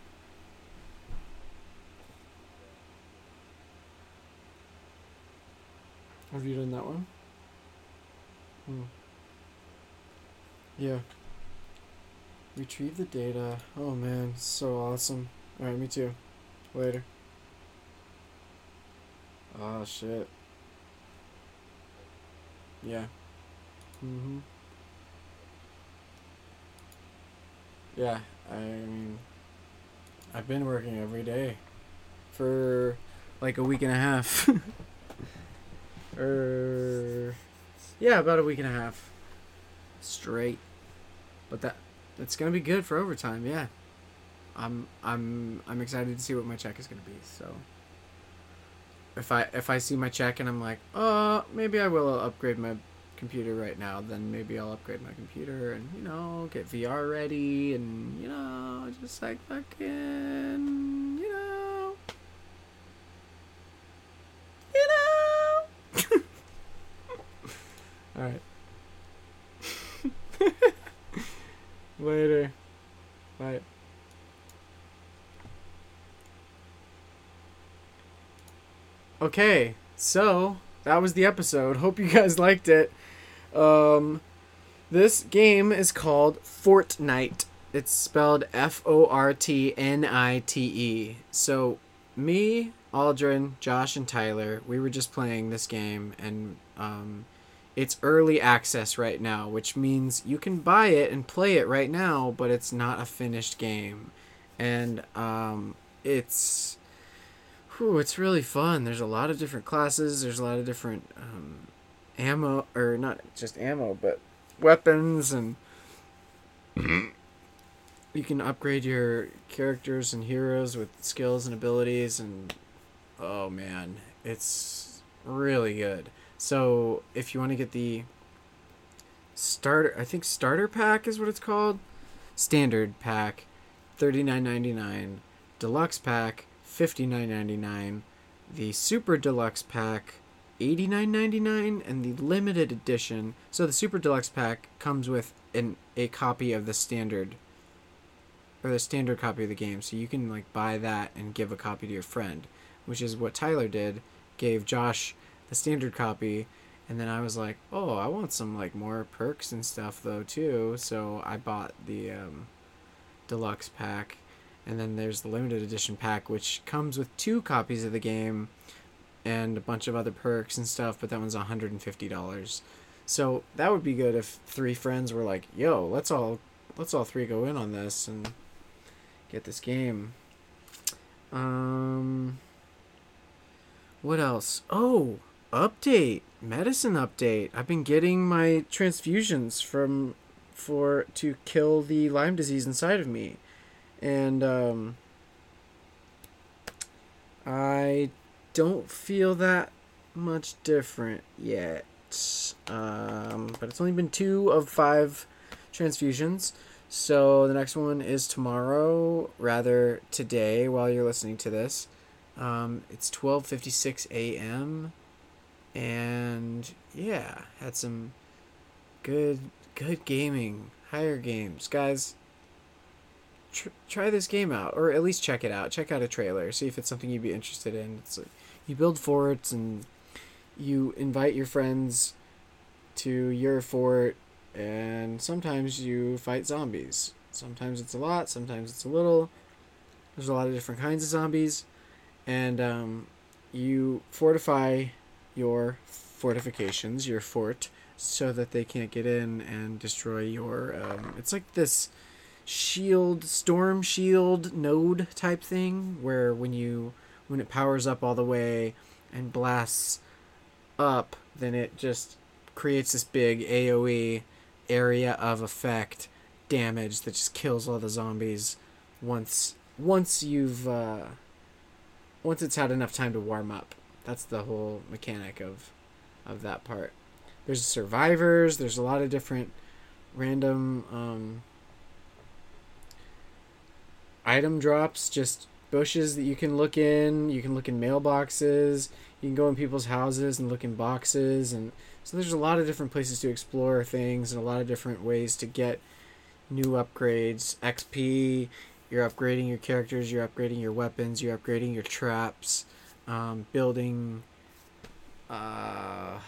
Have you done that one? Hmm. Yeah. Retrieve the data. Oh man, so awesome. Alright, me too. Later. Oh shit. Yeah. Mm-hmm. Yeah, I mean, I've been working every day for like a week and a half. *laughs* er, yeah, about a week and a half straight. But that it's gonna be good for overtime. Yeah, I'm I'm I'm excited to see what my check is gonna be. So if I if I see my check and I'm like, uh, maybe I will upgrade my computer right now, then maybe I'll upgrade my computer and, you know, get VR ready and, you know, just like fucking, you know. You know. *laughs* Alright. *laughs* Later. Bye. Okay, so that was the episode. Hope you guys liked it. Um, this game is called Fortnite. It's spelled F O R T N I T E. So, me, Aldrin, Josh, and Tyler, we were just playing this game, and um, it's early access right now, which means you can buy it and play it right now, but it's not a finished game. And um, it's. Whew, it's really fun. There's a lot of different classes. There's a lot of different um, ammo or not just ammo but weapons and mm-hmm. you can upgrade your characters and heroes with skills and abilities and oh man it's really good. So if you want to get the starter i think starter pack is what it's called? Standard pack 39.99 deluxe pack 59.99 the super deluxe pack $89.99 and the limited edition. So the super deluxe pack comes with an a copy of the standard or the standard copy of the game. So you can like buy that and give a copy to your friend which is what tyler did gave josh the standard copy. And then i was like oh i want some like more perks and stuff though too. So i bought the um, deluxe pack. And then there's the limited edition pack which comes with two copies of the game and a bunch of other perks and stuff, but that one's $150. So that would be good if three friends were like, "Yo, let's all let's all three go in on this and get this game." Um what else? Oh, update. Medicine update. I've been getting my transfusions from for to kill the Lyme disease inside of me. And um I don't feel that much different yet. Um, but it's only been two of five transfusions. So the next one is tomorrow, rather today while you're listening to this. Um, it's 12:56 a.m. and yeah, had some good good gaming, higher games. Guys, tr- try this game out, or at least check it out. Check out a trailer, see if it's something you'd be interested in. It's like you build forts and you invite your friends to your fort, and sometimes you fight zombies. Sometimes it's a lot, sometimes it's a little. There's a lot of different kinds of zombies, and um, you fortify your fortifications, your fort, so that they can't get in and destroy your. Um, it's like this shield, storm shield node type thing, where when you when it powers up all the way and blasts up, then it just creates this big AOE area of effect damage that just kills all the zombies once once you've uh, once it's had enough time to warm up. That's the whole mechanic of of that part. There's survivors. There's a lot of different random um, item drops. Just bushes that you can look in. You can look in mailboxes. You can go in people's houses and look in boxes, and so there's a lot of different places to explore things and a lot of different ways to get new upgrades, XP. You're upgrading your characters. You're upgrading your weapons. You're upgrading your traps. Um, building. Uh,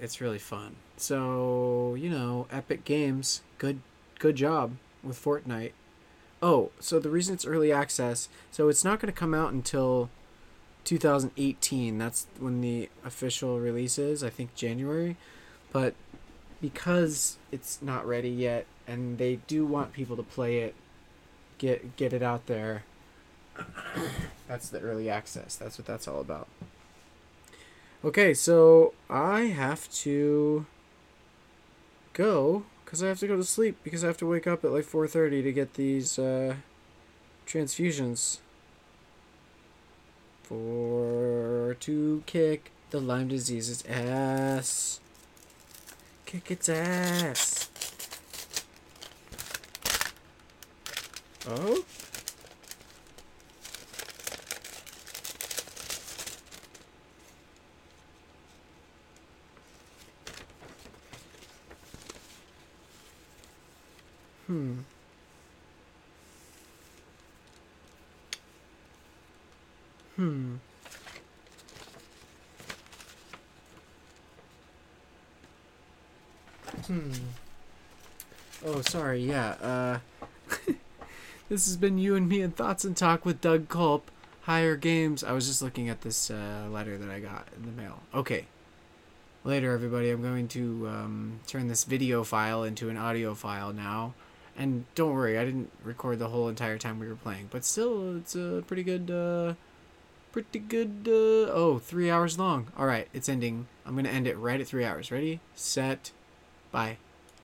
it's really fun. So you know, Epic Games, good, good job with Fortnite. Oh, so the reason it's early access, so it's not going to come out until 2018. That's when the official release is. I think January, but because it's not ready yet, and they do want people to play it, get get it out there. *coughs* that's the early access. That's what that's all about. Okay, so I have to go because I have to go to sleep because I have to wake up at like 4:30 to get these uh, transfusions for to kick the Lyme disease's ass. Kick its ass. Oh? Hmm. Hmm. Hmm. Oh, sorry. Yeah. Uh. *laughs* this has been you and me and thoughts and talk with Doug Culp. Higher games. I was just looking at this uh, letter that I got in the mail. Okay. Later, everybody. I'm going to um, turn this video file into an audio file now. And don't worry, I didn't record the whole entire time we were playing, but still, it's a pretty good, uh, pretty good, uh, oh, three hours long. All right, it's ending. I'm to end it right at three hours. Ready, set, bye.